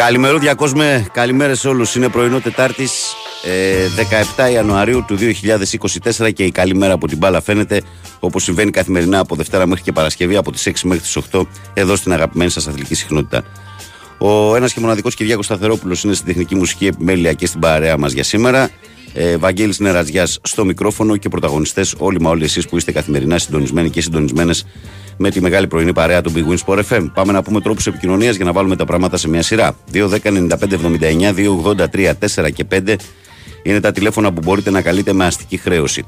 Καλημέρα, κόσμο. Καλημέρα σε όλους. Είναι πρωινό Τετάρτης, 17 ε, Ιανουαρίου του 2024 και η καλημέρα από την μπάλα φαίνεται όπως συμβαίνει καθημερινά από Δευτέρα μέχρι και Παρασκευή από τις 6 μέχρι τις 8 εδώ στην αγαπημένη σας αθλητική συχνότητα. Ο ένας και μοναδικός Κυριάκος Σταθερόπουλος είναι στην τεχνική μουσική επιμέλεια και στην παρέα μας για σήμερα. Ε, Βαγγέλης Νεραζιάς στο μικρόφωνο και πρωταγωνιστές όλοι μα όλοι εσείς που είστε καθημερινά συντονισμένοι και συντονισμένες με τη μεγάλη πρωινή παρέα του Big Win Sport FM. Πάμε να πούμε τρόπους επικοινωνίας για να βάλουμε τα πράγματα σε μια σειρά. 2, 10, 95, 79, 2, 83, 4 και 5 είναι τα τηλέφωνα που μπορείτε να καλείτε με αστική χρέωση.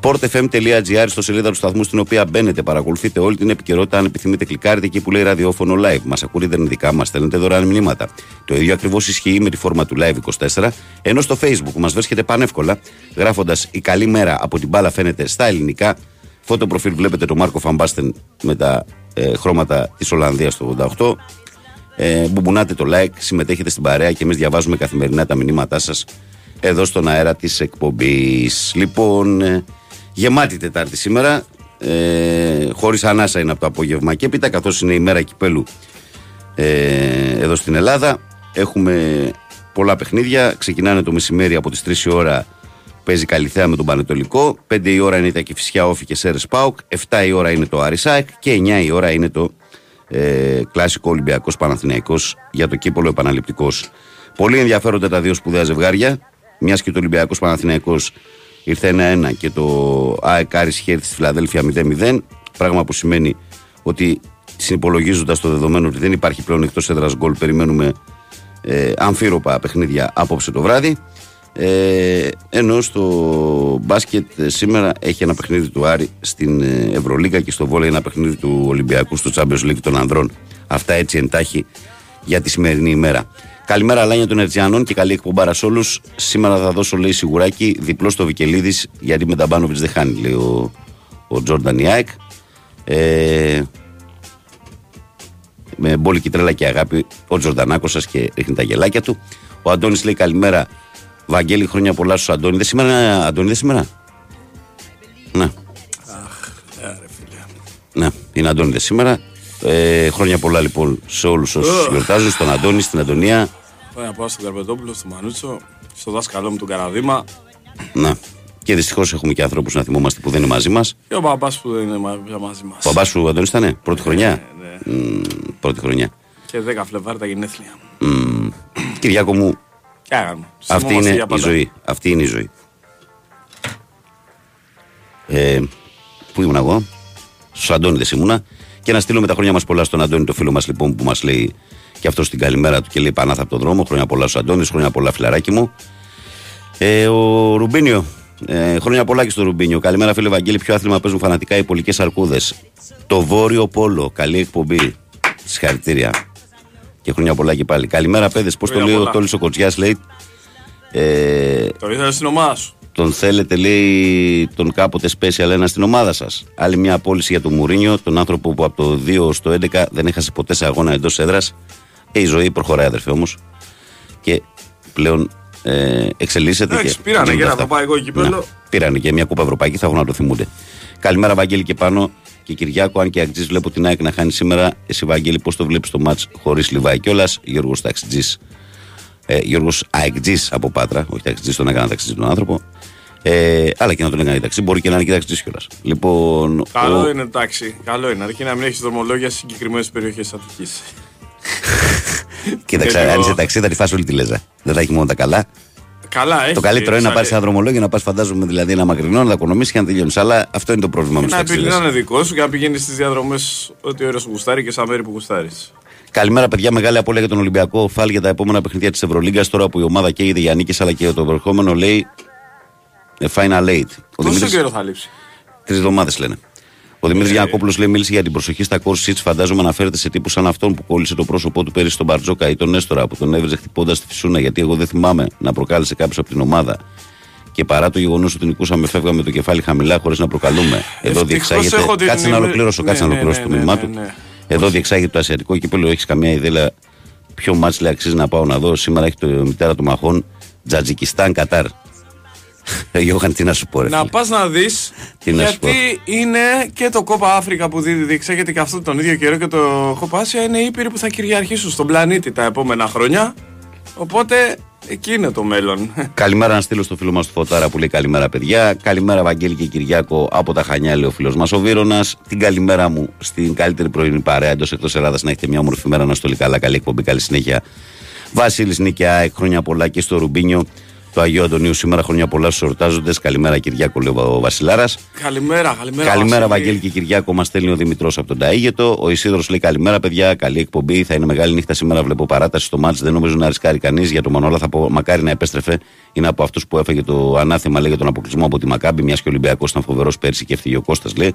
sportfm.gr στο σελίδα του σταθμού στην οποία μπαίνετε, παρακολουθείτε όλη την επικαιρότητα. Αν επιθυμείτε, κλικάρετε εκεί που λέει ραδιόφωνο live. Μας ακούτε δικά μας, στέλνετε δωρεάν μηνύματα. Το ίδιο ακριβώς ισχύει με τη φόρμα του live 24. Ενώ στο facebook μας βρίσκεται πανεύκολα, γράφοντας Η καλή μέρα από την μπάλα φαίνεται στα ελληνικά. Φώτο προφίλ βλέπετε το Μάρκο Φαμπάστεν με τα ε, χρώματα της Ολλανδίας το 88. Ε, μπουμπουνάτε το like, συμμετέχετε στην παρέα και εμείς διαβάζουμε καθημερινά τα μηνύματά σας εδώ στον αέρα της εκπομπής. Λοιπόν, ε, γεμάτη Τετάρτη σήμερα, ε, χωρίς ανάσα είναι από το απόγευμα και έπειτα καθώς είναι η μέρα κυπέλου ε, εδώ στην Ελλάδα. Έχουμε πολλά παιχνίδια, ξεκινάνε το μεσημέρι από τις 3 η ώρα παίζει Καλυθέα με τον Πανετολικό, 5 η ώρα είναι τα Κηφισιά Όφη και Σέρες Πάουκ, 7 η ώρα είναι το Αρισάκ και 9 η ώρα είναι το ε, κλασικό Ολυμπιακός Παναθηναϊκός για το κύπολο επαναληπτικός. Πολύ ενδιαφέροντα τα δύο σπουδαία ζευγάρια μιας και το Ολυμπιακός Παναθυναϊκό ήρθε 1-1 και το ΑΕΚ Άρης είχε έρθει στη Φιλαδέλφια 0-0. Πράγμα που σημαίνει ότι συνυπολογίζοντας το δεδομένο ότι δεν υπάρχει πλέον εκτός έδρας γκολ, περιμένουμε ε, αμφίροπα παιχνίδια απόψε το βράδυ. Ε, ενώ στο μπάσκετ σήμερα έχει ένα παιχνίδι του Άρη στην ε, Ευρωλίγα και στο Βόλεϊ ένα παιχνίδι του Ολυμπιακού στο Champions League των Ανδρών. Αυτά έτσι εν τάχει για τη σημερινή ημέρα. Καλημέρα, αλάνια των ερτζιανών και καλή εκπομπάρα σε όλους. Σήμερα θα δώσω, λέει, σιγουράκι διπλό στο Βικελίδης, γιατί με Ταμπάνοβιτς δεν χάνει, λέει ο, ο Τζόρνταν Ιάικ. Ε, με μπόλικη τρέλα και αγάπη ο Τζορντανάκος σας και ρίχνει τα γελάκια του. Ο Αντώνης λέει καλημέρα. Βαγγέλη, χρόνια πολλά σου, Αντώνη. Δεν σήμερα, Αντώνη, δεν σήμερα. Ναι. Αχ, ναι, ρε φίλε. Ναι, είναι Αντώνη δεν σήμερα. Ε, χρόνια πολλά λοιπόν σε όλους όσους γιορτάζουν, στον Αντώνη, στην Αντωνία. Πάει να πάω στον Καρπετόπουλο, στο Μανούτσο, στο δάσκαλό μου τον Καραδίμα. Να. Και δυστυχώς έχουμε και ανθρώπους να θυμόμαστε που δεν είναι μαζί μας. Και ο μπαμπάς που δεν είναι μαζί μας. Ο μπαμπάς σου Αντώνη ήταν, πρώτη χρονιά; Ναι, ναι. Μ, πρώτη χρονιά. Και 10 Φλεβάρι τα γενέθλια. Μ, Κυριάκο μου, Τι άγαμε. αυτή Θυμόμαστε είναι για η πάντα. ζωή. Αυτή είναι η ζωή. Ε, πού ήμουν εγώ, στους Αντώνη δεν ήμουνα. Και να στείλουμε τα χρόνια μας πολλά στον Αντώνη, το φίλο μας λοιπόν που μας λέει και αυτός στην καλημέρα του και λέει Πανάθα από τον δρόμο. Χρόνια πολλά στους Αντώνη, χρόνια πολλά φιλαράκι μου. Ε, ο Ρουμπίνιο. Ε, χρόνια πολλά και στο Ρουμπίνιο. Καλημέρα, φίλε Βαγγέλη. Ποιο άθλημα παίζουν φανατικά οι πολικές αρκούδες; Το βόρειο πόλο. Καλή εκπομπή. Συγχαρητήρια. Και χρόνια πολλά και πάλι. Καλημέρα, παιδες. Πώς το Χρόνια λέει ο πολλά. Τόλι ο Κοτζιάς, λέει; Ε, Το ήθελε στην ομάδα σου. τον θέλετε, λέει, τον κάποτε special ένα στην ομάδα σας; Άλλη μια απόλυση για τον Μουρίνιο, τον άνθρωπο που από το 2 στο 11 δεν έχασε ποτέ σε αγώνα εντός έδρας. Και η ζωή προχωράει, αδερφέ όμως. Και πλέον ε, εξελίσσεται. Εντάξει, και πήρανε γίνονται και ένα αυτά. ευρωπαϊκό κύπελλο. Ναι, πήρανε και μια κούπα ευρωπαϊκή, θα έχουν να το θυμούνται. Καλημέρα, Βαγγέλη και πάνω. Και Κυριάκο, αν και Αγτζή βλέπω την ΑΕΚ να χάνει σήμερα. Εσύ, Βαγγέλη, πώς το βλέπεις το μάτς χωρίς Λιβάη κιόλας; Γιώργος Ταξιτζής. Ε, Γιώργος Αεκτζής από Πάτρα. Όχι Ταξιτζής, τον έκανα ταξιτζή τον άνθρωπο. Ε, αλλά και να τον έκανε ταξιτζή, μπορεί και να είναι και ταξιτζής κιόλας. Λοιπόν, Καλό ο- είναι εντάξει. Καλό είναι. Αρκεί να μην έχεις δρομολόγια σε συγκεκριμένες περιοχές Αττικής. Κοίταξε, και το- αν είσαι ταξί θα τη φας όλη τη λέζα. Δεν θα έχει μόνο τα καλά. Καλά, έχεις. το καλύτερο είναι να σαν- πάρεις ένα δρομολόγιο, να πας φαντάζομαι δηλαδή ένα μακρινό, να τα οικονομήσει και να τελειώνεις. Αλλά αυτό είναι το πρόβλημα με του Να επειδή να ταξίδε. είναι δικό σου και να πηγαίνεις στις διαδρομές ό,τι ώρα σου γουστάρει και σαν μέρη που γουστάρεις. Καλημέρα, παιδιά. Μεγάλη απώλεια για τον Ολυμπιακό. Φάλ για τα επόμενα παιχνίδια της Ευρωλίγκας. Τώρα που η ομάδα καίγεται για νίκες, αλλά και το επερχόμενο λέει. ε, Final eight. Ο Πόσο Δημήτρης- καιρό θα λείψει. Τρεις εβδομάδες λένε. Ο Δημήτρης Ε. Γιανακόπουλο λέει: Μίλησε για την προσοχή στα core seats. Φαντάζομαι αναφέρεται σε τύπους σαν αυτόν που κόλλησε το πρόσωπό του πέρυσι στον Μπαρτζόκα ή τον Νέστορα που τον έβριζε χτυπώντας τη φυσούνα. Γιατί εγώ δεν θυμάμαι να προκάλεσε κάποιος από την ομάδα. Και παρά το γεγονός ότι νικούσαμε, φεύγαμε με το κεφάλι χαμηλά χωρίς να προκαλούμε. Εδώ Ευτυχώς διεξάγεται. έχω την- Κάτσε να ολοκληρώσω, ναι, κάτσε να ναι, ολοκληρώσω ναι, το ναι, μήνυμά ναι, του. ναι. Εδώ διεξάγεται το Ασιατικό κύπελο. Έχεις καμία ιδέα ποιο μάτς λέει αξίζει να πάω να δω; Σήμερα έχει το μητέρα του Μαχών Τζατζικιστάν Κατάρ. Ε, Γιώχαν, τι να σου πω, ρε. Να φίλε. πας να δεις Τι να σου γιατί είναι και το κόπα Αφρικα που δι- διεξάγεται και αυτό τον ίδιο καιρό και το κόπα Άσια είναι οι ήπειροι που θα κυριαρχήσουν στον πλανήτη τα επόμενα χρόνια. Οπότε εκεί είναι το μέλλον. Καλημέρα να στείλω στο φίλο μας του Φωτάρα που λέει Καλημέρα, παιδιά. Καλημέρα, Βαγγέλη και Κυριάκο από τα Χανιά, λέει ο φίλος μας ο Βίρονας. Την καλημέρα μου στην καλύτερη πρωινή παρέα εντός εκτός Ελλάδας να έχετε μια όμορφη μέρα να στολεί καλά. Καλή εκπομπή, καλή συνέχεια. Βασίλης Νίκαια, ΑΕΚ, χρόνια πολλά και στο Ρουμπίνιο του Αγίου Αντωνίου. Σήμερα χρόνια πολλά στου εορτάζοντες. Καλημέρα, Κυριάκο, λέει ο Βασιλάρας. καλημέρα, καλημέρα. Καλημέρα, Βασίλη. Βαγγέλη και Κυριάκο. Μας στέλνει ο Δημητρός από τον Ταίγετο. Ο Ισίδρο λέει καλημέρα, παιδιά. Καλή εκπομπή. Θα είναι μεγάλη νύχτα σήμερα. Βλέπω παράταση στο μάτς. Δεν νομίζω να ρισκάρει κανείς. Για το Μανόλα θα πω μακάρι να επέστρεφε. Είναι από αυτούς που έφεγε το ανάθεμα λέει, για τον αποκλεισμό από τη Μακάμπη. Μιας και ο Ολυμπιακός ήταν φοβερός πέρσι και έφυγε ο Κώστας λέει.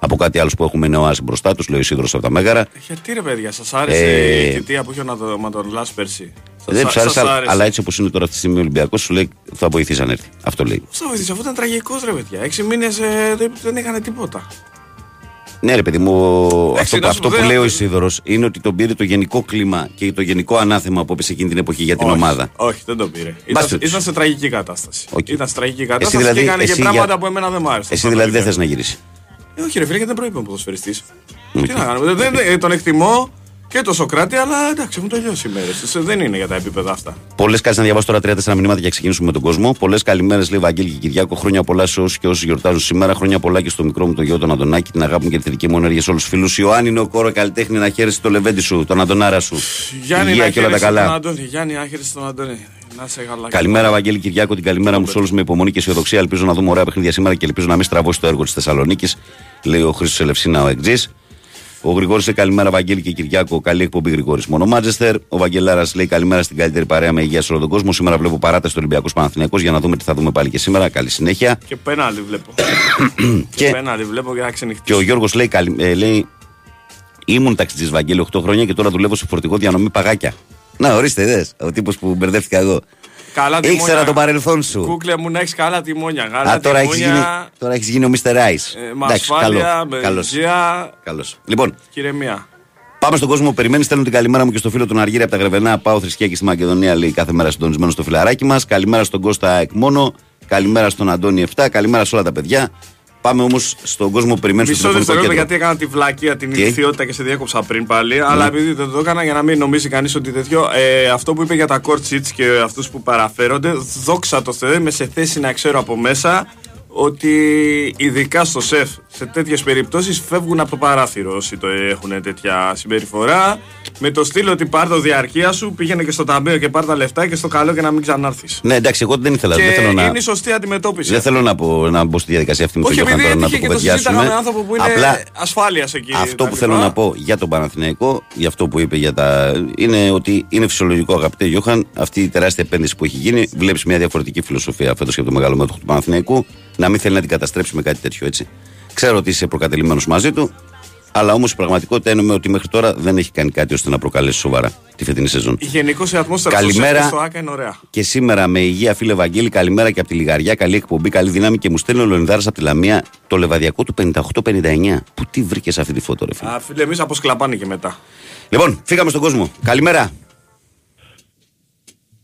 Από κάτι άλλο που έχουμε νεοάσει μπροστά τους, λέει ο Ισίδρο από τα Μέγαρα. Γιατί ρε παιδιά, σας άρεσε Ε, η θητεία που είχε ο Νατο- Ματ Τόμας πέρσι; Δεν Σας- του άρεσε, σας αλλά- αλλά έτσι όπως είναι τώρα αυτή τη στιγμή ο Ολυμπιακός σου λέει θα βοηθήσει αν έρθει. Αυτό λέει. Πώς θα βοηθήσει, αφού ήταν τραγικός ρε παιδιά. Έξι μήνες ε, δεν, δεν έκανε τίποτα. Ναι, ρε παιδί μου, Εντάξει, αυτό, να που- σου αυτό πω, που δεν- λέει ο Ισίδωρος είναι ότι τον πήρε το γενικό κλίμα και το γενικό ανάθεμα που έπεσε εκείνη την εποχή για την όχι, ομάδα. Όχι, δεν το πήρε. Ήταν, περιπτώσει. ήταν σε τραγική κατάσταση. Οκ. Ήταν σε τραγική κατάσταση δηλαδή- και έκανε και εσύ πράγματα για- που εμένα δεν μ' άρεσαν. Εσύ δηλαδή δεν θες να γυρίσεις. Ε, όχι, ρε φίλε, γιατί δεν προείπε ο ποδοσφαιριστή. Τι να κάνουμε. Δεν, δεν- τον εκτιμώ και το Σοκράτη, αλλά εντάξει, έχουν τελειώσει οι μέρες. Δεν είναι για τα επίπεδα αυτά. Πολλές καλέ να διαβάσω τώρα τρία-τέσσερα μηνύματα για να ξεκινήσουμε με τον κόσμο. Πολλές καλημέρες, λέει Βαγγέλη και Κυριάκο. Χρόνια πολλά σε όσου και όσου γιορτάζουν σήμερα. Χρόνια πολλά και στο μικρό μου τον γιο τον Αντωνάκη. Την αγάπη μου και τη θετική μου ενέργεια σε όλους τους φίλους. Ιωάννη είναι ο κόρο καλλιτέχνη να χαίρεσαι το λεβέντι σου, τον Αντωνάρα σου. Γιάννη, Υγεία να και όλα τα χαίρεσαι τον καλά. Αντώνη. Γιάννη, να χαίρεσαι τον Αντώνη. Να σε καλά. Καλημέρα, Βαγγέλη Κυριάκο. Την καλημέρα μου σε όλους με υπομονή και αισιοδοξία. Ελπίζω να δούμε ωραία παιχνίδια σήμερα και ελπίζω να μην στραβώσει το έργο της Θεσσαλονίκης. Λέει ο Χρήσο Ελευσίνα, ο Εκτζής. Ο Γρηγόρης λέει καλημέρα, Βαγγέλη και Κυριάκο. Καλή εκπομπή, Γρηγόρης. Μόνο Μάτζεστερ. Ο Βαγγελάρας λέει καλημέρα στην καλύτερη παρέα με υγεία σε όλο τον κόσμο. Σήμερα βλέπω παράταση του Ολυμπιακού Παναθηναϊκός για να δούμε τι θα δούμε πάλι και σήμερα. Καλή συνέχεια. Και πέναλτι βλέπω. Και- και πέναλτι βλέπω για να Και ξενυχτήσω. ο Γιώργος λέει, καλη- ε, λέει ήμουν ταξιτζής Βαγγέλη 8 χρόνια και τώρα δουλεύω σε φορτηγό διανομή παγάκια. Να, ορίστε, δε. Ο τύπος που μπερδεύτηκα εγώ. Καλά Ήξερα τιμόνια. το παρελθόν σου. Κούκλε μου να έχεις καλά τιμόνια. Καλά Α, τώρα έχεις τιμόνια, γίνει, τώρα έχεις γίνει ο Mr. Rice. ε, με ασφάλεια, με καλός, υγεία. καλός. Λοιπόν, Κύριε Μία. πάμε στον κόσμο που περιμένεις. Στέλνω την καλημέρα μου και στο φίλο του Αργύρη από τα Γρεβενά. Πάω θρησκεία και στη Μακεδονία, λέει κάθε μέρα συντονισμένο στο φιλαράκι μας. Καλημέρα στον Κώστα Εκμόνο. Καλημέρα στον Αντώνη 7. Καλημέρα σε όλα τα παιδιά. Πάμε όμως στον κόσμο που περιμένει στο Μισό τηλεφωνικό δευτερόλεπτο κέντρο. γιατί έκανα τη βλακεία, την Τι; ηλικιότητα και σε διέκοψα πριν πάλι. Ναι. Αλλά επειδή δεν το έκανα για να μην νομίζει κανείς ότι τέτοιο. Ε, αυτό που είπε για τα court sheets και αυτούς που παραφέρονται, δόξα τω Θεώ, είμαι σε θέση να ξέρω από μέσα ότι ειδικά στο σεφ σε τέτοιες περιπτώσεις φεύγουν από το παράθυρο όσοι το έχουν τέτοια συμπεριφορά. Με το στυλ ότι πάρ το διαρκεία σου, πήγαινε και στο ταμείο και πάρ τα λεφτά και στο καλό και να μην ξανάρθεις. Ναι, εντάξει, εγώ δεν ήθελα. Και δεν θέλω να... είναι η σωστή αντιμετώπιση. Δεν θέλω να, πω, να μπω στη διαδικασία αυτή με τον Όχι, Γιώχαν επειδή τώρα να το έτυχε και το συζήταγα κουβεντιάσουμε. με άνθρωπο που είναι Απλά ασφάλειας εκεί. αυτό τα που λοιπά. θέλω να πω για τον Παναθηναϊκό, για αυτό που είπε για τα. είναι ότι είναι φυσιολογικό, αγαπητέ Γιώχαν, αυτή η τεράστια επένδυση που έχει γίνει. Βλέπεις μια διαφορετική φιλοσοφία φέτος για το μεγάλο μέτωπο του Παναθηναϊκού. Να μην θέλει να την καταστρέψει με κάτι τέτοιο έτσι. Ξέρω ότι είσαι προκατελημένος μαζί του, αλλά όμως η πραγματικότητα είναι ότι μέχρι τώρα δεν έχει κάνει κάτι ώστε να προκαλέσει σοβαρά τη φετινή σεζόν. Γενικώ η ατμόσφαιρα Καλημέρα. στο, στο ΑΚΑ είναι ωραία. Και σήμερα με υγεία, φίλε Βαγγέλη, καλημέρα και από τη Λιγαριά. Καλή εκπομπή, καλή δύναμη. Και μου στέλνει ο Λεωνιδάρα από τη Λαμία το λεβαδιακό του 58-59. Πού τι βρήκες αυτή τη φώτο, ρε φίλε; Α, φίλε, εμείς από σκλαπάνε και μετά. Λοιπόν, φύγαμε στον κόσμο. Καλημέρα.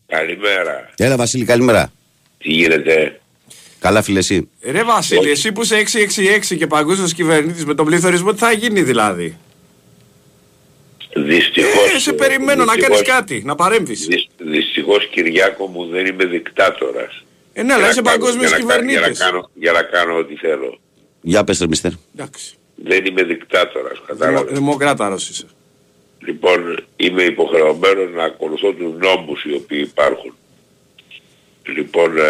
Καλημέρα. Έλα, Βασίλη, καλημέρα. Τι γίνεται; Καλά, φίλε, εσύ. Ρε Βασίλη, εσύ που είσαι 666 και παγκόσμιος κυβερνήτης με τον πληθωρισμό, τι θα γίνει δηλαδή; Δυστυχώς... Ε, σε περιμένω να κάνεις κάτι, να παρέμβεις. Δυσ, δυστυχώς Κυριάκο μου δεν είμαι δικτάτορας. Ε, ναι, αλλά Για είσαι να κάνω- παγκόσμιος για να κάνω- Για να κυβερνήτης. κάνω, για να κάνω ό,τι θέλω. Για πες, ρε, μιστερ. Εντάξει. Δεν είμαι δικτάτορας, Δημο, κατάλαβες. Δημοκράταρος είσαι. Λοιπόν, είμαι υποχρεωμένος να ακολουθώ τους νόμους οι οποίοι υπάρχουν. Λοιπόν, ε,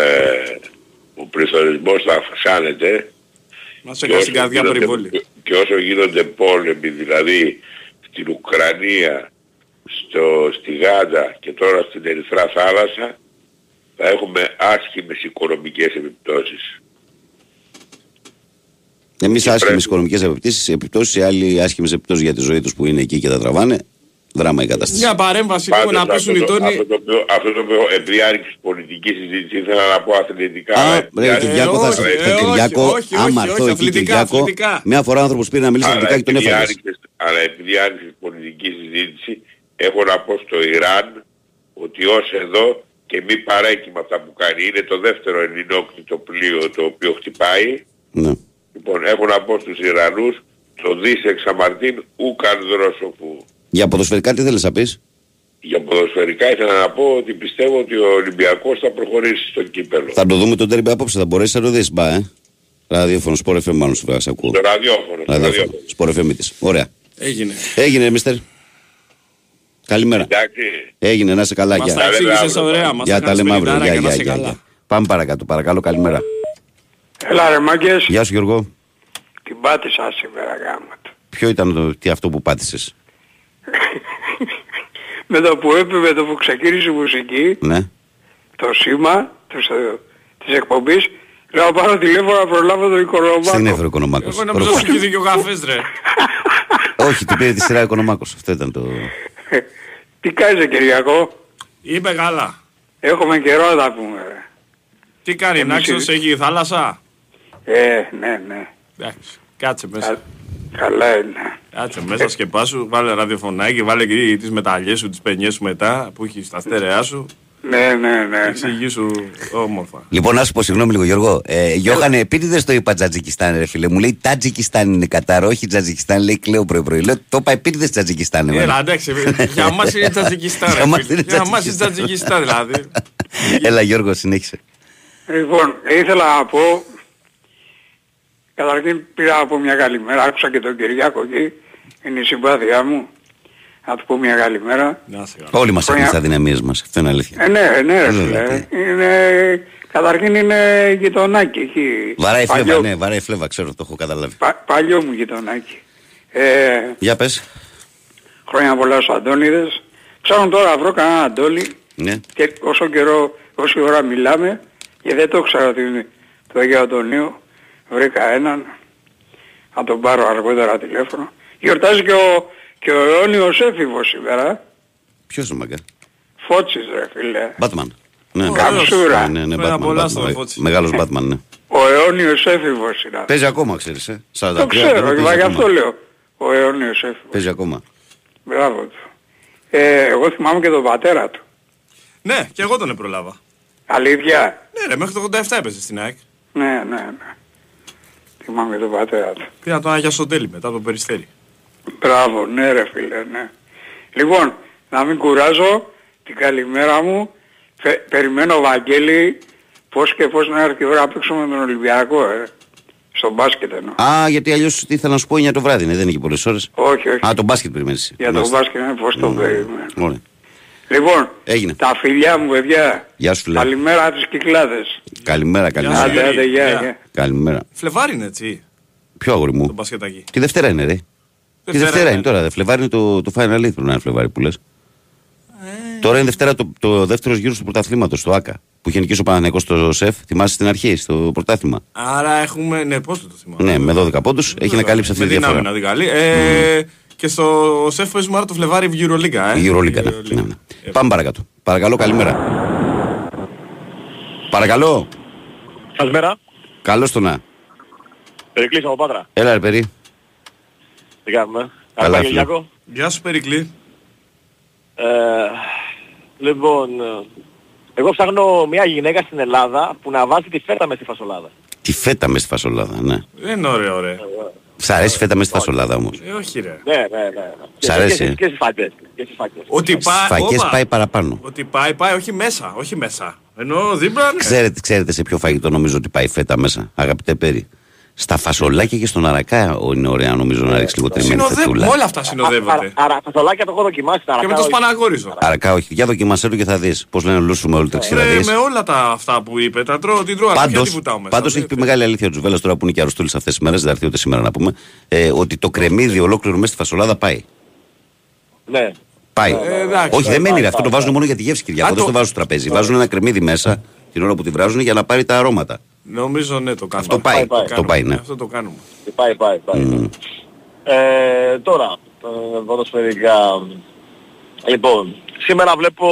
ο πληθωρισμός θα αυξάνεται Να σε και κάνει την όσο, καρδιά γίνονται, περιβόλη. και όσο γίνονται πόλεμοι, δηλαδή στην Ουκρανία, στο, στη Γάντα και τώρα στην Ερυθρά θάλασσα, θα έχουμε άσχημες οικονομικές επιπτώσεις. Εμείς άσχημες πρέπει- οικονομικές επιπτώσεις, οι άλλοι άσχημες επιπτώσεις για τη ζωή τους που είναι εκεί και τα τραβάνε. Δράμα η κατάσταση. Μια παρέμβαση λίγο Πάντως, να πέσουν οι αυτό, το, τόνοι. αυτό, το οποίο, αυτό το οποίο επειδή άνοιξε πολιτικής συζήτησης ήθελα να πω αθλητικά. Α, αλλά ρε, επειδή Κυριάκο, θα όχι, σε ε, το όχι, Κυριάκο. όχι, όχι, Άμα όχι, έρθω εκεί, αθλητικά, Κυριάκο, αθλητικά. μια φορά άνθρωπος πήρε να μιλήσει Αλλά αθλητικά και τον επειδή, έφαγες. άνοιξε, αλλά επειδή άνοιξε πολιτικής συζήτηση, έχω να πω στο Ιράν ότι ως εδώ και μη παρέκει με αυτά που κάνει. Είναι το δεύτερο ελληνόκτητο πλοίο το οποίο χτυπάει. Ναι. Λοιπόν, έχω να πω στους Ιρανούς, το δις εξαμαρτίν ούκαν δρόσοφου. Για ποδοσφαιρικά τι θέλεις να πεις; Για ποδοσφαιρικά ήθελα να πω ότι πιστεύω ότι ο Ολυμπιακός θα προχωρήσει στο κύπελο. Θα το δούμε τον τέρμπι απόψε, θα μπορέσεις να το δεις. Μπα, ε. Ραδιόφωνο, σπορ FM μάλλον σου σε ακούω. Στο ραδιόφωνο. Στο Ραδιόφωνο, ραδιόφωνο. σπορ FM της. Ωραία. Έγινε. Έγινε, μίστερ. Καλημέρα. Εντάξει. Έγινε, να είσαι καλά. Μας Γεια. τα εξήγησες αύριο. ωραία. Μας Γεια, τα τα λέμε αύριο. κάνεις Γεια, πενηντάρα γεια, και να γεια, είσαι γεια. καλά. Πάμε παρακάτω, παρακαλώ, καλημέρα. Έλα ρε μάγκες, Γεια σου Γιώργο. την πάτησα σήμερα γάμα του. Ποιο ήταν το, τι αυτό που πάτησες; Με το που έπαιζε, με το που ξεκίνησε η μουσική, Ναι. το σήμα τους, ε, της εκπομπής, λέω να πάρω τηλέφωνο να προλάβω τον Οικονομάκο. Στην έφερε ο Οικονομάκος. Εγώ νομίζω σου έχεις δίκιο ο καφές ρε. Όχι, του πήρε τη σειρά ο Οικονομάκος. Αυτό ήταν το... Τι κάνεις Κυριακό, Είπε καλά. έχουμε καιρό να τα πούμε. ρε. Τι κάνει, Εμείς Νάξος, οι- έχει θάλασσα; Ε, ναι, ναι. Εντάξει, κάτσε μέσα. Κα- καλά είναι. Κάτσε μέσα, σκεπάσου, βάλε ραδιοφωνάκι, βάλε και τις μεταλλιές σου, τις πενιές σου μετά, που έχει στα στέρεά σου. Ναι, ναι, ναι. Εξηγήσου όμορφα. Λοιπόν, να σου πω συγγνώμη λίγο, Γιώργο. Ε, Γιώχανε, επίτηδε το είπα Τζατζικιστάν, ρε φίλε. Μου λέει Τατζικιστάν είναι Κατάρ, όχι Τζατζικιστάν, λέει κλαίω πρωί-πρωί. Λέω το είπα επίτηδε Τζατζικιστάν. εμένα. Έλα, εντάξει, για μας είναι Τζατζικιστάν. ρε Για μας φίλε. είναι Για μας είναι Τζατζικιστάν. Τζατζικιστάν δηλαδή. Έλα, Γιώργο, συνέχισε. Λοιπόν, ήθελα να πω, καταρχήν πήρα από μια καλημέρα, άκουσα και τον Κυριάκο εκεί, είναι η συμπάθειά μου, να του πω μια καλημέρα. Να σε καλά. Όλοι μας έχουν Χρόνια- τις αδυναμίες μας. Αυτό είναι αλήθεια. Ε, ναι, ναι, ρε Βέβαια, φίλε. Είναι, καταρχήν είναι γειτονάκι εκεί. Βαράει φλέβα, Παλιό- ναι, βαράει φλέβα, ξέρω, το έχω καταλάβει. πα- παλιό μου γειτονάκι. Ε, Για πες. χρόνια πολλά στους Αντώνιδες. Ψάχνω τώρα να βρω κανένα Αντώνη Ναι. και όσο καιρό, όση ώρα μιλάμε, και δεν το ξέρω ότι είναι του Αγίου Αντωνίου, βρήκα έναν, θα τον πάρω αργότερα τηλέφωνο. Γιορτάζει και ο, και ο αιώνιος έφηβος σήμερα, Ποιος είναι μαγκα. Φώτσις ρε φίλε. Μπάτμαν. Ναι, Ωραίος. Καψούρα. ναι, ναι, Χρόνια Batman, πολλά Batman. στον Φώτση. Μεγάλος Batman, ναι. Ο αιώνιος έφηβος είναι. Παίζει ακόμα, ξέρεις, ε; 43 Το ξέρω, παίζει μα γι' ακόμα. αυτό λέω. Ο αιώνιος έφηβος. Παίζει ακόμα. Μπράβο του. Ε, εγώ θυμάμαι και τον πατέρα του. Ναι, και εγώ τον προλάβα. Αλήθεια; Ναι ρε, μέχρι το 87 έπαιζε στην ΑΕΚ. Ναι, ναι, ναι. Θυμάμαι τον πατέρα του. Πήρα τον Άγια Σοντέλη μετά από το Περιστέρι. Μπράβο, ναι ρε φίλε, ναι. Λοιπόν, να μην κουράζω την καλημέρα μου. Πε- περιμένω Βαγγέλη πώς και πώς να έρθει η ώρα να παίξουμε με τον Ολυμπιακό, ε. Στο μπάσκετ εννοώ. Α, γιατί αλλιώς τι ήθελα να σου πω 9 το βράδυ, ναι, δεν έχει πολλές ώρες. Όχι, όχι. Α, τον μπάσκετ περιμένεις. Για το Μάλιστα. μπάσκετ είναι πώς το περιμένω. Ωραία. Λοιπόν, Έγινε. τα φιλιά μου παιδιά. Γεια σου, φίλε. Καλημέρα από τις Κυκλάδες. Καλημέρα, καλημέρα. σου. Άντε, άντε, γεια, Γεια. γεια. Καλημέρα. Φλεβάρι είναι έτσι, Ποιο αγόρι το μου. μπασκετάκι. Τη Δευτέρα είναι, ρε. Τη Δευτέρα είναι τώρα. Δε. Φλεβάρι είναι το, το Final League πρέπει να είναι Φλεβάρι που λες. Τώρα είναι Δευτέρα το, το δεύτερος γύρος του πρωταθλήματος, το ΑΚΑ. Που είχε νικήσει ο Παναγενικό στο ΣΕΦ. Θυμάσαι στην αρχή, στο πρωτάθλημα; Άρα έχουμε, ναι, πώς το θυμάμαι. Ναι, με 12 πόντους έχει να καλύψει αυτή Με τη δυνάμει διαφορά. να την καλεί. Ε, Και στο σεφ παίζουμε άρα το Φλεβάρι Euroliga, ε. Η Euroliga, ναι. Euroliga. ναι, ναι. Ε, Πάμε παρακάτω. Παρακαλώ, καλημέρα. Παρακαλώ. Καλημέρα. Καλώς το να. Περικλής από Πάτρα. Έλα, ρε παιδί. Τι κάνουμε. Καλά, Καλά, φίλε. Κυριάκο. Γεια σου Περικλή. Ε, λοιπόν, ε, εγώ ψάχνω μια γυναίκα στην Ελλάδα που να βάζει τη φέτα μες στη φασολάδα. Τη φέτα μες στη φασολάδα, ναι. Δεν είναι ωραίο, ωραία. Σ' αρέσει η φέτα με στη φασολάδα όμως. Ε, όχι ρε. Ναι, ναι, ναι. Σ' Και- αρέσει, Και, ε; και, και στις φακές. Και στις φακές. Ότι πάει. Φακές όπα. πάει παραπάνω. Ότι πάει, πάει, όχι μέσα, όχι μέσα. Ενώ δίπλα, ναι. Ξέρετε, ξέρετε σε ποιο φαγητό νομίζω ότι πάει η φέτα μέσα, αγαπητέ Πέρι. Στα φασολάκια και στον αρακά είναι ωραία νομίζω να ρίξει λίγο τριμμένη Συνοδεύουν, φετούλα. όλα αυτά συνοδεύονται. Άρα, φασολάκια το έχω δοκιμάσει. τα Και με αρακά το όχι. Σπαναγόριζο. Αρακά όχι. Για δοκιμασέ το και θα δεις πώς λένε λούσουμε όλη τα Ρε, ξηραδίες. με όλα τα αυτά που είπε, τα τρώω, την τρώω, αλλά Πάντως, τη βουτάω μέσα. πάντως έχει πει μεγάλη αλήθεια ο Τζουβέλλας τώρα που είναι και αρρωστούλης αυτές τις μέρες, δεν θα έρθει ούτε σήμερα να πούμε, ε, ότι το κρεμμύδι ολόκληρο μέσα στη φασολάδα πάει. Ναι. Πάει. Ε, εντάξει. όχι, δεν μένει ρε. Αυτό το βάζουν μόνο για τη γεύση, Κυριακό. Α, Δεν το- το βάζουν στο τραπέζι. Βάζουν ένα κρεμμύδι μέσα την ώρα που τη βράζουν για να πάρει τα αρώματα. Νομίζω ναι, το κάνουμε. Αυτό πάει. πάει, Αυτό πάει, ναι. Αυτό το κάνουμε. Πάει, πάει, πάει. Ε, τώρα, ε, ποδοσφαιρικά. Λοιπόν, σήμερα βλέπω...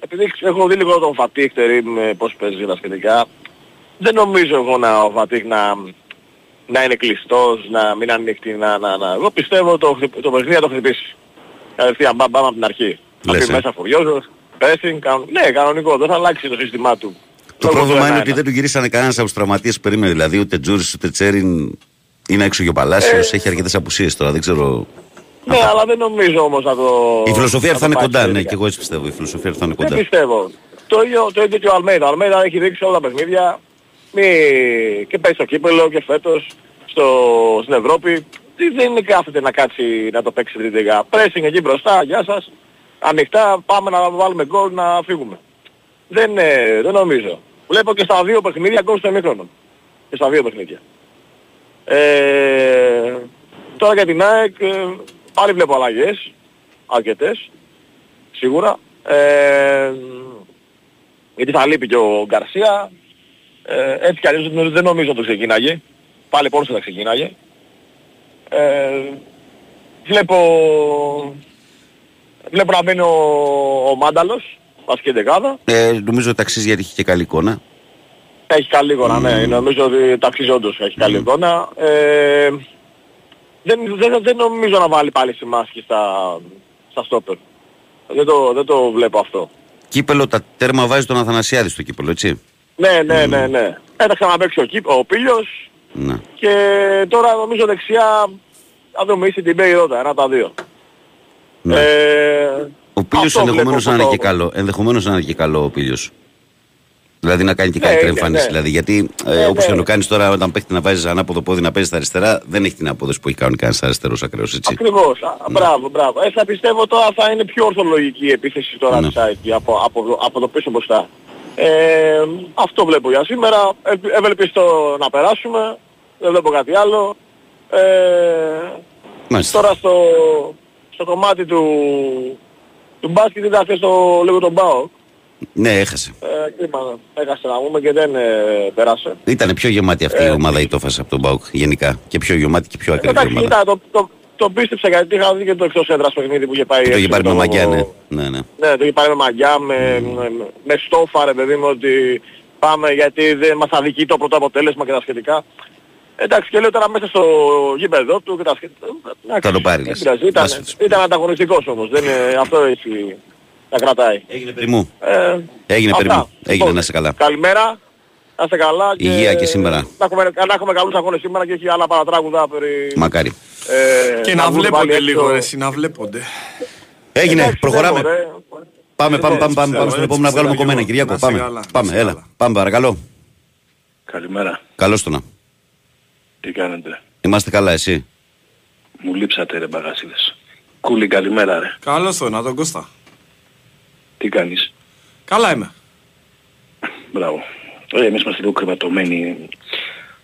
Επειδή έχω δει λίγο τον Φατίχ Τερίμ ε, πώς παίζει τα σχετικά, δεν νομίζω εγώ να, ο Φατίχ να, να είναι κλειστός, να μην ανοιχτεί, να, να, να. Εγώ πιστεύω το, χτυπ- το παιχνίδι θα το χτυπήσει. Κατευθείαν μπαμ, μπαμ από την αρχή. Θα Λες, πει ε. μέσα Φουριόζος, Pressing, κανον... ναι, κανονικό, δεν θα αλλάξει το σύστημά του. Το Λόγω πρόβλημα του είναι 1-1. ότι δεν του γυρίσανε κανένας από τους τραυματίες που περίμενε. Δηλαδή ούτε Τζούρις ούτε Τσέριν είναι έξω και ο Παλάσιος. Ε. Έχει αρκετές απουσίες τώρα. Δεν ξέρω. Ναι, αλλά δεν νομίζω όμως να το... Η φιλοσοφία να θα είναι το κοντά. πάει Ναι, τελικά. και εγώ έτσι πιστεύω. Η φιλοσοφία θα είναι Δεν κοντά. πιστεύω. Το ίδιο, το ίδιο και ο Αλμέιδα. Ο Αλμέιδα έχει δείξει όλα τα παιχνίδια μη... και πάει στο κύπελο και φέτος στο... στην Ευρώπη. Τι δεν είναι κάθεται να κάτσει να το παίξει τρίτη λιγά. Πρέσινγκ εκεί μπροστά, γεια σας. Ανοιχτά, πάμε να βάλουμε γκολ να φύγουμε. Δεν, ε, δεν νομίζω. Βλέπω και στα δύο παιχνίδια γκολ στο εμίχρονο. Και στα δύο παιχνίδια. Ε, τώρα για την ΑΕΚ ε, πάλι βλέπω αλλαγές. Αρκετές. Σίγουρα. Ε, γιατί θα λείπει και ο Γκαρσία. Ε, έτσι κι αλλιώς δεν- δεν νομίζω το ξεκίναγε. Πάλι πόνος θα ξεκίναγε. Ε, βλέπω, βλέπω να μπαίνει ο, ο Μάνταλος, βασική δεκάδα. Ε, νομίζω ότι αξίζει γιατί έχει και καλή εικόνα. Έχει καλή εικόνα, ναι. Νομίζω ότι ταξίζει όντως έχει καλή εικόνα. Ε, δεν, δεν, δεν νομίζω να βάλει πάλι σημάσκη στα, στα στόπερ. Δεν το, δεν το βλέπω αυτό. Κύπελο, τα τέρμα βάζει τον Αθανασιάδη στο κύπελο, έτσι; Ναι, ναι, ναι, ναι. Έταξε να παίξει ο, Κύπ, ο Πίλιος Ναι. και τώρα νομίζω δεξιά θα δούμε ίση την Μπέη Ρότα, ένα από τα δύο. Ναι. Ε, Ο Πίλιος αυτό ενδεχομένως να βλέπω είναι που και το- καλό. Ενδεχομένως να είναι και καλό ο Πίλιος. Δηλαδή να κάνει και Ναι, καλύτερη ναι, εμφάνιση. ναι. Δηλαδή, γιατί ε, Ναι, όπως ναι. και να το κάνεις τώρα όταν παίχτη να βάζεις ανάποδο πόδι να παίζεις στα αριστερά, δεν έχει την απόδοση που έχει κάνει κανένας αριστερός ακραίος, έτσι. Ακριβώς. Α, Μπράβο, μπράβο. Ε, θα πιστεύω τώρα θα είναι πιο ορθολογική η επίθεση τώρα Ναι. της ΑΕΚ από, από, από το πίσω μπροστά. Ε, αυτό βλέπω για σήμερα. Ε, ευελπιστώ να περάσουμε. Δεν βλέπω κάτι άλλο. Ε, Μάλιστα. τώρα στο, στο κομμάτι του, του μπάσκετ ήταν χθες το λίγο τον Μπάο. Ναι, έχασε. Ε, κρίμα, έχασε να πούμε και δεν ε, πέρασε. Ήταν πιο γεμάτη αυτή η ομάδα η Τόφας από τον Μπάουκ γενικά. Και πιο γεμάτη και πιο ακριβή Εντάξει, ομάδα. ήταν, το, το, το πίστεψα γιατί είχα δει και το εκτός έδρας παιχνίδι που είχε πάει. Και το είχε έξω πάρει με το- μαγιά, ναι. ναι, ναι. Ναι, το είχε πάρει με μαγιά, με, με, με στόφα ρε παιδί μου ότι πάμε γιατί δεν μας αδικεί το πρώτο αποτέλεσμα και τα σχετικά. Εντάξει και λέω τώρα μέσα στο γήπεδο του και τα σχετικά. Εντάξει, Θα το πάρει, δεν λες. πειράζει. Ήταν, Βάσος. ήταν ανταγωνιστικός όμως, δεν είναι, αυτό έτσι τα κρατάει. Έγινε περί μου. Ε, Έγινε αυτά. περί μου. Έγινε Λοιπόν, να είσαι καλά. Καλημέρα. Να είστε καλά και, Υγεία και σήμερα. Να έχουμε, να έχουμε καλούς αγώνες σήμερα και έχει άλλα παρατράγουδα περί... Μακάρι. ε, Και να βγουν πάλι βλέπονται έξω. λίγο, ρε, εσύ, να βλέπονται. Έγινε, Εντάξει, προχωράμε. δεν μπορώ, ρε. Πάμε, πάμε, πάμε, πάμε, πιστεύω, πάμε στον έτσι επόμενο να βγάλουμε πιστεύω κομμένα, εγώ. Κυριάκο. Να είσαι Πάμε, καλά, να πάμε, είσαι έλα. καλά. Πάμε, παρακαλώ. Καλημέρα. Καλώς το να. Τι κάνετε; Είμαστε καλά, εσύ; Μου λείψατε ρε μπαγάσιδες. Κούλι καλημέρα ρε. Καλώς το, να τον Κώστα. Τι κάνεις; Καλά είμαι. Μπράβο. Ε, εμείς είμαστε λίγο κρεματωμένοι.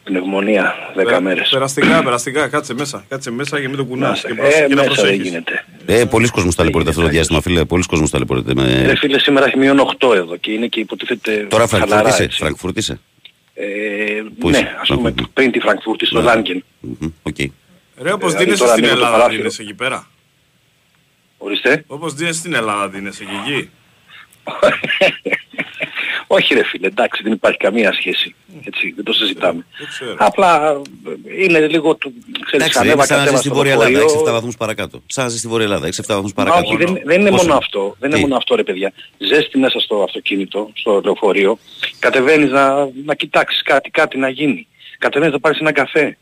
Πνευμονία 10 Περα- μέρες. Περαστικά, περαστικά, κάτσε μέσα. Κάτσε μέσα και μην το Να κουνάς. είστε- Και, προσ- ε, και να μέσα δεν προσέχεις. γίνεται. Ε, πολύς κόσμος ταλαιπωρείται αυτό το Έγινε, διάστημα, φίλε. Πολύς κόσμος ταλαιπωρείται. Ρε Με... φίλε σήμερα έχει μείον 8 εδώ και είναι και υποτίθεται Τώρα χαλαρά, Φραγκφούρτη είσαι. έτσι. Φραγκφούρτη είσαι. Ε, Πού ναι, είσαι; ας πούμε Μμμ. πριν τη Φραγκφούρτη στο Ναι. Λάνκεν. Μμμ, Οκ. Ρε, όπως Δηλαδή, ντύνεσαι τώρα στην ανοίγω το Ελλάδα, παράθυρο. ντύνεσαι εκεί πέρα. Ορίστε. Όπως ντύνεσαι στην Ελλάδα, ντύνεσαι και εκεί. Όχι ρε φίλε, εντάξει δεν υπάρχει καμία σχέση. Έτσι, δεν το συζητάμε. Δεν ξέρω. Απλά ε, είναι λίγο του... Ξέρεις, Εντάξει, είναι ανέβα σαν να ζεις κατέβα στη στο Βόρεια Ελλάδα, λεωφορείο. 6-7 βαθμούς παρακάτω. Σαν να ζεις στη Βόρεια Ελλάδα, 6-7 βαθμούς Μα παρακάτω. όχι, δεν, δεν είναι Πόσο; μόνο αυτό. Δεν είναι Τι; μόνο αυτό ρε παιδιά. Ζέστη μέσα στο αυτοκίνητο, στο λεωφορείο. Κατεβαίνεις να, να κοιτάξεις κάτι, κάτι να γίνει. Κατεβαίνεις να πάρεις ένα καφέ.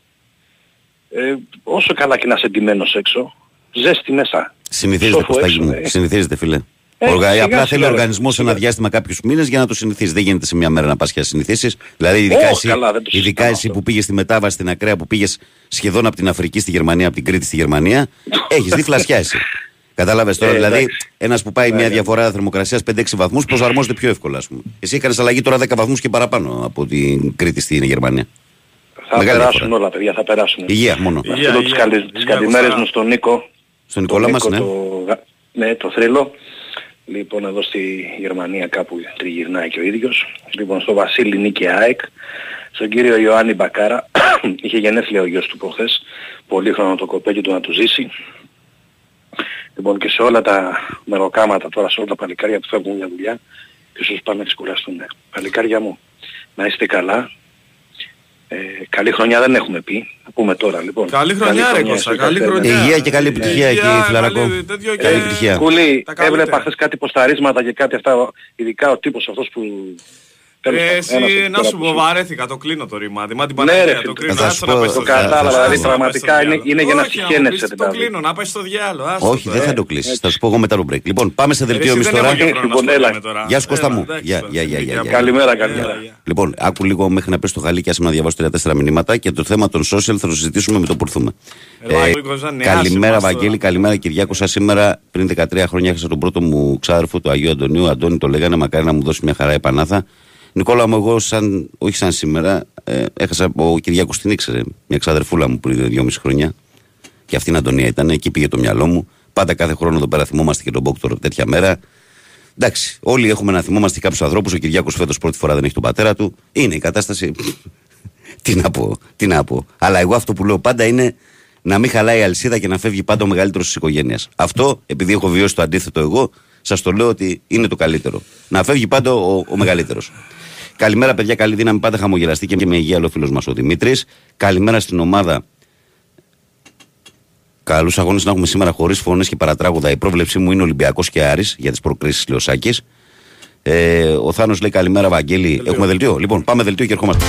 Ε, όσο καλά και να είσαι εντυμένος έξω, ζέστη μέσα. Συνηθίζεται Σόφο Κωστάκη έξω, μου. ε. Συνηθίζεται, φίλε. Ε, Οργα... σιγά, Απλά σιγά, θέλει ο ρε. οργανισμός ένα Σιγά. διάστημα κάποιους μήνες για να το συνηθίσει. Δεν γίνεται σε μια μέρα να πας και να συνηθίσεις. Δηλαδή, ειδικά, Ω, εσύ, καλά, δεν το ειδικά συζητάμε εσύ αυτό. που πήγες στη μετάβαση στην ακραία, που πήγες σχεδόν από την Αφρική στη Γερμανία, από την Κρήτη στη Γερμανία, έχεις δει φλασιά εσύ. Κατάλαβες τώρα, Ε, δηλαδή, εντάξει. ένας που πάει μια διαφορά θερμοκρασίας 5-6 βαθμούς προσαρμόζεται πιο εύκολα, ας πούμε. Εσύ έκανες αλλαγή τώρα 10 βαθμούς και παραπάνω από την Κρήτη στην Γερμανία. Θα Μεγάλη περάσουν διαφορά. όλα παιδιά, θα περάσουν. Υγεία μόνο. Υγεία, Να στείλω τις, υγεία. καλε... Υγεία, τις καλημέρες Κωστά. μου στον Νίκο. Στον Νικόλα μας, Νίκο, ναι. Το... γα- Ναι, το θρύλο. Λοιπόν, εδώ στη Γερμανία κάπου τριγυρνάει και ο ίδιος. Λοιπόν, στο Βασίλη Νίκη ΑΕΚ. Στον κύριο Ιωάννη Μπακάρα. Είχε γενέθλια ο γιος του προχθές. Πολύ χρόνο το κοπέκι του να του ζήσει. Λοιπόν, και σε όλα τα μεροκάματα τώρα, σε όλα τα παλικάρια που φεύγουν για δουλειά, και όσους πάνε να ξεκουραστούν. Παλικάρια μου, να είστε καλά. Ε, καλή χρονιά δεν έχουμε πει. Θα πούμε τώρα λοιπόν. Καλή χρονιά ρε Κώστα, στους καλή καθένας. χρονιά. Υγεία και καλή επιτυχία εκεί, Υγεία, Φιλαρακό. καλή- τέτοιο Καλή και- επιτυχία. Κούλη, Τα καλύτερα. έβλεπα χθες κάτι ποσταρίσματα και κάτι αυτά, ειδικά ο τύπος αυτός που... τέλος Ε, πάντων, Εσύ ένας εκεί να πέρα σου που πω βαρέθηκα, το κλείνω το ρημάδι. Μα την Ναι, ρε, Παναγία φίλε, το κλείνω. θα άστο σου να πω, πάει στο το διάλογο. κατάλαβα, Άστο δηλαδή, να πάει στο πραγματικά διάλογο. είναι- είναι για να Όχι, συχαίνεσαι, μου πεις, Το δηλαδή. κλείνω, να πάει στο διάλογο. άστο Όχι, το, δεν ε. θα το κλείσεις. Θα σου πω εγώ μετά το break. Λοιπόν, πάμε σε Ρε, δελτίο εσύ εμεί δεν τώρα. έχω και χρόνο να Λοιπόν, ασχολούμαι έλα. τώρα. Γεια σου, Κώστα Έλα, μου. εντάξει, Γεια, τώρα, γεια, γεια, στην γεια, ηλικία γεια. μου. Καλημέρα, Έλα, καλημέρα. γεια. Λοιπόν, άκου λίγο μέχρι να πέσει το χαλί και άσε με να διαβάσω τρία-τέσσερα μηνύματα και το θέμα των social θα το συζητήσουμε με το που έρθουμε. Έλα, ο Νίκος, αν είναι, άσε καλημέρα, μας τώρα. Βαγγέλη, καλημέρα, Κυριάκο. Σα σήμερα, πριν 13 χρόνια, έχασα τον πρώτο μου ξάδερφο του Αγίου Αντωνίου. Αντώνη το λέγανε, μακάρι να μου δώσει μια χαρά επανάθα. Νικόλα μου, εγώ, σαν, όχι σαν σήμερα, ε, έχασα ο Κυριάκος την ήξερε. Μια ξαδερφούλα μου πριν 2,5 χρόνια. Και αυτήν Αντωνία ήταν, εκεί πήγε το μυαλό μου. Πάντα κάθε χρόνο εδώ πέρα θυμόμαστε και τον Μπόκτορο τέτοια μέρα. Εντάξει, όλοι έχουμε να θυμόμαστε κάποιους ανθρώπους. Ο Κυριάκος φέτος πρώτη φορά δεν έχει τον πατέρα του. Είναι η κατάσταση. τι να πω, τι να πω. Αλλά εγώ αυτό που λέω πάντα είναι να μην χαλάει η αλυσίδα και να φεύγει πάντα ο μεγαλύτερος της οικογένειας. Αυτό, επειδή έχω βιώσει το αντίθετο εγώ, σας το λέω ότι είναι το καλύτερο. Να φεύγει πάντα ο, ο μεγαλύτερος. Καλημέρα, παιδιά. Καλή δύναμη. Πάντα χαμογελαστή και με υγεία, λέει ο φίλος μας ο Δημήτρης. Καλημέρα στην ομάδα Καλούς αγώνες να έχουμε σήμερα χωρίς φωνές και παρατράγουδα. Η πρόβλεψή μου είναι Ολυμπιακός και Άρης για τις προκρίσεις Λεωσάκη. Ε, ο Θάνος λέει καλημέρα, Βαγγέλη. Έχουμε δελτίο. Λοιπόν, πάμε δελτίο και ερχόμαστε.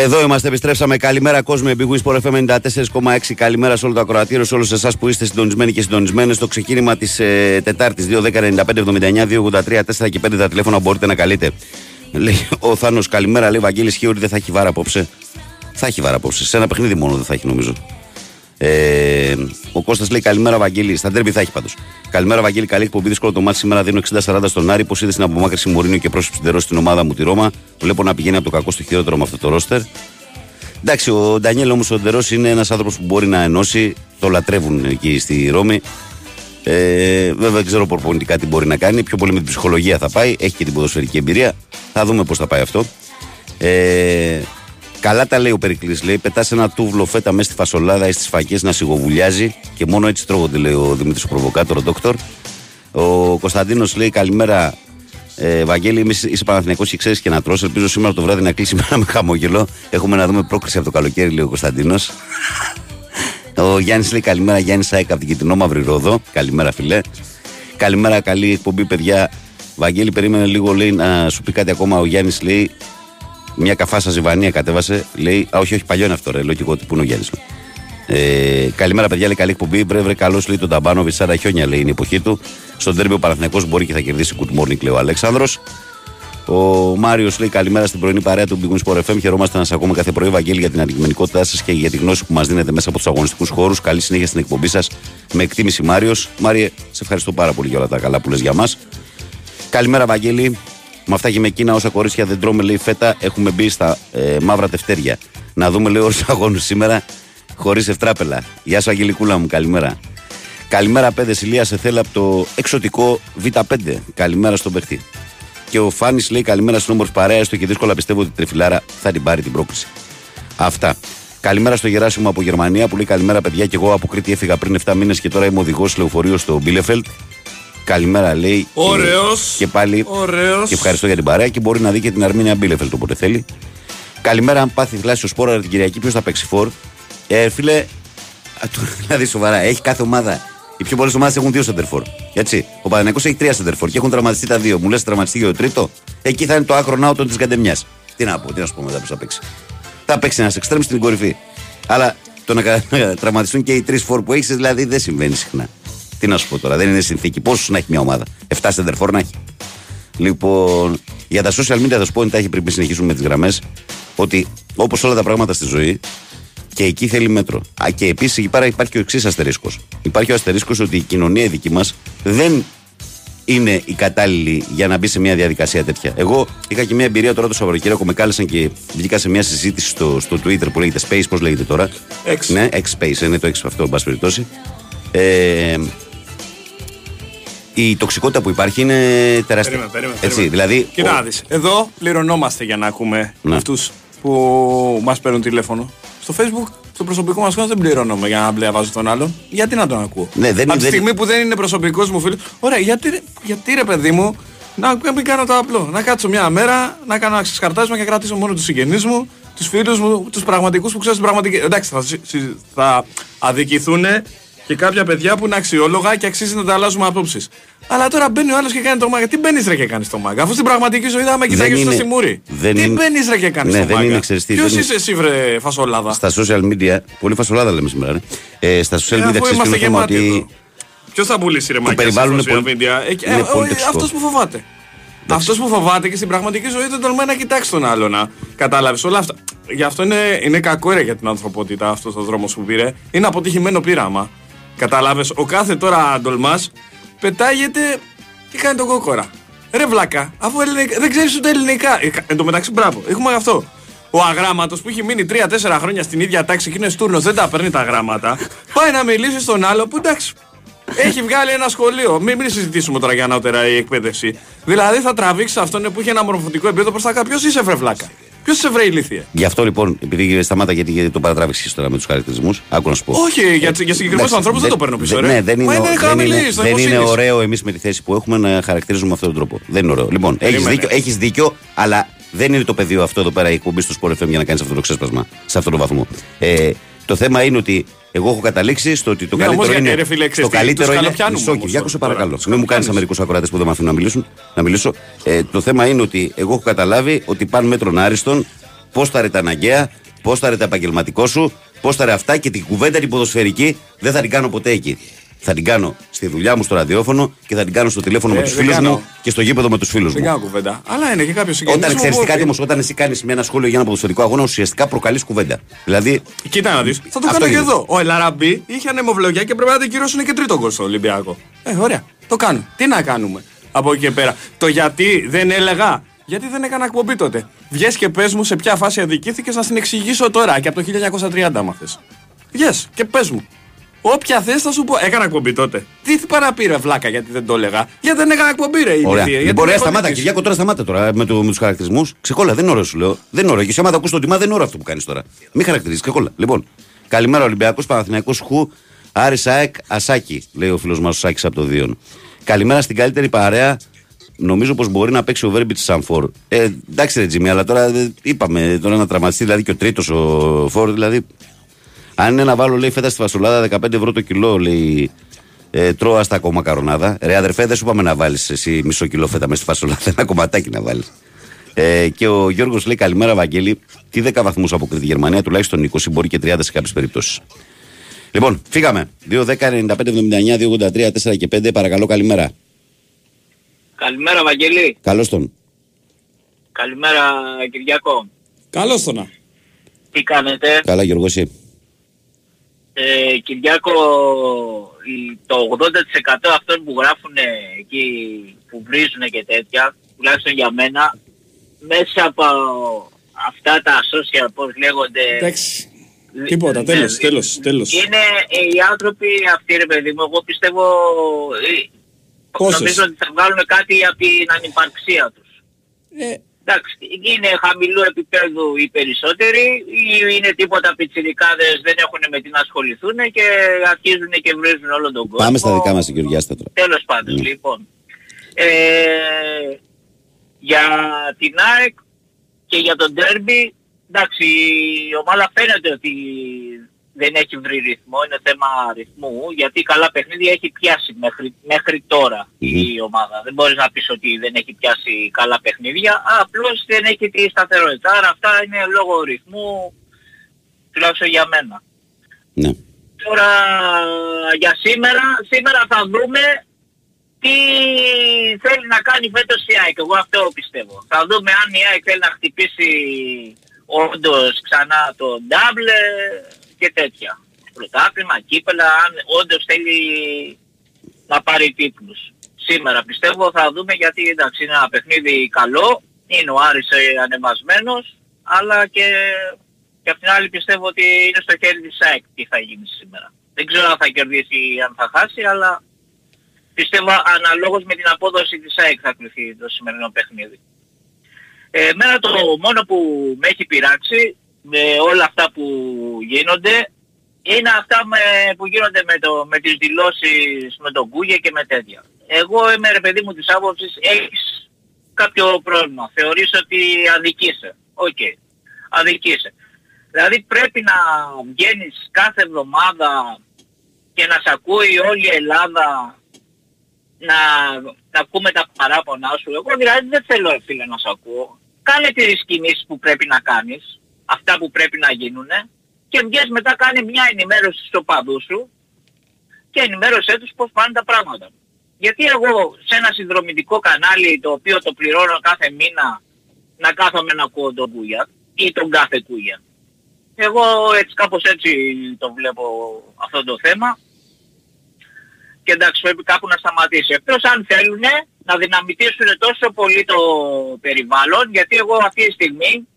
Εδώ είμαστε, επιστρέψαμε. Καλημέρα, κόσμο. Big Wins Sport FM 94,6. Καλημέρα σε όλο το ακροατήριο, σε όλους εσάς που είστε συντονισμένοι και συντονισμένες. Στο ξεκίνημα της ε, Τετάρτης 2-10-95-79-283-4 και 5 τα τηλέφωνα μπορείτε να καλείτε. Λέει ο Θάνος, καλημέρα. Λέει Βαγγέλης, ισχύει ότι δεν θα έχει βάρα απόψε. Θα έχει βάρα απόψε. Σε ένα παιχνίδι μόνο δεν θα έχει, νομίζω. Ε, ο Κώστας λέει καλημέρα, Βαγγέλη. Στα ντέρμπι θα έχει πάντως. Καλημέρα, Βαγγέλη. Καλή εκπομπή. Δύσκολο το μάτι σήμερα. Δίνω 60-40 στον Άρη. Πώς είδες την απομάκρυση Μωρίνιο και πρόσωπο συντερό στην ομάδα μου τη Ρώμα. Βλέπω να πηγαίνει από το κακό στο χειρότερο με αυτό το ρόστερ. Εντάξει, ο Ντανιέλ όμως ο Ντερός είναι ένας άνθρωπος που μπορεί να ενώσει. Το λατρεύουν εκεί στη Ρώμη. Ε, βέβαια δεν ξέρω προπονητικά τι μπορεί να κάνει. Πιο πολύ με την ψυχολογία θα πάει. Έχει και την ποδοσφαιρική εμπειρία. Θα δούμε πώς θα πάει αυτό. Ε, καλά τα λέει ο Περικλής. Λέει: Πετάς ένα τούβλο φέτα μέσα στη φασολάδα ή στι φακές να σιγοβουλιάζει και μόνο έτσι τρώγονται, λέει ο Δημήτρης ο Προβοκάτορ, ο Δόκτωρ. Ο Κωνσταντίνος λέει: Καλημέρα, ε, Βαγγέλη, είμαι, είσαι Παναθηναϊκός και ξέρεις και να τρώσει. Ελπίζω σήμερα το βράδυ να κλείσει μέρα με χαμόγελο. Έχουμε να δούμε πρόκριση από το καλοκαίρι, λέει ο Κωνσταντίνος. Ο Γιάννης λέει: Καλημέρα, Γιάννη Σάικα από την Κιτρινό Μαύρη Ρόδο. Καλημέρα, φιλέ. Καλημέρα, καλή εκπομπή, παιδιά. Βαγγέλη, περίμενε λίγο, λέει, να σου πει κάτι ακόμα. Ο Γιάννης λέει: Μια καφάσα ζυβανία κατέβασε. Λέει: Α, όχι, όχι, παλιό είναι αυτό, ρε. Λογικό ότι πού είναι ο Γιάννη. Ε, καλημέρα, παιδιά, λέει καλή εκπομπή. Βρε, βρε, καλώς λέει τον Ταμπάνοβιτ. Σαν τα χιόνια λέει είναι η εποχή του. Στον τέρμι ο Παναθηναϊκός μπορεί και θα κερδίσει. Good morning, λέει ο Αλέξανδρος. Ο Μάριος λέει καλημέρα στην πρωινή παρέα του Big Wings Sport FM. Χαιρόμαστε να σας ακούμε κάθε πρωί, Βαγγέλη, για την αντικειμενικότητά σας και για τη γνώση που μας δίνετε μέσα από τους αγωνιστικούς χώρους. Καλή συνέχεια στην εκπομπή σας. Με εκτίμηση Μάριος. Μάριε, σε ευχαριστώ πάρα πολύ για όλα τα καλά που λες για μας. Καλημέρα, Βαγγέλη. Με αυτά και με εκείνα όσα κορίτσια δεν τρώμε, λέει φέτα, έχουμε μπει στα ε, μαύρα τευτέρια. Να δούμε, λέει, όλους τους αγώνου σήμερα χωρίς ευτράπελα. Γεια σου, Αγγελικούλα μου, καλημέρα. Καλημέρα, παιδε. Ηλία σε θέλει από το εξωτικό Β5. Καλημέρα στον παιχτή. Και ο Φάνης λέει καλημέρα στην όμορφη παρέα, έστω και δύσκολα πιστεύω ότι η τρεφιλάρα θα την πάρει την πρόκληση. Αυτά. Καλημέρα στο Γεράσιμο από Γερμανία που λέει καλημέρα παιδιά και εγώ από Κρήτη έφυγα πριν 7 μήνες και τώρα είμαι οδηγός λεωφορείο στο Μπίλεφελτ. Καλημέρα λέει. και- Ωραίος. Και, πάλι. Ωραίος. Και ευχαριστώ για την παρέα και μπορεί να δει και την Αρμίνια Μπίλεφελτ όποτε θέλει. Καλημέρα, αν πάθεις θλάσσιο σπόρα την Κυριακή, ποιος θα παίξει φόρ. Ε, φίλε, α, το- δηλαδή σοβαρά, έχει κάθε ομάδα. Οι πιο πολλές ομάδες έχουν δύο σεντερφόρ. Έτσι. Ο Παναγενικό έχει τρία σεντερφόρ και έχουν τραυματιστεί τα δύο. Μου λες τραυματιστεί και το τρίτο; Εκεί θα είναι το άκρο ναό τη Γκαντεμιάς. Τι να πω, τι να σου πω μετά που θα παίξει. Θα παίξει ένας εξτρέμ στην κορυφή. Αλλά το να κα- να τραυματιστούν και οι τρεις φόρ που έχεις, δηλαδή δεν συμβαίνει συχνά. Τι να σου πω τώρα, δεν είναι συνθήκη. Πόσους να έχει μια ομάδα; 7 σεντερφόρ να έχει. Λοιπόν, για τα social media θα σου πω εντάχει πριν συνεχίσουμε με τις γραμμές ότι όπως όλα τα πράγματα στη ζωή και εκεί θέλει μέτρο. Α, και επίσης εκεί πέρα υπάρχει και ο εξής αστερίσκος. Υπάρχει ο αστερίσκος ότι η κοινωνία η δική μας δεν είναι η κατάλληλη για να μπει σε μια διαδικασία τέτοια. Εγώ είχα και μια εμπειρία τώρα το Σαββατοκύριακο, με κάλεσαν και βγήκα σε μια συζήτηση στο, στο Twitter που λέγεται Space, πώς λέγεται τώρα. X. Ναι, X Space, είναι το X αυτό, εν πάση περιπτώσει. Ε, η τοξικότητα που υπάρχει είναι τεράστια. Περίμενε, περίμενε, Έτσι, περίμενε. δηλαδή. Κοίτα ο- να δεις. Εδώ πληρωνόμαστε για να ακούμε Ναι. αυτούς που μας παίρνουν τηλέφωνο Στο facebook, στο προσωπικό μας κανάλι δεν πληρώνομαι για να μπλεβάζω τον άλλον. Γιατί να τον ακούω; Ναι, δεν- Από τη δεν- στιγμή που δεν είναι προσωπικός μου φίλος. Ωραία, γιατί, ρε- γιατί ρε παιδί μου, να μην κάνω το απλό. Να κάτσω μια μέρα, να κάνω ένα χαρτάσμα και να κρατήσω μόνο τους συγγενείς μου, τους φίλους μου, τους πραγματικούς που ξέρω στην πραγματική. Εντάξει, θα, συ- συ- θα αδικηθούν και κάποια παιδιά που είναι αξιόλογα και αξίζει να τα αλλάζουμε απόψεις. Αλλά τώρα μπαίνει ο άλλος και κάνει το μάγκα. Τι μπαίνεις ρε και κάνεις το μάγκα; Αφού στην πραγματική ζωή θα με κοιτάγεις στο είναι- στη μούρη. δεν Τι είναι- μπαίνεις ρε και κάνεις Ναι, το δεν μάγκα; είναι, ξέρεις τι, Ποιος δεν είσαι εσύ βρε φασολάδα; Στα social media, πολύ φασολάδα λέμε σήμερα. ρε. Ε, στα social Ε, media αφού ξέρεις είμαστε το θέμα γεμάτοι ότι. εδώ. Ποιος θα πουλήσει ρε μάκια περιβάλλον στα είναι social πολύ- media; Ε, είναι πολύ ε, τοξικό. αυτός που φοβάται. Αυτός που φοβάται και στην πραγματική ζωή δεν τολμάει να κοιτάξει τον άλλο να κατάλαβες όλα αυτά. Γι' αυτό είναι, είναι κακό ρε για την ανθρωπότητα αυτός ο δρόμος που πήρε. Είναι αποτυχημένο πείραμα. Κατάλαβες, ο κάθε τώρα ντολμάς πετάγεται και κάνει τον κόκορα. Ρε βλάκα, αφού ελληνικά, δεν ξέρεις ούτε ελληνικά. Ε, Εν τω μεταξύ, μπράβο, έχουμε αυτό. Ο αγράμματος που έχει μείνει 3-4 χρόνια στην ίδια τάξη και είναι στούρνος, δεν τα παίρνει τα γράμματα. Πάει να μιλήσει στον άλλο που εντάξει, έχει βγάλει ένα σχολείο. Μην, μην συζητήσουμε τώρα για ανώτερα η εκπαίδευση. Δηλαδή θα τραβήξεις αυτόν που έχει ένα μορφωτικό επίπεδο προς τα κάτω. Ποιος είσαι, βρε βλάκα. Ποιος είσαι, βρε ηλίθιε. Γι' αυτό λοιπόν, επειδή σταμάτα γιατί, γιατί το παρατράβηξε τώρα με τους χαρακτηρισμούς, άκου να σου πω. Όχι, για, για συγκεκριμένους Εντάξει, ανθρώπους δεν το παίρνω πίσω, δε- ρε. Ναι, δεν Μα είναι, είναι δεν χαμηλή είναι, στο δεν είναι υποσύνης. ωραίο εμείς με τη θέση που έχουμε να χαρακτηρίζουμε με αυτόν τον τρόπο. Δεν είναι ωραίο. Λοιπόν, έχεις Περίμενε. δίκιο, έχεις δίκιο, αλλά δεν είναι το πεδίο αυτό εδώ πέρα η εκπομπή στο Sport FM για να κάνεις αυτό το ξέσπασμα σε αυτόν τον βαθμό. Ε, το θέμα είναι ότι εγώ έχω καταλήξει στο ότι το Ναι, καλύτερο όμως, είναι. ρε φίλε, το ξέρεις τι, καλύτερο τους είναι. καλοπιάνουμε Μισό, όμως Κυριάκο, σε τώρα. παρακαλώ. Τους Μην μου κάνεις καλοπιάνεις. Αμερικούς ακροατέ που δεν με αφήνουν να, μιλήσουν, να μιλήσω. Ε, το θέμα είναι ότι εγώ έχω καταλάβει ότι πάνε μέτρων άριστον πώς θα ρε τα αναγκαία, πώς θα ρε τα επαγγελματικό σου, πώς θα ρε αυτά και την κουβέντα την ποδοσφαιρική δεν θα την κάνω ποτέ εκεί. Θα την κάνω στη δουλειά μου στο ραδιόφωνο και θα την κάνω στο τηλέφωνο Ε, με τους δεν φίλους κάνω. μου και στο γήπεδο με τους φίλους Δεν μου. κάνω κουβέντα. Αλλά είναι και κάποιος συγγενής. Όταν ξέρεις τι κάτι όμως, όταν εσύ κάνεις με ένα σχόλιο για ένα ποδοσφαιρικό αγώνα, ουσιαστικά προκαλείς κουβέντα. Δηλαδή, Κοίτα να δεις. Θα το Αυτό κάνω και γίνεται. εδώ. Ο Ελαραμπή είχε ανεμοβλογιά και πρέπει να την κυρώσουν και τρίτο γκολ στο Ολυμπιακό. Ε, ωραία. Το κάνουν. Τι να κάνουμε από εκεί και πέρα. Το γιατί δεν έλεγα. Γιατί δεν έκανα εκπομπή τότε. Βγες και πες μου σε ποια φάση αδικήθηκες να στην εξηγήσω τώρα και από το 1930 άμα θες. Βγες και πες μου. Όποια θες θα σου πω. Έκανα εκπομπή τότε. Τι παραπήρε βλάκα γιατί δεν το έλεγα. Γιατί δεν έκανα εκπομπή ρε. Ωραία. ηλίθιε, γιατί Λοιπόν, δεν ρε, έχω σταμάτα, ζητήσει. Κυριάκο, τώρα σταμάτα τώρα με, το, με τους χαρακτηρισμούς. Ξεκόλα, δεν είναι ωραίο, σου λέω. Δεν είναι ωραίο. Και σε άμα το ακούς το τιμά, δεν είναι ωραίο αυτό που κάνεις τώρα. Μην χαρακτηρίζεις, ξεκόλα. Λοιπόν, καλημέρα Ολυμπιακός, Παναθηναϊκός Χου, Άρης Σάεκ, Ασάκη, λέει ο φίλος μας ο Σάκης από το Δίον. Καλημέρα στην καλύτερη παρέα. Νομίζω πως μπορεί να παίξει ο Βέρμπιτ σαν φόρ. Ε, εντάξει, ρε Τζιμί, αλλά τώρα ε, είπαμε τώρα να τραυματιστεί δηλαδή και ο τρίτος ο φόρ. Δηλαδή, αν είναι να βάλω, λέει, φέτα στη φασουλάδα 15 ευρώ το κιλό, λέει, ε, τρώω στα ακόμα καρονάδα. Ρε αδερφέ, δεν σου είπαμε να βάλεις εσύ μισό κιλό φέτα μέσα στη φασουλάδα, ένα κομματάκι να βάλεις. Ε, και ο Γιώργος λέει: Καλημέρα, Βαγγέλη. Τι 10 βαθμούς αποκρίνει η Γερμανία, τουλάχιστον 20, μπορεί και 30 σε κάποιες περιπτώσεις. Λοιπόν, φύγαμε. 2, 10, 95, 79, 283, 4 και 5. Παρακαλώ, καλημέρα. Καλημέρα Βαγγέλη. Καλώς τον. Καλημέρα Κυριακό. Καλώς το να. Τι κάνετε; Καλά, Γιώργος, εσύ. Ε, Κυριάκο, η- το 80% αυτών που γράφουν εκεί, που βρίζουν και τέτοια, τουλάχιστον για μένα, μέσα από αυτά τα social, πώς λέγονται... Εντάξει. Ναι, Τίποτα, ναι, τέλος, ναι. τέλος, τέλος. Είναι ε, οι άνθρωποι αυτοί ρε παιδί μου, εγώ πιστεύω, ε, Πόσες; νομίζω ότι θα βγάλουν κάτι από την ανυπαρξία τους. Ε, Εντάξει, είναι χαμηλού επίπεδου οι περισσότεροι ή είναι τίποτα πιτσιρικάδες, δεν έχουν με τι να ασχοληθούν και αρχίζουν και βρίζουν όλο τον κόσμο. Πάμε στα δικά μας, Γεωργιά, στα τώρα. Τέλος πάντων, Ναι. λοιπόν. Ε, για την ΑΕΚ και για τον Ντέρμπι, εντάξει, η ομάδα φαίνεται ότι δεν έχει βρει ρυθμό, είναι θέμα ρυθμού, γιατί καλά παιχνίδια έχει πιάσει μέχρι, μέχρι τώρα η ομάδα. Δεν μπορείς να πεις ότι δεν έχει πιάσει καλά παιχνίδια, απλώς δεν έχει τη σταθερότητα. Άρα αυτά είναι λόγω ρυθμού, τουλάχιστον για μένα. Ναι. Τώρα για σήμερα, σήμερα θα δούμε τι θέλει να κάνει φέτος η ΑΕΚ. Εγώ αυτό πιστεύω. Θα δούμε αν η ΑΕΚ θέλει να χτυπήσει όντως ξανά το ντάμπλε και τέτοια. Πρωτάθλημα, κύπελα, αν όντως θέλει να πάρει τίτλους. Σήμερα πιστεύω θα δούμε γιατί εντάξει είναι ένα παιχνίδι καλό, είναι ο Άρης ε, ανεβασμένος, αλλά και, και απ' την άλλη πιστεύω ότι είναι στο χέρι της ΑΕΚ τι θα γίνει σήμερα. Δεν ξέρω αν θα κερδίσει ή αν θα χάσει, αλλά πιστεύω αναλόγως με την απόδοση της ΑΕΚ θα κληθεί το σημερινό παιχνίδι. Ε, εμένα το μόνο που με έχει πειράξει με όλα αυτά που γίνονται είναι αυτά με, που γίνονται με, το, με τις δηλώσεις με τον Κούγε και με τέτοια. Εγώ είμαι ρε παιδί μου της άποψης έχεις κάποιο πρόβλημα. Θεωρείς ότι αδικείσαι. Οκ. Αδικείσαι. Δηλαδή πρέπει να βγαίνεις κάθε εβδομάδα και να σε ακούει όλη η Ελλάδα να, να ακούμε τα παράπονά σου. Εγώ δηλαδή δεν θέλω ρε φίλε να σε ακούω. Κάνε τις κινήσεις που πρέπει να κάνεις, αυτά που πρέπει να γίνουνε και βγες μετά κάνει μια ενημέρωση στους οπαδούς σου και ενημέρωσέ τους πώς πάνε τα πράγματα. Γιατί εγώ σε ένα συνδρομητικό κανάλι το οποίο το πληρώνω κάθε μήνα να κάθομαι να ακούω τον Κούγια ή τον κάθε Κούγια. Εγώ έτσι κάπως έτσι το βλέπω αυτό το θέμα και εντάξει πρέπει κάπου να σταματήσει. Εκτός αν θέλουν να δυναμητήσουν τόσο πολύ το περιβάλλον γιατί εγώ αυτή τη στιγμή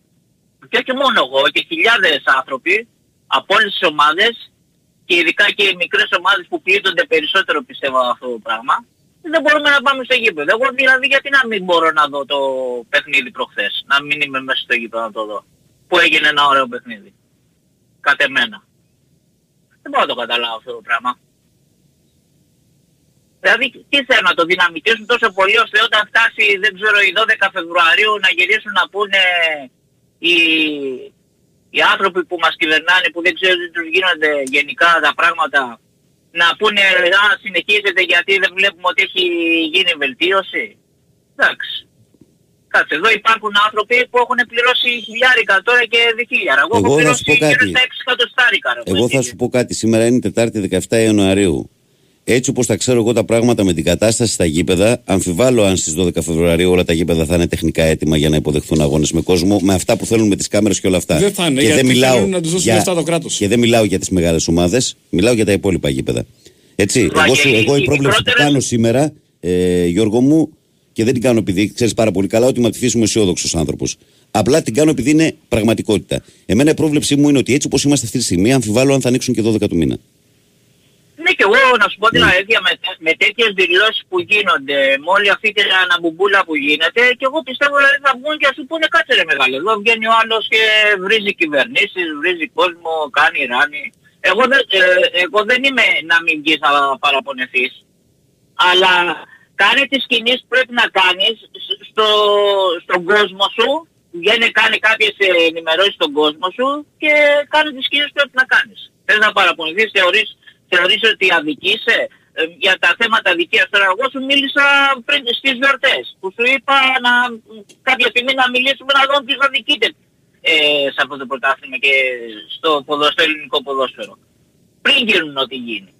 και όχι μόνο εγώ και χιλιάδες άνθρωποι από όλες τις ομάδες και ειδικά και οι μικρές ομάδες που πλήττονται περισσότερο πιστεύω αυτό το πράγμα δεν μπορούμε να πάμε στο γήπεδο. Εγώ δηλαδή γιατί να μην μπορώ να δω το παιχνίδι προχθές, να μην είμαι μέσα στο γήπεδο να το δω. Που έγινε ένα ωραίο παιχνίδι. Κατ' εμένα. Δεν μπορώ να το καταλάβω αυτό το πράγμα. Δηλαδή τι θέλουν να το δυναμητήσουν τόσο πολύ ώστε όταν φτάσει δεν ξέρω οι 12 Φεβρουαρίου να γυρίσουν να πούνε οι, οι άνθρωποι που μας κυβερνάνε που δεν ξέρουν τι τους γίνονται γενικά τα πράγματα να πούνε α συνεχίζετε γιατί δεν βλέπουμε ότι έχει γίνει βελτίωση. Εντάξει. Κάτσε, εδώ υπάρχουν άνθρωποι που έχουν πληρώσει χιλιάρικα τώρα και διχίλιαρα. Εγώ, Εγώ έχω θα πληρώσει σου πω γύρω κάτι. στα 6 εκατοστάρικα. ρε, Εγώ θα παιδί. σου πω κάτι. Σήμερα είναι Τετάρτη 17 Ιανουαρίου. Έτσι όπως τα ξέρω εγώ τα πράγματα με την κατάσταση στα γήπεδα, αμφιβάλλω αν στις 12 Φεβρουαρίου όλα τα γήπεδα θα είναι τεχνικά έτοιμα για να υποδεχθούν αγώνες με κόσμο, με αυτά που θέλουν με τις κάμερες και όλα αυτά. Δεν θα είναι, και γιατί δεν μιλάω θέλουν να τους δώσει λεφτά το κράτος. Και δεν μιλάω για τις μεγάλες ομάδες, μιλάω για τα υπόλοιπα γήπεδα. Έτσι, Μα εγώ, και σου, οι- εγώ η οι πρόβλεψη που μικρότερες- κάνω σήμερα, ε, Γιώργο μου, και δεν την κάνω επειδή ξέρεις πάρα πολύ καλά ότι είμαι ατυχή είμαι αισιόδοξος άνθρωπος. Απλά την κάνω επειδή είναι πραγματικότητα. Εμένα η πρόβλεψή μου είναι ότι έτσι όπως είμαστε αυτή τη στιγμή, αμφιβάλλω αν θα ανοίξουν και 12 του μήνα. Ναι και εγώ να σου πω την αλήθεια με, με τέτοιες δηλώσεις που γίνονται, με όλη αυτή την αναμπομπούλα που γίνεται και εγώ πιστεύω δηλαδή θα βγουν και ας σου πούνε κάτσε ρε μεγάλε. Εδώ βγαίνει ο άλλος και βρίζει κυβερνήσεις, βρίζει κόσμο, κάνει ράνι. Εγώ δεν, ε, εγώ δεν είμαι να μην βγεις να παραπονεθείς. Αλλά κάνε τις κινήσεις που πρέπει να κάνεις σ- στο, στον κόσμο σου, βγαίνει κάνει κάποιες ε, ενημερώσεις στον κόσμο σου και κάνε τις κινήσεις που πρέπει να κάνεις. Θες να παραπονηθείς, θεωρείς, θεωρείς ότι αδικείσαι ε, για τα θέματα αδικίας. Τώρα εγώ σου μίλησα πριν στις γιορτές που σου είπα να, κάποια στιγμή να μιλήσουμε να δούμε ποιος αδικείται ε, σε αυτό το πρωτάθλημα και στο, ποδο- στο ελληνικό ποδόσφαιρο. Πριν γίνουν ό,τι γίνει.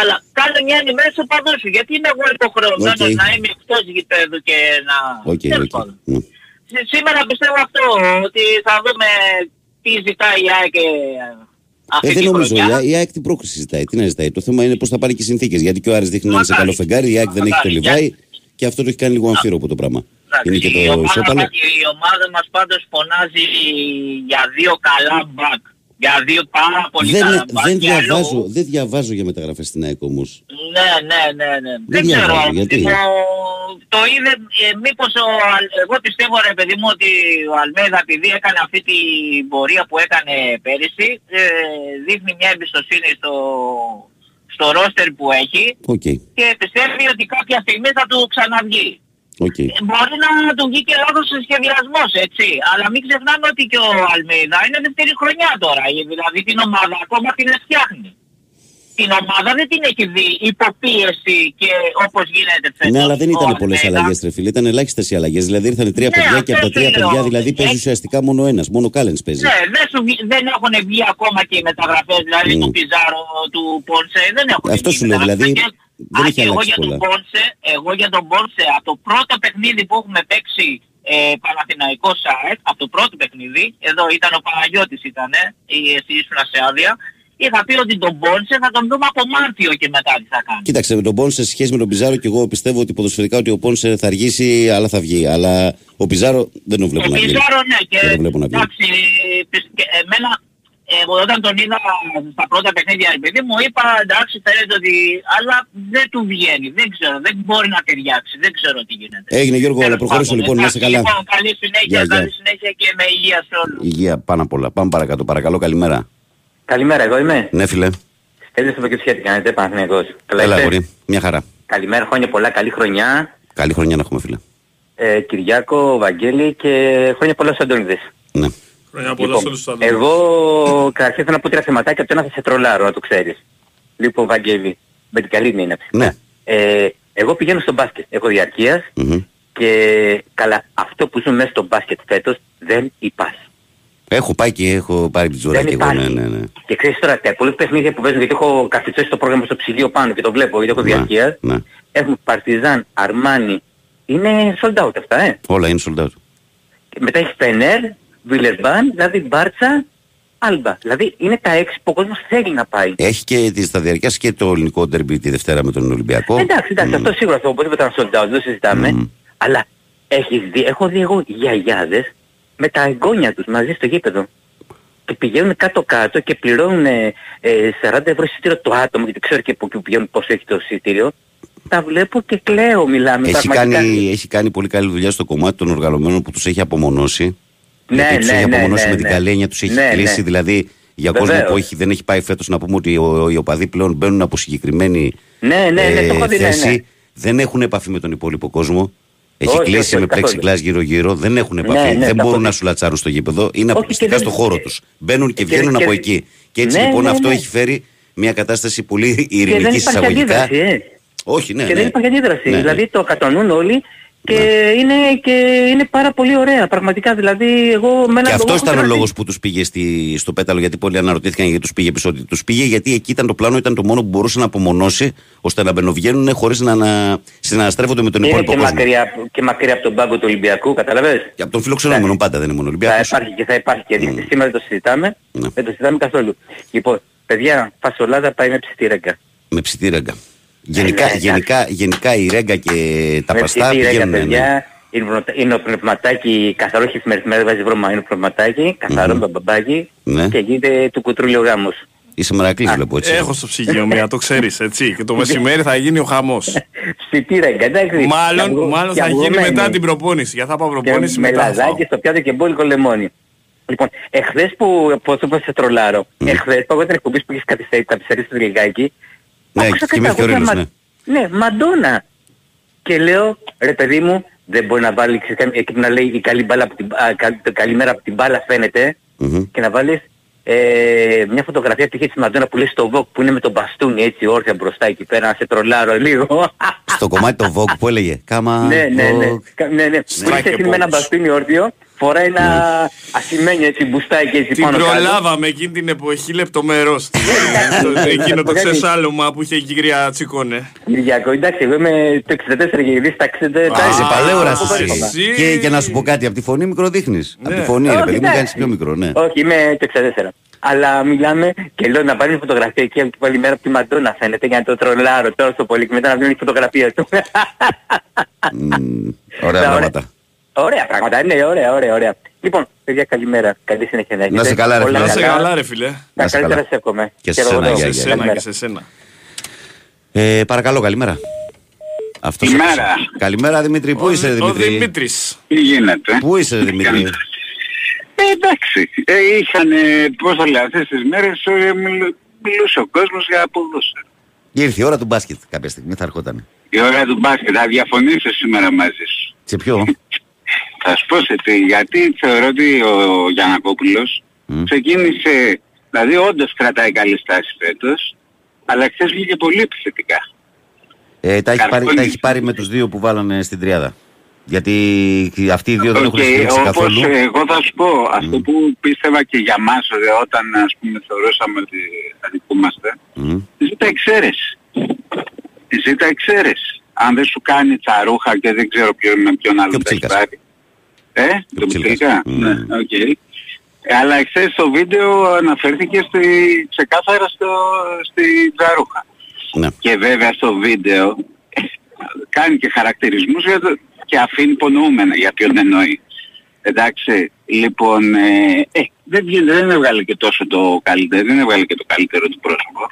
Αλλά κάνε μια ενημέρωση στους οπαδούς σου. Γιατί είμαι εγώ υποχρεωμένος Οκ. να είμαι εκτός γηπέδου και να... Οκ, Τέλος οκ. πάντων. Ναι. Σ- Σήμερα πιστεύω αυτό, ότι θα δούμε τι ζητάει η ΑΕΚ ε, αυτή Ε, δεν τη νομίζω. χρονιά. Η, η ΑΕΚ την πρόκληση ζητάει. Τι να ζητάει. Το θέμα είναι πώς θα πάρει και οι συνθήκες. Γιατί και ο Άρης δείχνει να είναι σε Μακάρι. καλό φεγγάρι, η ΑΕΚ δεν έχει το Μακάρι. Λιβάι και αυτό το έχει κάνει λίγο αμφίροπο το πράγμα. Εντάξει, Είναι και η, το ομάδα, ισόπαλο. μας- η ομάδα μας πάντως φωνάζει για δύο καλά μπακ. Για δύο πάρα πολύ Δεν, καλά μπακ. δεν, και άλλο- διαβάζω, δεν διαβάζω για μεταγραφές στην ΑΕΚ όμως. Ναι, ναι, ναι, ναι. Δεν, διαβάζω, ξέρω. γιατί; Το, το είδε, ε, μήπως ο, Αλ- εγώ πιστεύω ρε παιδί μου ότι ο Αλμέδα επειδή έκανε αυτή την πορεία που έκανε πέρυσι ε, δείχνει μια εμπιστοσύνη στο, στο ρόστερ που έχει Οκ. και πιστεύει ότι κάποια στιγμή θα του ξαναβγεί. Οκ. Ε, Μπορεί να του βγει και λάθος σε σχεδιασμός, έτσι. Αλλά μην ξεχνάμε ότι και ο Αλμέιδα είναι δεύτερη χρονιά τώρα. Ε, Δηλαδή την ομάδα ακόμα την φτιάχνει. Την ομάδα δεν την έχει δει υπό πίεση και όπως γίνεται φέτος. Ναι, αλλά δεν ο ήταν πολλές Αλμέιδα. αλλαγές, ρε φίλε. Ήταν ελάχιστες οι αλλαγές. Δηλαδή ήρθαν τρία Ναι, παιδιά και από τα αυτό τρία σου λέω. παιδιά δηλαδή παίζει Έχει- ουσιαστικά μόνο ένας. Μόνο ο Κάλενς παίζει. Ναι, δεν, σου, βγει- δεν έχουν βγει ακόμα και οι μεταγραφές, δηλαδή Mm. του Πιζάρο, του Πόνσε, δεν έχουν Αυτό βγει σου λέω, μεταγραφές. δηλαδή, Και- δεν Α, έχει και εγώ αλλάξει για τον πολλά. Πόνσε, εγώ για τον Πόνσε, από το πρώτο παιχνίδι που έχουμε παίξει ε, Παναθηναϊκό ΣΑΕΚ, από το πρώτο παιχνίδι, εδώ ήταν ο Παναγιώτης ήτανε, ή εσύ ήσουν σε άδεια, είχα πει ότι τον Πόνσε θα τον δούμε από Μάρτιο και μετά τι θα κάνει. Κοίταξε, με τον Πόνσε σε σχέση με τον Πιζάρο και εγώ πιστεύω ότι ποδοσφαιρικά ότι ο Πόνσε θα αργήσει, αλλά θα βγει. Αλλά ο Πιζάρο δεν τον βλέπω Ο να βγει. Πιζάρο ναι και Δεν τον βλέπω να βγει. εντάξει, πι- και εμένα ε, όταν τον είδα στα πρώτα παιχνίδια, ρε παιδί μου, είπα εντάξει φαίνεται ότι... Αλλά δεν του βγαίνει, δεν ξέρω, δεν μπορεί να ταιριάξει, δεν ξέρω τι γίνεται. Έγινε Γιώργο, αλλά Τέλος προχωρήσω πάντων, λοιπόν, να είστε εντάξει, καλά. Λοιπόν, καλή συνέχεια, Γεια, γεια. καλή συνέχεια και με υγεία σε όλους. Υγεία πάνω απ' όλα. Πάμε παρακάτω. Παρακαλώ, καλημέρα. Καλημέρα, εγώ είμαι. Ναι, φίλε. Στέλνεις από και τι κάνετε, Παναθηναϊκός. Καλά Έλα, είστε; αγόρι. Μια χαρά. Καλημέρα, χρόνια πολλά, καλή χρονιά. Καλή χρονιά να έχουμε, φίλε. Ε, Κυριάκο, Βαγγέλη και χρόνια πολλά στους Αντώνιδες. Ναι. Χρόνια πολλά Λοιπόν, σε όλους τους άλλους. εγώ καταρχήν θέλω να πω τρία θεματάκια, από το ένα θα σε τρολάρω, να το ξέρεις. Λοιπόν, Βαγγέλη, με την καλή μήνα. Ναι. Ε, εγώ πηγαίνω στο μπάσκετ, έχω διαρκείας Μμμ. και καλά, αυτό που ζουν μέσα στο μπάσκετ φέτος δεν υπάρχει. Έχω πάει και έχω πάρει τη Δεν τζουράκι εγώ. Ναι, υπάρχει. ναι, ναι. Και ξέρεις τώρα, τα υπόλοιπα παιχνίδια που παίζουν, γιατί έχω καθιστώσει το πρόγραμμα στο ψυγείο πάνω και το βλέπω, γιατί έχω Ναι, διαρκείας. ναι. Έχουμε Παρτιζάν, Αρμάνι. Είναι sold out αυτά, ε. Όλα είναι sold out. Και μετά έχει Φενέρ, Βιλερμπάν, δηλαδή Μπάρτσα, Άλμπα. Δηλαδή είναι τα έξι που ο κόσμος θέλει να πάει. Έχει και τη σταδιαρκιά και το ελληνικό ντερμπι τη Δευτέρα με τον Ολυμπιακό. Εντάξει, εντάξει, Μμ. αυτό σίγουρα αυτό οπωσδήποτε ήταν sold out, δεν συζητάμε. Μμμ. Αλλά έχεις δει, έχω δει εγώ γιαγιάδες με τα εγγόνια τους μαζί στο γήπεδο. Και πηγαίνουν κάτω-κάτω και πληρώνουν ε, ε, 40 ευρώ εισιτήριο το άτομο, γιατί ξέρω και από εκεί που πηγαίνουν πόσο έχει το εισιτήριο. Τα βλέπω και κλαίω, μιλάμε. Έχει πραγματικά. κάνει, έχει κάνει πολύ καλή δουλειά στο κομμάτι των οργανωμένων που τους έχει απομονώσει. Ναι, γιατί τους ναι, έχει ναι, απομονώσει ναι, με την ναι. καλή έννοια, τους έχει Ναι, κλείσει. ναι. Δηλαδή για κόσμο Βεβαίως. που έχει, δεν έχει πάει φέτος να πούμε ότι ο- οι οπαδοί πλέον μπαίνουν από συγκεκριμένη Ναι, ναι, ναι, το έχω δει, ναι, θέση. ναι. Δεν έχουν επαφή με τον υπόλοιπο κόσμο. Έχει Όχι, κλείσει όχι, με καθόλου. πλεξικλάς γύρω-γύρω, δεν έχουν επαφή, Ναι, ναι, δεν τα έχω μπορούν δει. να σου λατσάρουν στο γήπεδο, είναι Όχι, αποκλειστικά και στο δεν- χώρο τους. Μπαίνουν και και- βγαίνουν και- από εκεί. Και έτσι Ναι, λοιπόν ναι, αυτό ναι. έχει φέρει μια κατάσταση πολύ Και δεν ειρηνική υπάρχει εισαγωγικά. αντίδραση, ε. Όχι, ναι. και ναι. δεν υπάρχει αντίδραση. Ναι, ναι. Δηλαδή το κατανοούν όλοι και, είναι, και είναι πάρα πολύ ωραία. Πραγματικά δηλαδή εγώ με έναν Και αυτός λόγο ήταν ο έχω λόγος κρατήσει. που τους πήγε στη, στο πέταλο, γιατί πολλοί αναρωτήθηκαν γιατί τους πήγε πίσω. Ότι τους πήγε γιατί εκεί ήταν το πλάνο, ήταν το μόνο που μπορούσε να απομονώσει ώστε να μπαινοβγαίνουν χωρίς να, να συναναστρέφονται με τον Είναι υπόλοιπο και κόσμο. μακριά, και μακριά από τον πάγκο του Ολυμπιακού, καταλαβες; Και από τον φιλοξενούμενο πάντα δεν είναι μόνο Θα Ολυμπιακός. υπάρχει και θα υπάρχει και δείχνει. Σήμερα δεν το συζητάμε. Ναι. Δεν το συζητάμε καθόλου. Λοιπόν, παιδιά, φασολάδα πάει με ψητή ρέγκα. Με ψητή ρέγκα. Γενικά, ναι, γενικά, γενικά η ρέγκα και τα με παστά ψητή ρέγκα, πηγαίνουν. ναι. παιδιά. Είναι, πνευμα- είναι ο πνευματάκι καθαρό, όχι μέρα βάζει βρώμα, είναι ο πνευματάκι, καθαρό Μμμ. μπαμπάκι Ναι. και γίνεται του κουτρούλιο γάμος. Είσαι μερακλής βλέπω έτσι. Έχω στο ψυγείο μία, το ξέρεις έτσι. Και το μεσημέρι θα γίνει ο χαμός. Ψητή ρέγκα, εντάξει. μάλλον Και αυγο- μάλλον και θα γίνει αυγωμένη. μετά την προπόνηση. Για θα πάω Και προπόνηση με μετά. θα φάω. λαδάκι στο πιάτο και μπόλικο λεμόνι. Λοιπόν, εχθές που, πώς το σε τρολάρω, εχθές που εγώ την εκπομπής που έχεις καθυστερήσει, καθυστερήσει λιγάκι, Ναι, άκουσα κοιμήθηκε ο καταγωγή Ρήνος, μα- Ναι, Μαντόνα. Και λέω, ρε παιδί μου, δεν μπορεί να βάλει ξέρεις, εκεί που να λέει η καλή, μπάλα από την, α, κα- το καλή μέρα από την μπάλα φαίνεται Μμμ. και να βάλεις ε, μια φωτογραφία τυχαία της Μαντόνα που λέει στο Vogue που είναι με τον μπαστούνι έτσι όρθια μπροστά εκεί πέρα να σε τρολάρω λίγο. Στο κομμάτι το Vogue που έλεγε Κάμα Ναι, ναι, ναι. Vogue. Κα- ναι, ναι. Που Strike είσαι a εσύ με ένα pose. μπαστούνι όρθιο, φοράει ένα ασημένιο έτσι μπουστάκι έτσι Την πάνω κάτω. προλάβαμε εκείνη την εποχή λεπτομερώς. Το- Εκείνο το ξεσάλωμα που είχε η κυρία Τσικόνε. Κυριακό, εντάξει, εγώ είμαι το 64 και γυρίσει στα 60. Α, είσαι παλαιόρας Α, εσύ. εσύ. Και για να σου πω κάτι, από τη φωνή μικρό δείχνεις. Από τη Ναι. φωνή, ρε Όχι, παιδί μου, εντάξει. κάνεις πιο μικρό, ναι. Όχι, είμαι το 64. Αλλά μιλάμε και λέω να βάλει μια φωτογραφία εκεί από την άλλη μέρα από τη Μαντόνα φαίνεται για να το τρολάρω τόσο πολύ και μετά να βγει η φωτογραφία του. Μμμ, Ωραία Τα πράγματα. Ωραία πράγματα, ναι, ωραία, ωραία, ωραία. Λοιπόν, παιδιά, καλημέρα. Καλή συνέχεια να έχετε. Να είσαι καλά, ρε Όλα φίλε. Να σε καλά ρε φίλε. Να Τα είσαι καλύτερα καλά. σε εύχομαι. Και σε εγώ σένα, εδώ. γεια, Σε γεια. σένα Καλημέρα. και σε σένα. Ε, παρακαλώ, καλημέρα. Αυτός Καλημέρα. Καλημέρα Δημήτρη, πού είσαι ρε Ο Δημήτρη; Δημήτρης. Τι γίνεται; Πού είσαι ρε Δημήτρη; Ε, εντάξει. Ε, είχαν, πώς το λέω, αυτές τις μέρες ε, μιλ- μιλούσε ο κόσμος για ποδόσφαιρο. Ήρθε η ώρα του μπάσκετ κάποια στιγμή, θα ερχόταν. Η ώρα του μπάσκετ. Θα διαφωνήσω σήμερα μαζί σου. Σε ποιο; Θα σου πω σε τι. Γιατί θεωρώ ότι ο Γιανακόπουλος Μμ. ξεκίνησε, δηλαδή όντως κρατάει καλή στάση φέτος, αλλά χθες βγήκε πολύ επιθετικά. Ε, τα, έχει πάρει, Καρφώνης. τα έχει πάρει με τους δύο που βάλανε στην τριάδα. Γιατί αυτοί οι δύο δεν έχουν Οκ, στηρίξει όπως καθόλου. εγώ θα σου πω, αυτό που πίστευα και για μας ότι όταν ας πούμε θεωρούσαμε ότι αδικούμαστε, Μμ. ζήτα εξαίρεση. Ζήτα εξαίρεση. Αν δεν σου κάνει τα ρούχα και δεν ξέρω ποιον, με ποιον άλλο Και ο θα έχεις Ψήλκας. πάρει. Ε, το Ψήλκας. Ψήλκα. Μμ. Ναι, οκ. Ε, Αλλά εχθές στο βίντεο αναφέρθηκε στη, ξεκάθαρα στο, στη τζαρούχα. Ναι. Και βέβαια στο βίντεο ε, κάνει και χαρακτηρισμούς για το, και αφήνει υπονοούμενα για ποιον εννοεί. Εντάξει, λοιπόν, ε, ε, δεν, βγαίνει- δεν έβγαλε και τόσο το καλύτερο, δεν έβγαλε και το καλύτερο του πρόσωπο.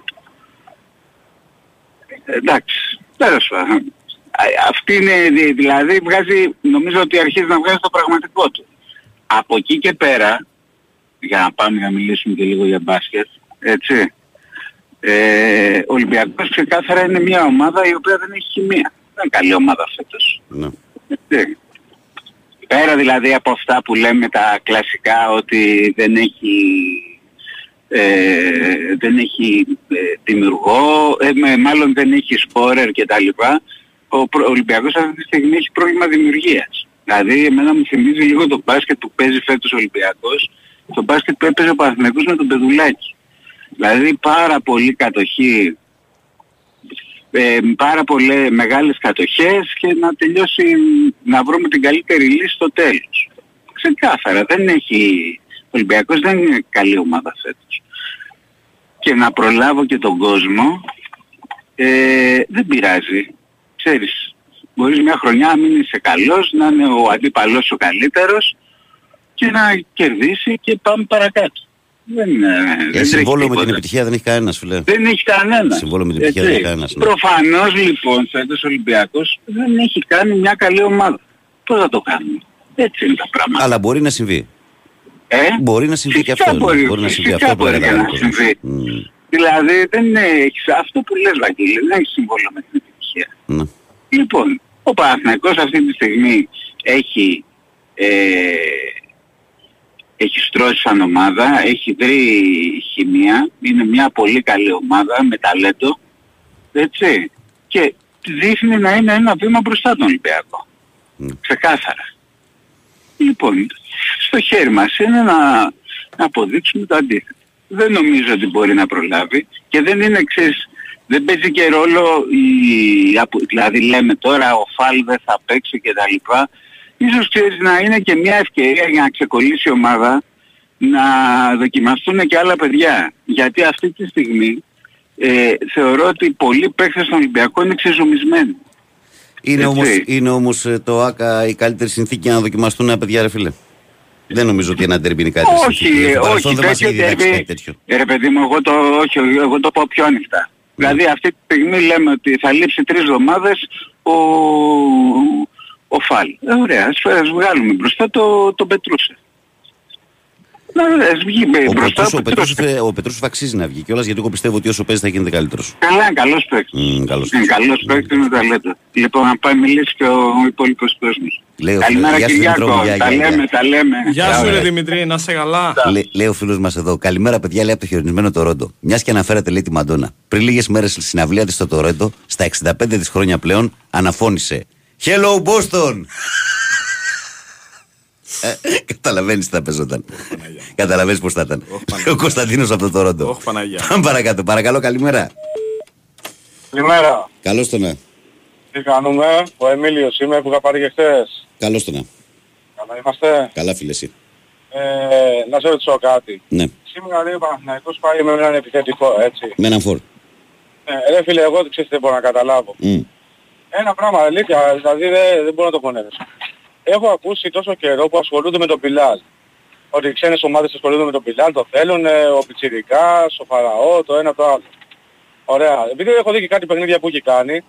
Ε, εντάξει, τέλος πάντων. Α, Αυτή είναι, δη- δηλαδή βγάζει, νομίζω ότι αρχίζει να βγάζει το πραγματικό του. Από εκεί και πέρα, για να πάμε να μιλήσουμε και λίγο για μπάσκετ, έτσι, ε, ο Ολυμπιακός ξεκάθαρα είναι μια ομάδα η οποία δεν έχει χημεία. Δεν είναι καλή ομάδα φέτος. Ναι. Έτσι. Πέρα δηλαδή από αυτά που λέμε τα κλασικά ότι δεν έχει, ε, δεν έχει ε, δημιουργό, ε, με- μάλλον δεν έχει σπόρερ κτλ. Ο, προ- ο Ολυμπιακός αυτή τη στιγμή έχει πρόβλημα δημιουργίας. Δηλαδή εμένα μου θυμίζει λίγο το μπάσκετ που παίζει φέτος ο Ολυμπιακός, το μπάσκετ που έπαιζε ο Παναθηναϊκός με τον Πεδουλάκη. Δηλαδή πάρα πολύ κατοχή ε, πάρα πολλές μεγάλες κατοχές και να τελειώσει, να βρούμε την καλύτερη λύση στο τέλος. Ξεκάθαρα, δεν έχει, ο Ολυμπιακός δεν είναι καλή ομάδα φέτος. Και να προλάβω και τον κόσμο, ε, δεν πειράζει. Ξέρεις, μπορείς μια χρονιά να μην είσαι καλός, να είναι ο αντίπαλός ο καλύτερος και να κερδίσει και πάμε παρακάτω. Δεν, ε, δεν Ε, τρέχει συμβόλαιο με τίποτα. την επιτυχία δεν έχει κανένας, φίλε. Δεν έχει κανένας. Συμβόλαιο με την επιτυχία δεν έχει κανένας, ναι. Προφανώς λοιπόν φέτος ο Ολυμπιακός δεν έχει κάνει μια καλή ομάδα. Πώς θα το κάνουμε; Έτσι είναι τα πράγματα. Αλλά μπορεί να συμβεί. Ε; Μπορεί να συμβεί και Φυσικά αυτό. μπορεί, Μπορεί να συμβεί φυσικά αυτό που μπορεί έλεγα. να ο κόσμος. συμβεί. Μμ, Δηλαδή δεν έχεις αυτό που λες Βαγγέλη, δεν έχεις συμβόλαιο με την επιτυχία. Ναι. Λοιπόν, ο Παναθηναϊκός αυτή τη στιγμή έχει, ε, έχει στρώσει σαν ομάδα, έχει βρει χημεία, είναι μια πολύ καλή ομάδα με ταλέντο, έτσι, και δείχνει να είναι ένα βήμα μπροστά τον Ολυμπιακό. Ναι. Ξεκάθαρα. Λοιπόν, στο χέρι μας είναι να, να αποδείξουμε το αντίθετο. Δεν νομίζω ότι μπορεί να προλάβει και δεν είναι εξής, δεν παίζει και ρόλο η, απο- δηλαδή λέμε τώρα ο Φάλ δεν θα παίξει και τα λοιπά. Ίσως ξέρεις να είναι και μια ευκαιρία για να ξεκολλήσει η ομάδα να δοκιμαστούν και άλλα παιδιά. Γιατί αυτή τη στιγμή ε, θεωρώ ότι πολλοί παίκτες στον Ολυμπιακό είναι ξεζομισμένοι. Είναι Έτσι. όμως, είναι όμως ε, το ΆΚΑ η καλύτερη συνθήκη για να δοκιμαστούν ένα παιδιά, ρε φίλε. Δεν νομίζω ότι ένα τερμπι είναι η καλύτερη συνθήκη. Όχι, Στο παρελθόν όχι, δεν μας τέτοιο έχει διδάξει derby- κάτι τέτοιο. Ε, ρε παιδί μου, εγώ το, όχι, εγώ το πω πιο ανοιχτά. Δηλαδή αυτή τη στιγμή λέμε ότι θα λείψει τρεις εβδομάδες ο, ο Φάλ. Ε, ωραία, ας, ας βγάλουμε μπροστά το, το Πετρούσε. Να, ας βγει μπε- Ο μπροστά Πετρούσεφ- ο ο Πετρούσε. Πετρούσεφ- Ο Πετρούσεφ αξίζει να βγει κιόλας γιατί εγώ πιστεύω ότι όσο παίζει θα γίνεται καλύτερος. Καλά, είναι καλός παίκτης. Μμ, καλός Είναι παίκτης. καλός παίκτης με ταλέντο. Λοιπόν, να πάει μιλήσει και ο, ο υπόλοιπος κόσμος. Λέει ο Καλημέρα φίλος, γεια σου, Κυριάκο, Δημήτρη μου, γεια, τα γεια, λέμε, γεια. τα λέμε. Γεια Μπράβο, σου ρε ρε. Δημητρή, να σε καλά. Λέ- λέει ο φίλος μας εδώ. Καλημέρα, παιδιά, λέει από το χειρονισμένο Τορόντο. Μιας και αναφέρατε, λέει τη Μαντόνα. Πριν λίγες μέρες στη συναυλία της στο Τορόντο, στα 65 της χρόνια πλέον, αναφώνησε. Hello Boston! Ε, Καταλαβαίνεις τι θα παίζονταν. Καταλαβαίνεις πώς θα ήταν. Ο Κωνσταντίνος από το Τορόντο. Όχι Παναγιά. Πάμε παρακάτω. Παρακαλώ, καλημέρα. Καλημέρα. Καλώς το να. Τι κάνουμε, ο Εμίλιος είμαι που είχα πάρει και χθες. Καλώς το να. Καλά είμαστε; Καλά, φίλε, εσύ. Ε, να σε ρωτήσω κάτι. Ναι, Σήμερα λέει ο Παναθηναϊκός πάει με έναν επιθετικό, έτσι. με έναν φόρ. Ε, ρε φίλε, εγώ ξέρεις τι δεν μπορώ να καταλάβω. Μμ. Ένα πράγμα αλήθεια, δηλαδή δεν, δεν μπορώ να το πονέσω. Έχω ακούσει τόσο καιρό που ασχολούνται με τον Πιλάλ. Ότι οι ξένες ομάδες ασχολούνται με τον Πιλάλ, το θέλουν, ε, ο Πιτσιρικάς, ο Φαραώ, το ένα το άλλο. Ωραία. Επειδή έχω δει και κάτι παιχνίδια που έχει κάνει,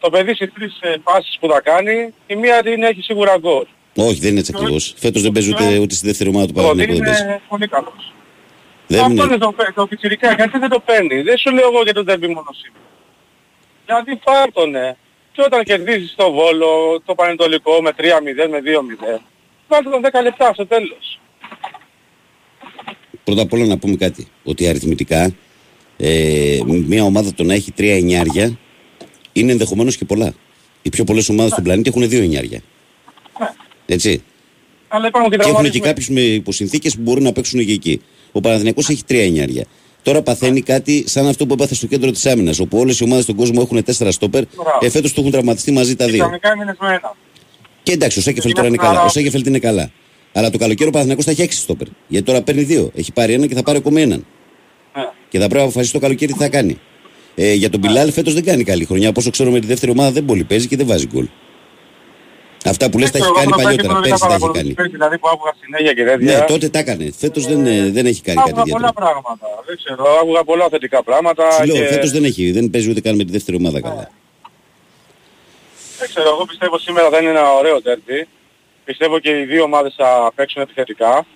το παιδί στις τρεις ε, φάσεις που θα κάνει, η μία την έχει σίγουρα γκολ. Όχι, δεν είναι έτσι ακριβώ. Φέτος δεν παίζει ούτε, ούτε στη δεύτερη ομάδα του Το ότι Παναγενικού. Δεν παίζει. είναι πολύ καλός. Δεν Αυτό είναι. είναι το, το πιτσιρικά, γιατί δεν το παίρνει. Δεν σου λέω εγώ για τον τέρμπι μόνο σήμερα. Γιατί πάρτονε. Και όταν κερδίζεις το Βόλο, το Πανετολικό με 3-0, με 2-0, βάλτε τον 10 λεπτά στο τέλος. Πρώτα απ' όλα να πούμε κάτι. Ότι αριθμητικά ε, μια ομάδα το να έχει τρία εννιάρια είναι ενδεχομένως και πολλά. Οι πιο πολλές ομάδες στον πλανήτη έχουν δύο εννιάρια. Έτσι. Αλλά υπάρχουν και Και έχουν και τραυματισμοί. κάποιους με υποσυνθήκες που μπορούν να παίξουν και εκεί. Ο Παναθηναϊκός έχει τρία εννιάρια. Τώρα παθαίνει κάτι σαν αυτό που έπαθε στο κέντρο της άμυνας, όπου όλες οι ομάδες στον κόσμο έχουν τέσσερα στόπερ. Μπράβο. Ε, φέτος του έχουν τραυματιστεί μαζί τα δύο. Ξαφνικά έμεινες με ένα. Και εντάξει, ο Σέκεφελ Είναι τώρα είναι χαλαρό. καλά. Ο Σέκεφελ είναι καλά. Αλλά το καλοκαίρι ο Παναθηναϊκός θα έχει έξι στόπερ. Γιατί τώρα παίρνει δύο. Έχει πάρει ένα και θα πάρει ακόμα έναν. Ναι. Και θα πρέπει να αποφασίσει το καλοκαίρι τι θα κάνει. Ε, για τον Μπιλάλ φέτος δεν κάνει καλή χρονιά. Από όσο ξέρω με τη δεύτερη ομάδα δεν πολύ παίζει και δεν βάζει γκολ. Αυτά που λες τα έχει ξέρω, κάνει αυτό το παλιότερα. παίκτη Πέρσι τα έχει παρακολουθείς κάνει. πέρσι, Δηλαδή που άκουγα συνέχεια και τέτοια. Ναι, τότε τα έκανε. Φέτος δεν, ε, δεν έχει κάνει κάτι Άκουγα ιδιαίτερο. πολλά πράγματα. Δεν ξέρω, άκουγα πολλά θετικά πράγματα. Σου λέω, και... φέτος δεν έχει. Δεν παίζει ούτε καν με τη δεύτερη ομάδα καλά. Δεν ξέρω, εγώ πιστεύω σήμερα θα είναι ένα ωραίο τέρπι. Πιστεύω και οι δύο ομάδες θα παίξουν επιθετικά.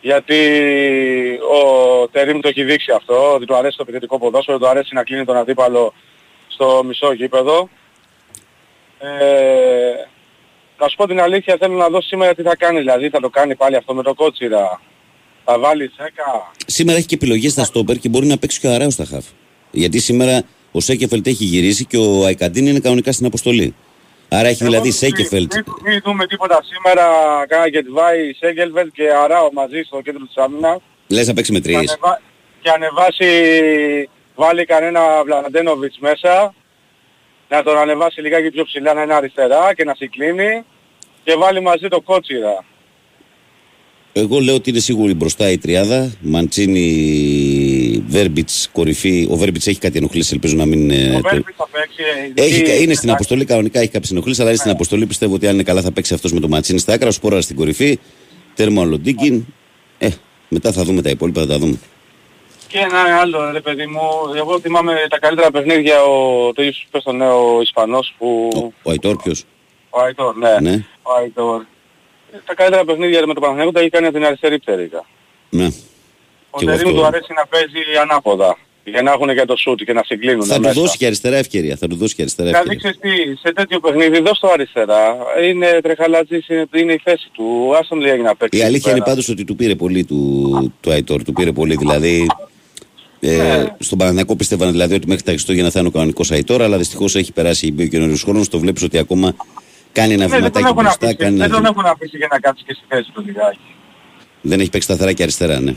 Γιατί ο Τερίμ το έχει δείξει αυτό, ότι του αρέσει το επιθετικό ποδόσφαιρο, του αρέσει να κλείνει τον αντίπαλο στο μισό γήπεδο. Ε, να σου πω την αλήθεια, θέλω να δω σήμερα τι θα κάνει, δηλαδή θα το κάνει πάλι αυτό με το κότσιρα. Θα βάλει σέκα. Σήμερα έχει και επιλογές στα στόπερ και μπορεί να παίξει και ο Αράου στα χαφ. Γιατί σήμερα ο Σέκεφελτ έχει γυρίσει και ο Αϊκαντίν είναι κανονικά στην αποστολή. Άρα έχει δηλαδή Σέκεφελτ. Μην, μην δούμε τίποτα σήμερα, κάνα και Τβάη, Σέγκελβελτ και Αράο μαζί στο κέντρο της άμυνας. Λες να παίξει με και, τρει. ανεβα... και ανεβάσει, βάλει κανένα Βλαντένοβιτς μέσα, να τον ανεβάσει λιγάκι πιο ψηλά να είναι αριστερά και να συγκλίνει και βάλει μαζί το κότσιρα. Εγώ λέω ότι είναι σίγουρη μπροστά η τριάδα. Μαντσίνη, Βέρμπιτς, κορυφή. Ο Βέρμπιτς έχει κάτι ενοχλήσει, ελπίζω να μην. ε, Ο το- Βέρμπιτς θα παίξει. Έχει, γιατί- είναι στην αποστολή, κανονικά έχει κάποιες ενοχλήσεις, αλλά είναι στην αποστολή. Πιστεύω ότι αν είναι καλά θα παίξει αυτός με το Μαντσίνη στα άκρα. Ο Σπόρα στην κορυφή. Τέρμα ο Λοντίγκιν. Ε, μετά θα δούμε τα υπόλοιπα, θα τα δούμε. Και ένα άλλο ρε παιδί μου, εγώ θυμάμαι τα καλύτερα παιχνίδια, ο, το ίδιο πες τον νέο Ισπανός που... Ο Αϊτόρ ποιος; Ο Αϊτόρ, ναι. Ναι. Ο Αϊτόρ. Ε, Τα καλύτερα παιχνίδια με το Παναθηναϊκό τα έχει κάνει από την αριστερή πτέρυγα. Ναι. Ο Και εγώ Τερίμ αυτό- του αρέσει να παίζει ανάποδα. Για να έχουν και το σούτ και να συγκλίνουν Θα του μέσα. δώσει και αριστερά ευκαιρία. Θα του δώσει και αριστερά Δηλαδή ευκαιρία. ξέρεις τι, σε τέτοιο παιχνίδι δώσ' το αριστερά. Είναι τρεχαλάτζης, είναι, είναι η θέση του. Άστον λίγα να παίξει. Η εκεί αλήθεια είναι πέρα. πάντως ότι του πήρε πολύ του, του Αϊτόρ. Του πήρε πολύ. Δηλαδή, ε, Ναι. στον Παναθηναϊκό πίστευαν δηλαδή ότι μέχρι τα Χριστούγεννα θα είναι ο κανονικός Αϊτόρ, αλλά δυστυχώς έχει περάσει μπει ο καινούριος χρόνος. Το βλέπεις ότι ακόμα κάνει ένα Ναι, δεν τον βηματάκι έχουν μπροστά. αφήσει, Κάνει δεν ένα τον βήμα. έχουν αφήσει για να κάτσει και στη θέση του λιγάκι. Δεν έχει παίξει σταθερά και αριστερά, ναι.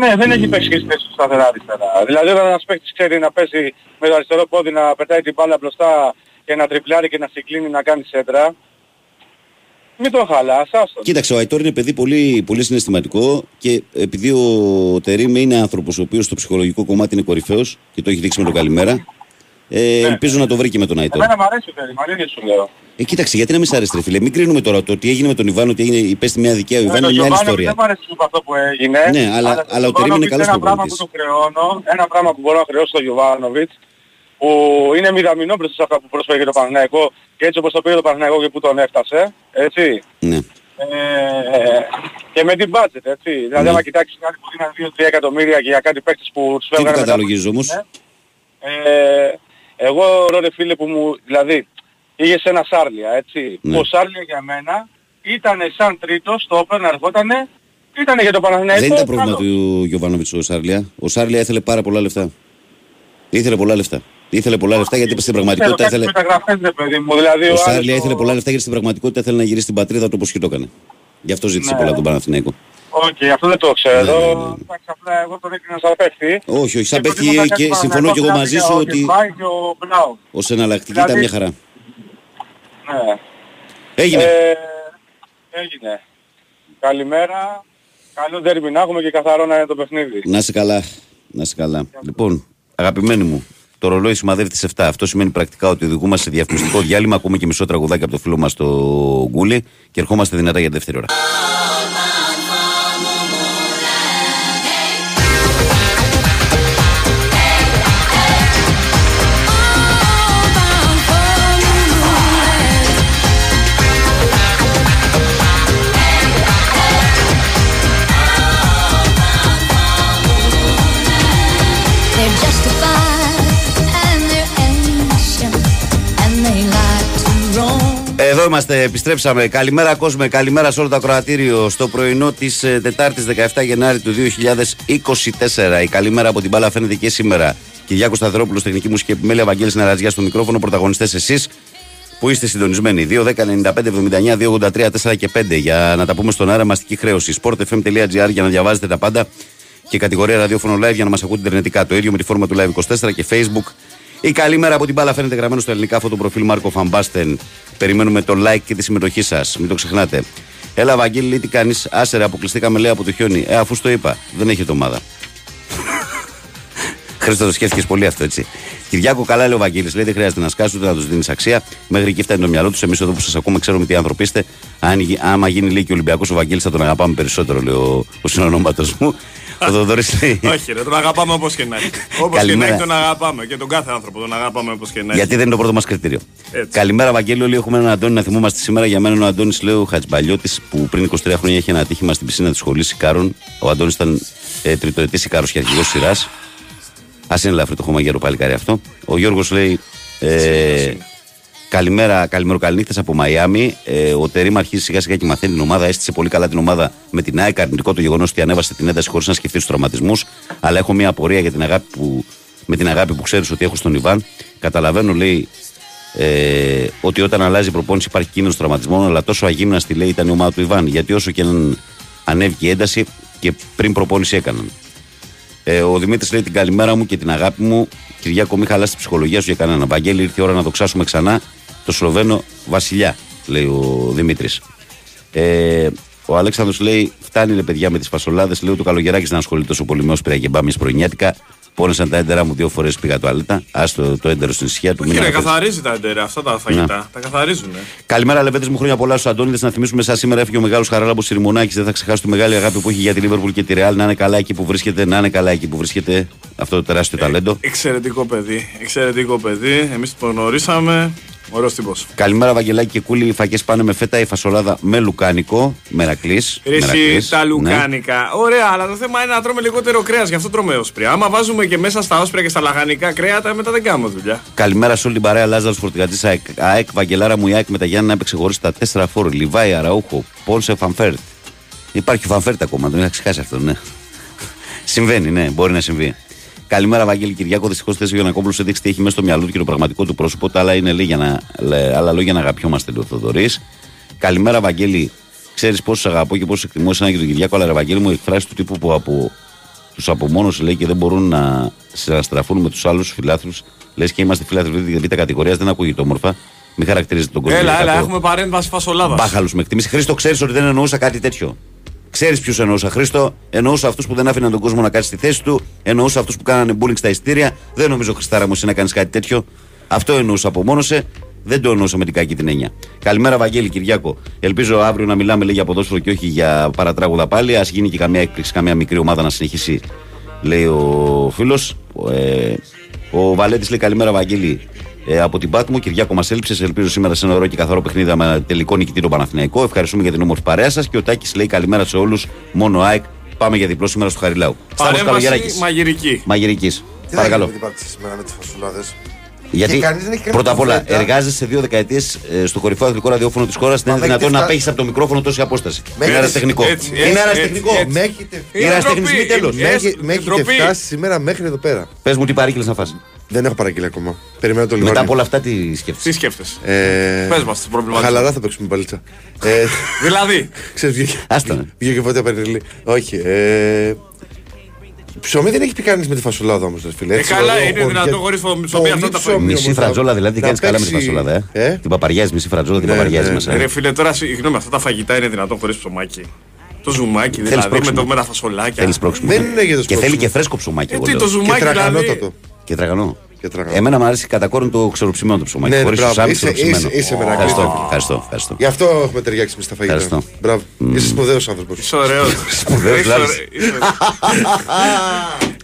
Ναι, δεν έχει παίξει και στη θέση του σταθερά αριστερά. Δηλαδή όταν ένας παίκτης ξέρει να παίζει με το αριστερό πόδι να πετάει την μπάλα μπροστά και να τριπλάρει και να συγκλίνει να κάνει σέντρα, μην τον χαλάς, άστον. Κοίταξε, ο Αϊτόρ είναι παιδί πολύ, πολύ συναισθηματικό και επειδή ο Τερήμ είναι άνθρωπος ο οποίος στο ψυχολογικό κομμάτι είναι κορυφαίος και το έχει δείξει με το καλημέρα, ε, ελπίζω να το βρει και με τον Αϊτόρ. Εμένα μου αρέσει ο Τερίμ, αλήθεια σου λέω. Ε, κοίταξε, γιατί να μην σ' αρέσει, ρε φίλε. Μην κρίνουμε τώρα το ότι έγινε με τον Ιβάν, ότι έγινε, υπέστη μια δικαία. Ο Ε, Ιβάν το είναι μια άλλη Γιωβάνοβιτ ιστορία. Δεν μου αρέσει που αυτό που έγινε. Ναι, αλλά- αλλά ο Τερίμ είναι καλός Ένα πράγμα που προπονητής. του χρεώνω, ένα πράγμα που μπορώ να χρεώσω στο Γιωβάνοβιτς, που είναι μηδαμινό μπροστά σε αυτά που πρόσφερε και το Παναθηναϊκό και έτσι όπως το πήρε το Παναθηναϊκό και που τον έφτασε, έτσι. Ναι. Ε, και με την budget, έτσι. Δηλαδή, Ναι. άμα κοιτάξεις κάτι που δίνανε 2-3 εκατομμύρια και για κάτι παίκτες που τους Τι του φεύγανε μετά- καταλογίζεις όμως; Ε, εγώ ρε φίλε που μου, δηλαδή, είχες ένα Σάρλια, έτσι. Ναι. Ο Σάρλια για μένα ήταν σαν τρίτος, το όπερ να ερχότανε, ήταν για το Παναθηναϊκό. Δεν ήταν πρόβλημα καλό. του Γιωβάνοβιτς ο Σάρλια. Ο Σάρλια ήθελε πάρα πολλά λεφτά. Ήθελε πολλά λεφτά. Ήθελε πολλά λεφτά γιατί στην πραγματικότητα Ξέρω, ήθελε. κάτι μεταγραφές, ρε παιδί μου, δηλαδή Ο ο Σάρλια άλλος ήθελε ο- πολλά λεφτά γιατί στην πραγματικότητα ήθελε να γυρίσει στην πατρίδα του όπως και το έκανε. Γι' αυτό ζήτησε Ναι. πολλά από τον Παναθηναϊκό. Οκ, αυτό δεν το ξέρω. Ναι, ναι, ναι. Εντάξει, απλά εγώ τον έκρινα σαν παίχτη. Όχι, όχι, σαν Και παίχτη προτιμώ να και κάνει συμφωνώ και εγώ μαζί σου Παναθηναϊκό, ότι ο Κεσβάη και ο Μπλάου. ως εναλλακτική Δηλαδή- ήταν μια χαρά. Ναι. Έγινε. Ε, έγινε. Καλημέρα. Καλό ντέρμπι να έχουμε και καθαρό να είναι το παιχνίδι. Να είσαι καλά. Να είσαι καλά. Λοιπόν, αγαπημένοι μου, το ρολόι σημαδεύει τις 7. Αυτό σημαίνει πρακτικά ότι οδηγούμαστε σε διαφημιστικό διάλειμμα. Ακούμε και μισό τραγουδάκι από το φίλο μας το Γκούλι και ερχόμαστε δυνατά για τη δεύτερη ώρα. Εδώ είμαστε, επιστρέψαμε. Καλημέρα κόσμο, καλημέρα σε όλο το ακροατήριο στο πρωινό της Τετάρτης 17 Γενάρη του 2024. Η καλημέρα από την μπάλα φαίνεται και σήμερα. Κυριάκος Σταθερόπουλος, τεχνική μουσική επιμέλεια, Βαγγέλης Ναρατζιά στο μικρόφωνο, πρωταγωνιστές εσείς που είστε συντονισμένοι. 2, 10, 95, 79, 283, 4 και 5 για να τα πούμε στον αέρα μαστική χρέωση. sportfm.gr για να διαβάζετε τα πάντα και κατηγορία ραδιόφωνο live για να μας ακούτε ιντερνετικά. Το ίδιο με τη φόρμα του Live 24 και Facebook. Η καλή μέρα από την μπάλα φαίνεται γραμμένο στο ελληνικά φωτοπροφίλ Μάρκο Φαμπάστεν. Περιμένουμε το like και τη συμμετοχή σας. Μην το ξεχνάτε. Έλα, Βαγγέλη, τι κάνει. Άσερα, αποκλειστήκαμε λέει από το χιόνι. Ε, αφού στο είπα, δεν έχετε ομάδα. Χρήστο, το σκέφτηκες πολύ αυτό, έτσι. Κυριάκο, καλά λέει ο Βαγγέλης, λέει δεν χρειάζεται να σκάσει ούτε να τους δίνεις αξία. Μέχρι εκεί φτάνει το μυαλό τους. Εμείς εδώ που σας ακούμε ξέρουμε τι άνθρωποι είστε. Αν, γι- άμα γίνει λέει και Ολυμπιακός ο Βαγγέλης θα τον αγαπάμε περισσότερο, λέει ο, ο συνονόματος μου. Ο Θοδωρής λέει. Όχι, ρε, τον αγαπάμε όπως και να έχει. Όπως και να Καλημέρα. έχει, τον αγαπάμε. Και τον κάθε άνθρωπο τον αγαπάμε όπως και να έχει. Γιατί δεν είναι το πρώτο μας κριτήριο. Έτσι. Καλημέρα, Βαγγέλη. Όλοι έχουμε έναν Αντώνη να θυμόμαστε σήμερα. Για μένα είναι ο Αντώνης, λέει ο Χατζμπαλιώτη, που πριν 23 χρόνια είχε ένα ατύχημα στην πισίνα της σχολής Ικάρων. Ο Αντώνης ήταν ε, τριτοετής Ικάρο και αρχηγός σειράς. Α είναι ελαφρύ το χωμαγέρο παλικάρι αυτό. Ο Γιώργος λέει. Ε, Καλημέρα, καλημεροκαληνύχτε από Μαϊάμι. Ε, ο Τερήμ αρχίζει σιγά σιγά και μαθαίνει την ομάδα. Έστησε πολύ καλά την ομάδα με την ΑΕΚ. Αρνητικό το γεγονός ότι ανέβασε την ένταση χωρίς να σκεφτεί τους τραυματισμούς. Αλλά έχω μια απορία για την αγάπη που, με την αγάπη που ξέρεις ότι έχω στον Ιβάν. Καταλαβαίνω, λέει, ε, ότι όταν αλλάζει η προπόνηση υπάρχει κίνδυνος τραυματισμών, αλλά τόσο αγύμναστη λέει ήταν η ομάδα του Ιβάν. Γιατί όσο και αν ανέβηκε η ένταση και πριν προπόνηση έκαναν. Ε, ο Δημήτρης λέει την καλημέρα μου και την αγάπη μου. Κυριάκο, μην χαλάσει τη ψυχολογία σου για κανένα. Βαγγέλη, ήρθε η ώρα να δοξάσουμε ξανά το Σλοβαίνο Βασιλιά, λέει ο Δημήτρης. Ε, ο Αλέξανδρος λέει: Φτάνει ρε παιδιά με τις φασολάδες. Λέω το καλογεράκι να ασχολείται τόσο πολύ με όσπρια και μπάμιε πρωινιάτικα. Πόνεσαν τα έντερα μου δύο φορές πήγα το αλέτα. Άστο το έντερο στην ισχύα του. Όχι, μην ρε, αναφέρεις. καθαρίζει τα εντέρια αυτά τα φαγητά. Τα καθαρίζουν. Καλημέρα, Λεβέντες μου, χρόνια πολλά στους Αντώνιδε. Να θυμίσουμε σαν σήμερα έφυγε ο μεγάλος Χαράλαμπος Σιρμονάκη. Δεν θα ξεχάσει τη μεγάλη αγάπη που έχει για τη Λίβερπουλ και τη Ρεάλ. Να είναι καλά εκεί που βρίσκεται, να είναι καλά εκεί που βρίσκεται αυτό το τεράστιο ταλέντο. Εξαιρετικό παιδί. Εξαιρετικό παιδί. Εμείς το γνωρίσαμε. Ωραίος τύπος. Καλημέρα, Βαγγελάκη και Κούλη. Οι φακές πάνε με φέτα, η φασολάδα με λουκάνικο. Μερακλής. Εσύ τα Ναι. λουκάνικα. Ωραία, αλλά το θέμα είναι να τρώμε λιγότερο κρέας, γι' αυτό τρώμε όσπρια. Άμα βάζουμε και μέσα στα όσπρια και στα λαχανικά κρέατα, μετά δεν κάνουμε δουλειά. Καλημέρα σε όλη την παρέα. Λάζαρος φορτηγατζή ΑΕΚ, ΑΕΚ, Βαγγελάρα μου η ΑΕΚ με τα Γιάννενα έπαιξε χωρίς τα 4 φορ. Λιβάι, Αραούχο, Πόνσε, Φανφέρτ. Υπάρχει ο Φανφέρτ ακόμα, δεν είχα ξεχάσει αυτό, ναι. Συμβαίνει, ναι, μπορεί να συμβεί. Καλημέρα, Βαγγέλη Κυριάκο. Δυστυχώς θες ο Γιανακόπουλος έδειξε τι έχει μέσα στο μυαλό του και το πραγματικό του πρόσωπο. Τα άλλα είναι λέει, για να, λέ, άλλα λόγια να αγαπιόμαστε, λέει ο Θοδωρής. Καλημέρα, Βαγγέλη. Ξέρεις πόσο σε αγαπώ και πόσο εκτιμώ εσένα και τον Κυριάκο, αλλά ρε, Βαγγέλη μου εκφράσεις του τύπου που από τους απομόνωσε λέει και δεν μπορούν να συναστραφούν με τους άλλους φιλάθλους. Λες και είμαστε φιλάθλοι β' κατηγορίας, δεν ακούγεται όμορφα. Μην χαρακτηρίζετε τον κόσμο. Έλα, για έλα, κακό. έχουμε παρέμβαση φασολάδας. Μπάχαλου με εκτιμήσεις. Χρήστο, ξέρεις ότι δεν εννοούσα κάτι τέτοιο; Ξέρεις ποιους εννοούσα. Χρήστο, εννοούσα αυτούς που δεν άφηναν τον κόσμο να κάτσει στη θέση του. Εννοούσα αυτούς που κάνανε bullying στα ειστήρια. Δεν νομίζω, Χριστάρα μου, εσύ να κάνεις κάτι τέτοιο. Αυτό εννοούσα. Απομόνωσε. Δεν το εννοούσα με την κακή την έννοια. Καλημέρα, Βαγγέλη Κυριάκο. Ελπίζω αύριο να μιλάμε λέει, για ποδόσφαιρο και όχι για παρατράγουδα πάλι. Α γίνει και καμία έκπληξη, καμία μικρή ομάδα να συνεχίσει, λέει ο φίλος. Ε, ο Βαλέτης λέει καλημέρα, Βαγγέλη. Ε, από την Πάτμο, Κυριάκο μα έλειψε. Ελπίζω σήμερα σε ένα ωραίο και καθαρό παιχνίδι με τελικό νικητή τον Παναθηναϊκό. Ευχαριστούμε για την όμορφη παρέα σας. Και ο Τάκης λέει καλημέρα σε όλους. Μόνο ΑΕΚ. Πάμε για διπλό σήμερα στο Χαριλάου. Σταύρος Παρέμβαση Καλογεράκης. μαγειρική. Μαγειρικής. Τι θα Παρακαλώ. γίνει με την πάρτι σήμερα με τις φασουλάδες; Γιατί Και κανείς δεν έχει κάνει πρώτα απ' όλα κουβέντα. εργάζεσαι σε δύο δεκαετίες στο κορυφαίο αθλητικό ραδιόφωνο της χώρας. Δεν είναι με δυνατόν έχετε να φτάσει- πέχει από το μικρόφωνο τόση απόσταση. Με Είναι έχετε- αεραστεχνικό. έτσι, έτσι, Είναι έτσι, αεραστεχνικό. έτσι. Με έχετε, Είναι αεραστεχνισμή ντροπή, τέλος. είναι- με έχε- με έχετε ντροπή. φτάσει σήμερα μέχρι εδώ πέρα. Πες μου τι παρήγγειλες να φας. Δεν έχω παραγγείλει ακόμα. Περιμένω το λίγο. Μετά από όλα αυτά τι Τι σκέφτεσαι; σκέφτεσαι. Ε, Πες μας το πρόβλημα. Χαλαρά θα παίξουμε παλίτσα. Ε, Δηλαδή, ξέρεις, βγήκε, Άστα, ναι. βγήκε φωτιά περιλή. Όχι. Ε, ψωμί δεν έχει πει κανείς με τη φασολάδα όμως, ρε φίλε. Ε, Έτσι, καλά, ωραίο, είναι χωριά- δυνατόν χωρίς ψωμί πολύ αυτό τα ψωμί φωνή. Μισή όμως, φρατζόλα δηλαδή να κάνεις καλά με τη παίξει- φασολάδα. Ε. Ε; Την παπαριάζει μισή φρατζόλα, την Ναι, παπαριάζει ναι, μέσα. ναι. ε. ρε φίλε, τώρα συγγνώμη, αυτά τα φαγητά είναι δυνατόν χωρίς ψωμάκι. Το ζουμάκι Θέλεις δηλαδή με, πρόξιμο. το, με τα φασολάκια. Θέλεις πρόξιμο. Δεν είναι για το Και θέλει σπρώξιμο. και φρέσκο ψωμάκι. Ε, εγώ τι, λέω. το Και ζουμάκι δηλαδή. τραγανότατο. Και τραγανό. Και τραγανό. Εμένα μου αρέσει κατά κόρον το ξεροψημένο το ψωμάκι. Ναι, Χωρίς μπράβο. σουσάμι Είσαι- ξεροψημένο. είσαι- είσαι μερακλής. Ευχαριστώ, ευχαριστώ, ευχαριστώ. Γι' αυτό έχουμε ταιριάξει με στα φαγητά. Ευχαριστώ. Μπράβο. Είσαι σπουδαίος άνθρωπος. Είσαι ωραίος. Σπουδαίος, λάβεις.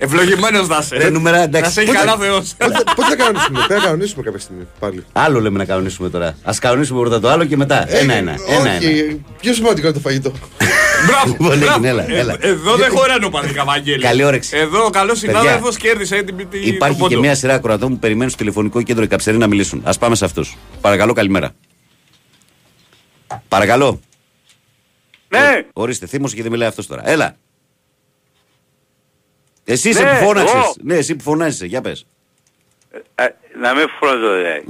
Ευλογημένος να είσαι. Ρε, νούμερα, εντάξει. Να σε έχει Πότε- καλά Θεός. Πότε πότε θα κανονίσουμε, πρέπει να κανονίσουμε κάποια στιγμή πάλι. Άλλο λέμε να κανονίσουμε τώρα. Α κανονίσουμε πρώτα το άλλο και μετά. Ένα-ένα. Ένα-ένα. Ε, Όχι, πιο σημαντικό είναι το φαγητό. Μπράβο. Πολύ μπράβο. έγινε, έλα, Ε, έλα. Εδώ δεν χωράνε ο Παναγικά Βαγγέλη. Καλή όρεξη. Εδώ ο καλός Παιδιά, συνάδελφος κέρδισε την την- τον Υπάρχει και πόντο. μια σειρά ακροατών που περιμένουν στο τηλεφωνικό κέντρο η Καψερή να μιλήσουν. Α πάμε σε αυτούς. Παρακαλώ, καλημέρα. Παρακαλώ. Ναι, Ορίστε, θύμωσε και δεν μιλάει αυτός τώρα. Έλα. Εσύ είσαι Ναι, που φώναξες. εγώ. Ναι, εσύ που φωνάζει, για πες. Ε, να μην φρόντω δηλαδή.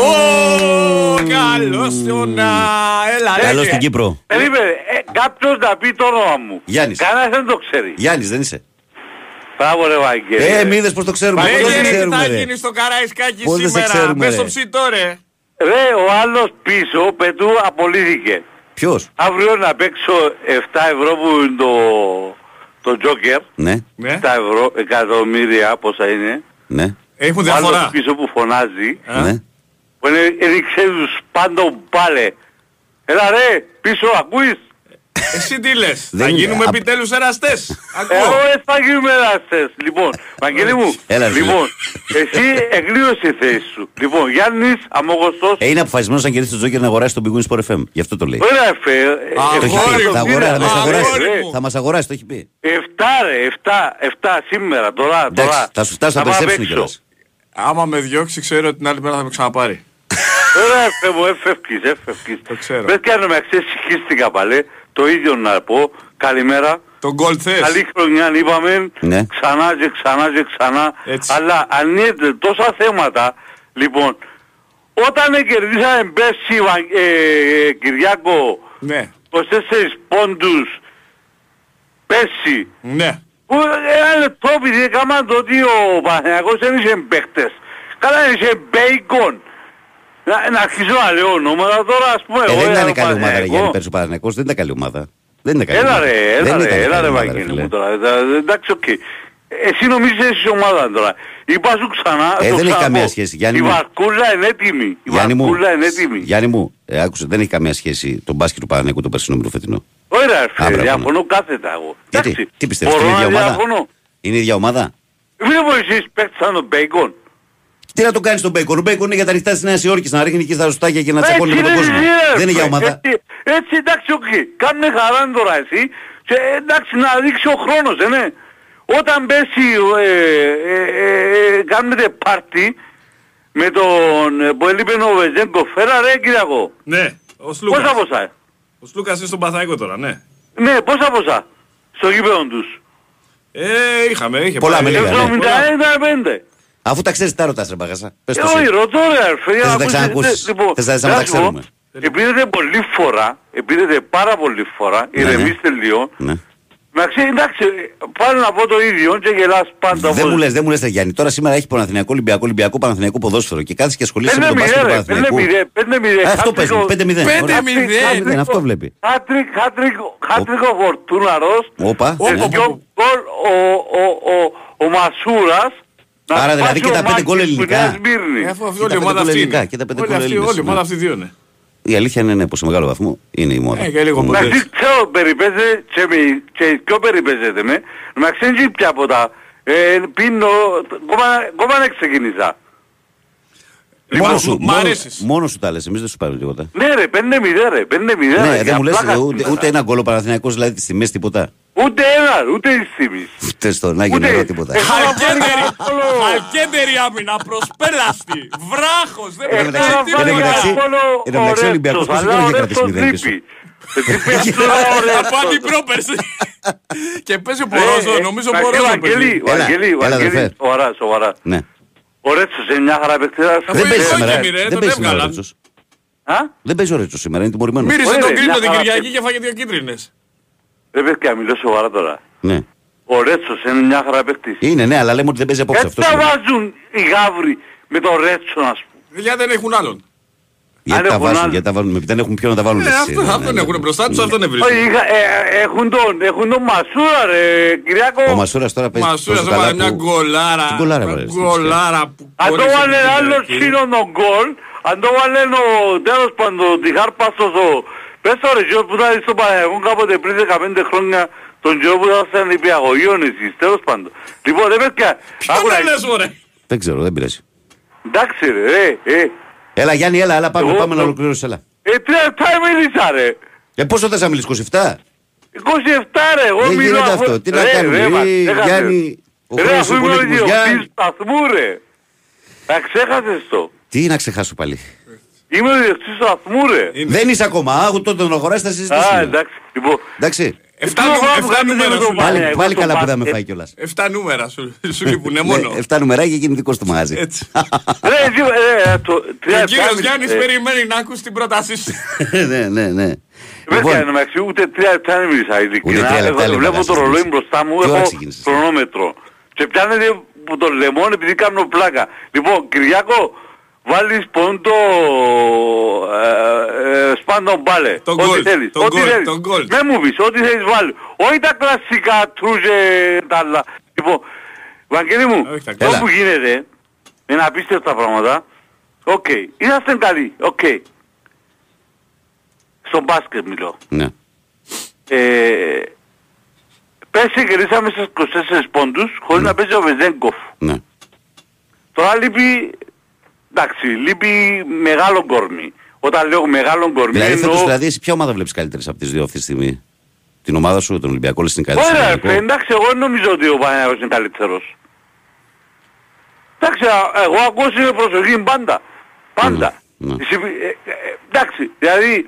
Ω, καλώς τον να... Έλα, Καλώ ρε. στην Κύπρο. Περίμενε, ε, κάποιος να πει το όνομα μου. Γιάννης. Κανένας δεν το ξέρει. Γιάννης, δεν είσαι. Μπράβο ρε Βαγγέλη. Ε, μη είδε πώ το ξέρουμε. Μα Πώς δεν σε έγινε τι ξέρουμε, θα ρε. γίνει στο Καραϊσκάκι Πώς δεν σε σήμερα. ξέρουμε, Μες στο ρε. ψητό ρε. Ρε, ο άλλος πίσω, πετού, απολύθηκε. Ποιος; Αύριο να παίξω 7 ευρώ που είναι το, το Joker. Ναι, Ναι. 7 ευρώ, εκατομμύρια πόσα είναι. ναι. Έχουν Ο άλλος διαφορά. πίσω που φωνάζει, Ναι. που είναι έδειξε τους πάντων πάλε. Έλα ρε, πίσω ακούεις; Εσύ τι λες, Δεν θα είναι. γίνουμε Α- επιτέλους εραστές. Εγώ Ακούω. δεν θα γίνουμε εραστές. Λοιπόν, Βαγγέλη μου, Έλα, φίλε. λοιπόν, εσύ εγκλείωσε η θέση σου. Λοιπόν, Γιάννης Αμογωστός, Ε, είναι αποφασισμένος να κερδίσει το Τζόκερ να αγοράσει τον Big Win Sport FM. Γι' αυτό το λέει. Ωραία, φε. Α, Το έχει αγόρι πει. μου, Θα αγοράσει, θα μας Α, αγοράσει. αγόρι μου. Θα μας αγοράσει, το έχει πει. Εφτά ρε, εφτά, εφτά σήμερα, τώρα, Εντάξει, τώρα. θα σου φτάσει να πάω περισσέψουν απ' έξω. κιόλας. Άμα με διώξει ξέρω ότι την άλλη μέρα θα με ξαναπάρει. Ωραία, φε μου, εφεύκεις, εφεύκεις. Το ξέρω. Πες και αν με αξίες συγχύστηκα πάλι, το ίδιο να πω. Καλημέρα. Τον γκολ θες. Καλή χρονιά είπαμε, Ναι. ξανά και ξανά και ξανά. Έτσι. Αλλά ανοίγεται τόσα θέματα, λοιπόν, όταν κερδίσαμε πέρσι, Βα- ε, Κυριάκο, Ναι, 24 πόντους, πέρσι, ναι. Που ένα λεπτό επειδή έκαναν το ότι ο Παναθηναϊκός δεν είχε παίχτες. Καλά είχε μπέικον. Να, να αρχίσω να λέω ονόματα τώρα ας πούμε. Ε, εγώ δεν για ήταν τον καλή ομάδα, ρε Παναθηναϊκό. Γιάννη Πέρσι ο Παναθηναϊκός. Δεν ήταν καλή ομάδα. Δεν ήταν καλή Έλα ομάδα. ρε, έλα Δεν ρε, ήταν έλα καλή ρε ομάδα, Βαγγέλη φίλε. μου τώρα. Ε, ε, Εντάξει, οκ. Εσύ νομίζεις εσύ ομάδα τώρα. Είπα σου ξανά, Ε, το δεν έχει ξαναπώ. καμία σχέση, Γιάννη Η μου. Βαρκούλα είναι έτοιμη. Η Γιάννη μου, Βαρκούλα είναι έτοιμη. Γιάννη μου, ε, άκουσε, δεν έχει καμία σχέση το μπάσκετ του Παναθηναϊκού το περσινό με το φετινό. Ωραία, Α, ρε, μπράβο, διαφωνώ κάθετα εγώ. Γιατί, Εντάξει, τι πιστεύεις, μπορώ είναι η να ίδια ομάδα; διαφωνώ. Είναι η ίδια ομάδα; Βλέπω εσείς παίκτες σαν τον Μπέικον. Τι να το κάνεις τον Μπέικον; Ο Μπέικον είναι για τα ανοιχτά της Νέας Υόρκης να ρίχνει εκεί στα ζωστάκια και να τσακώνει με τον είναι, κόσμο. είναι, Δεν είναι για ρε, ομάδα; Έτσι, έτσι εντάξει, οκ. Κάνε χαρά τώρα εσύ. Και εντάξει να δείξει ο χρόνος, ε, ναι. Όταν πέσει, ε, ε, ε, ε, κάνετε πάρτι με τον ε, που έλειπε ο Βεζέγκο, φέρα ρε Κυριακό. Ναι, ο Σλούκας. Πόσα ποσά. Ο Σλούκας είναι στον Παθαϊκό τώρα, ναι. Ναι, πόσα ποσά. Στο γήπεδο τους. Ε, είχαμε, είχε Πολλά πάει. με λίγα, ναι. 71-5. Αφού τα ξέρεις, τα ρωτάς, ρε Μπαγασά. Πες Ε, το όχι, εσύ. ρωτώ ρε αρφέ. για Θες να τα ακούσεις, ξανακούσεις. τε- λοιπόν, Θες να- να να τα σου πω, ξέρουμε. Επίδεται πολλή φορά, επίδεται πάρα πολύ φορά, Ναι, ναι. ηρεμήστε λίγο. Ναι. Να ξέρει, εντάξει, πάλι να πω το ίδιο και γελάς πάντα. Δεν όπως- μου λες, δεν μου λες, Γιάννη. Τώρα σήμερα έχει Παναθηναϊκό Ολυμπιακό, Ολυμπιακό Παναθηναϊκό ποδόσφαιρο και κάθεσαι και ασχολείσαι με τον μπάσκετ του 5-0, ρε, Παναθηναϊκού. 5-0, 5-0. Ε, Αυτό παίζει. 5-0. 5-0. Δεν αυτό βλέπει. Χάτρικ, χάτρικ, χάτρικ ο Φορτούναρος. Όπα. Όπα, ναι. όπα. Δυο γκολ ο, ο, ο, ο Μασούρας. να Άρα δηλαδή σπάσει και ο τα πέντε γκολ Μάκης που ελληνικά. είναι Σμύρνη. Ε, αφού αυτή Και όλη τα η ομάδα πέντε αυτή ελληνικά, είναι. και τα πέντε Όλη γκολ αυτή- Έλληνες, Όλη η ομάδα ναι. αυτή δύο είναι. Η αλήθεια είναι ναι, πως σε μεγάλο βαθμό είναι η μόδα. Ε, και λίγο Μ. μποντές. Εντάξει, ξέρω, περιπέζεται και, με- και ποιο περιπέζεται με. Να ξέρεις πια από τα... Ε, πίνω, ακόμα δεν ξεκίνησα. Λοιπόν, Μόνο σου, μ' μόνο- αρέσεις. μόνο σου τα λες, εμείς δεν σου πάρουμε τίποτα. Ναι ρε, 5-0 ρε, 5-0 Ναι, ρε. δεν για μου λες πλάκα ε, σου ούτε, τώρα. ούτε ένα γκολ ο Παναθηναϊκός δηλαδή τις τιμές τίποτα. Ούτε ένα, ούτε η στιγμή. Ούτε στο να γίνει Ούτε- νερό τίποτα. Ε, Χαλκέντερη, Όλο- χαλκέντερη άμυνα, προσπέλαστη, βράχος, δεν Ε, Εν τω μεταξύ- τώρα εν τω βάλει μεταξύ- ένα γκολ εν τω μεταξύ ο ο Ολυμπιακός Ρέτσος, πόσο αλλά καιρό ο είχε κρατήσει Ρέτσος μηδέν πίσω. λείπει. Ε, τι παίζει τώρα ο Ρέτσος. Από την πρόπερση. Και παίζει ο Ε, Πορόζο, ε, νομίζω Βαγγέλη, Πορόζο Βαγγέλη, παίζει. Έλα, Βαγγέλη, έλα, Βαγγέλη, αδερφέ. σοβαρά, σοβαρά. Ναι. Ο Ρέτσος είναι μια χαρά παιχτήρας. Αφού Δεν παίζει είναι σήμερα. όχι, ρε, Δεν τον παίζει σήμερα ο έβγαλαν. Ρέτσος. Α; Δεν παίζει ο Ρέτσος σήμερα, είναι τιμωρημένος. Μύρισε Ωραία, τον μια κρίνο την χαρά Κυριακή παίζει. και φάγε δύο κίτρινες. Ρε παιδιά, μιλώ σοβαρά τώρα. Ναι. Ο Ρέτσος είναι μια χαρά παίχτης. Είναι, ναι, αλλά λέμε ότι δεν παίζει απόψε Έτσι αυτός. τα βάζουν οι γάβροι με τον Ρέτσο ας πούμε. Γιατί δεν έχουν άλλον. Γιατί Αν τα έχουν βάζουν, άλλο. γιατί τα βάλουν, δεν έχουν ποιον να τα βάλουν. Ε, εσύ, αυτό- ναι, Αυτόν ναι, έχουν ναι. μπροστά τους, Ναι. αυτόν Όχι, βρίσκουν. είχα- ε, ε, έχουν τον, έχουν τον Μασούρα ρε Κυριάκο. Ο Μασούρας τώρα παίζει Μασούρας τόσο έβαλε καλά μια που- γκολάρα. Τι γκολάρα μια έβαλε, στην Γκολάρα που Αν το κόλλησε βάλε την άλλο Κυριακή. τσίνο τον γκολ, αν το βάλε ο τέλος πάντων τη Χάρπαστος ο... Πες το ρε γιο που ήταν στο Παναγιώτο κάποτε πριν 15 χρόνια τον γιο που ήταν νηπιαγωγείων εσείς, τέλος πάντων. Λοιπόν ρε παιδιά, Ποιον άκου να- δεν λες μωρέ. Δεν ξέρω, δεν πειράζει. εντάξει ρε, ε, ε, Έλα Γιάννη, έλα, έλα πάμε, Εγώ- πάμε να ολοκληρώσεις, έλα. ε, τρία λεπτά μίλησα ρε; Ε, πόσο θες να μιλήσεις, 27? 27 ρε, εγώ Δεν μιλώ γίνεται αφού- αυτό. Τι να Ρε, κάνουμε, ρε, μας, ε, έχασες. Γιάννη, ο Ρε, χρόνος αφού είναι είμαι ο πολύτιμος. ιδιοκτήτης Γιάννη. σταθμού ρε. Τα ξέχασες το; Τι να ξεχάσω πάλι. Είμαι ο ιδιοκτήτης σταθμού ρε. Είναι. Δεν είσαι ακόμα, άγου τότε τον αγοράσει θα Α, συζητήσουμε. εντάξει. Λοιπόν, Εντάξει. Εφτά τι νου- ώρα που εφτά κάνετε νούμερα με σου το λέει. Πάλι, Παναγιώτο πάλι καλά που μπάσκετ. δεν με φάει κιόλας. Εφτά νούμερα σου, σου λείπουνε μόνο. Ναι, Εφτά νούμερα και γίνει δικό του μαγαζί. Έτσι. Ρε, εσύ, ρε, ε, το- τρία Ο λεπτά κύριος μίλησε. Γιάννης Ε, περιμένει να ακούσει την πρότασή σου. Ναι, ναι, ναι. Βέβαια, Λοιπόν, εν μεταξύ, ούτε τρία λεπτά δεν μίλησα ειλικρινά. τρία λεπτά, Εγώ λέει, Βλέπω μπαγάζ, το ρολόι ξεκίνησε. μπροστά μου, Τι ώρα έχω ξεκίνησες; χρονόμετρο. Και πιάνετε που το λεμόν επειδή κάνω πλάκα. Λοιπόν, Κυριάκο, βάλεις πόντο ε, ε, σπάντον μπάλε. Τον Ό,τι γκολ, θέλεις. τον Ό,τι γκολ, θέλεις. τον γκολ. Δεν μου πεις, ό,τι θέλεις βάλει. Όχι τα κλασικά τρούζε τα άλλα. Λοιπόν, Βαγγέλη μου, Όχι τα το Έλα. που γίνεται, Είναι απίστευτα πράγματα. Οκ. Είσαστε καλοί. Οκ. Στο μπάσκετ μιλώ. Ναι. Ε, πέρσι κερδίσαμε στις 24 πόντους χωρίς να παίζει ο Βεζέγκοφ. Ναι. Τώρα λείπει, εντάξει, λείπει μεγάλο κορμί. Όταν λέω μεγάλο κορμί Δηλαδή, εννοώ... φέτος, δηλαδή, εσύ ποια ομάδα βλέπεις καλύτερη από τις δύο αυτή τη στιγμή; Την ομάδα σου, τον Ολυμπιακό, λες την καλύτερη. Ωραία, στον ρε, Ολυμπιακό. εντάξει, εγώ δεν νομίζω ότι ο Παναγιώτης είναι καλύτερος. Εντάξει, α- εγώ ακούω με προσοχή πάντα. Πάντα. Ναι. Εσύ- ε, ε, εντάξει, δηλαδή...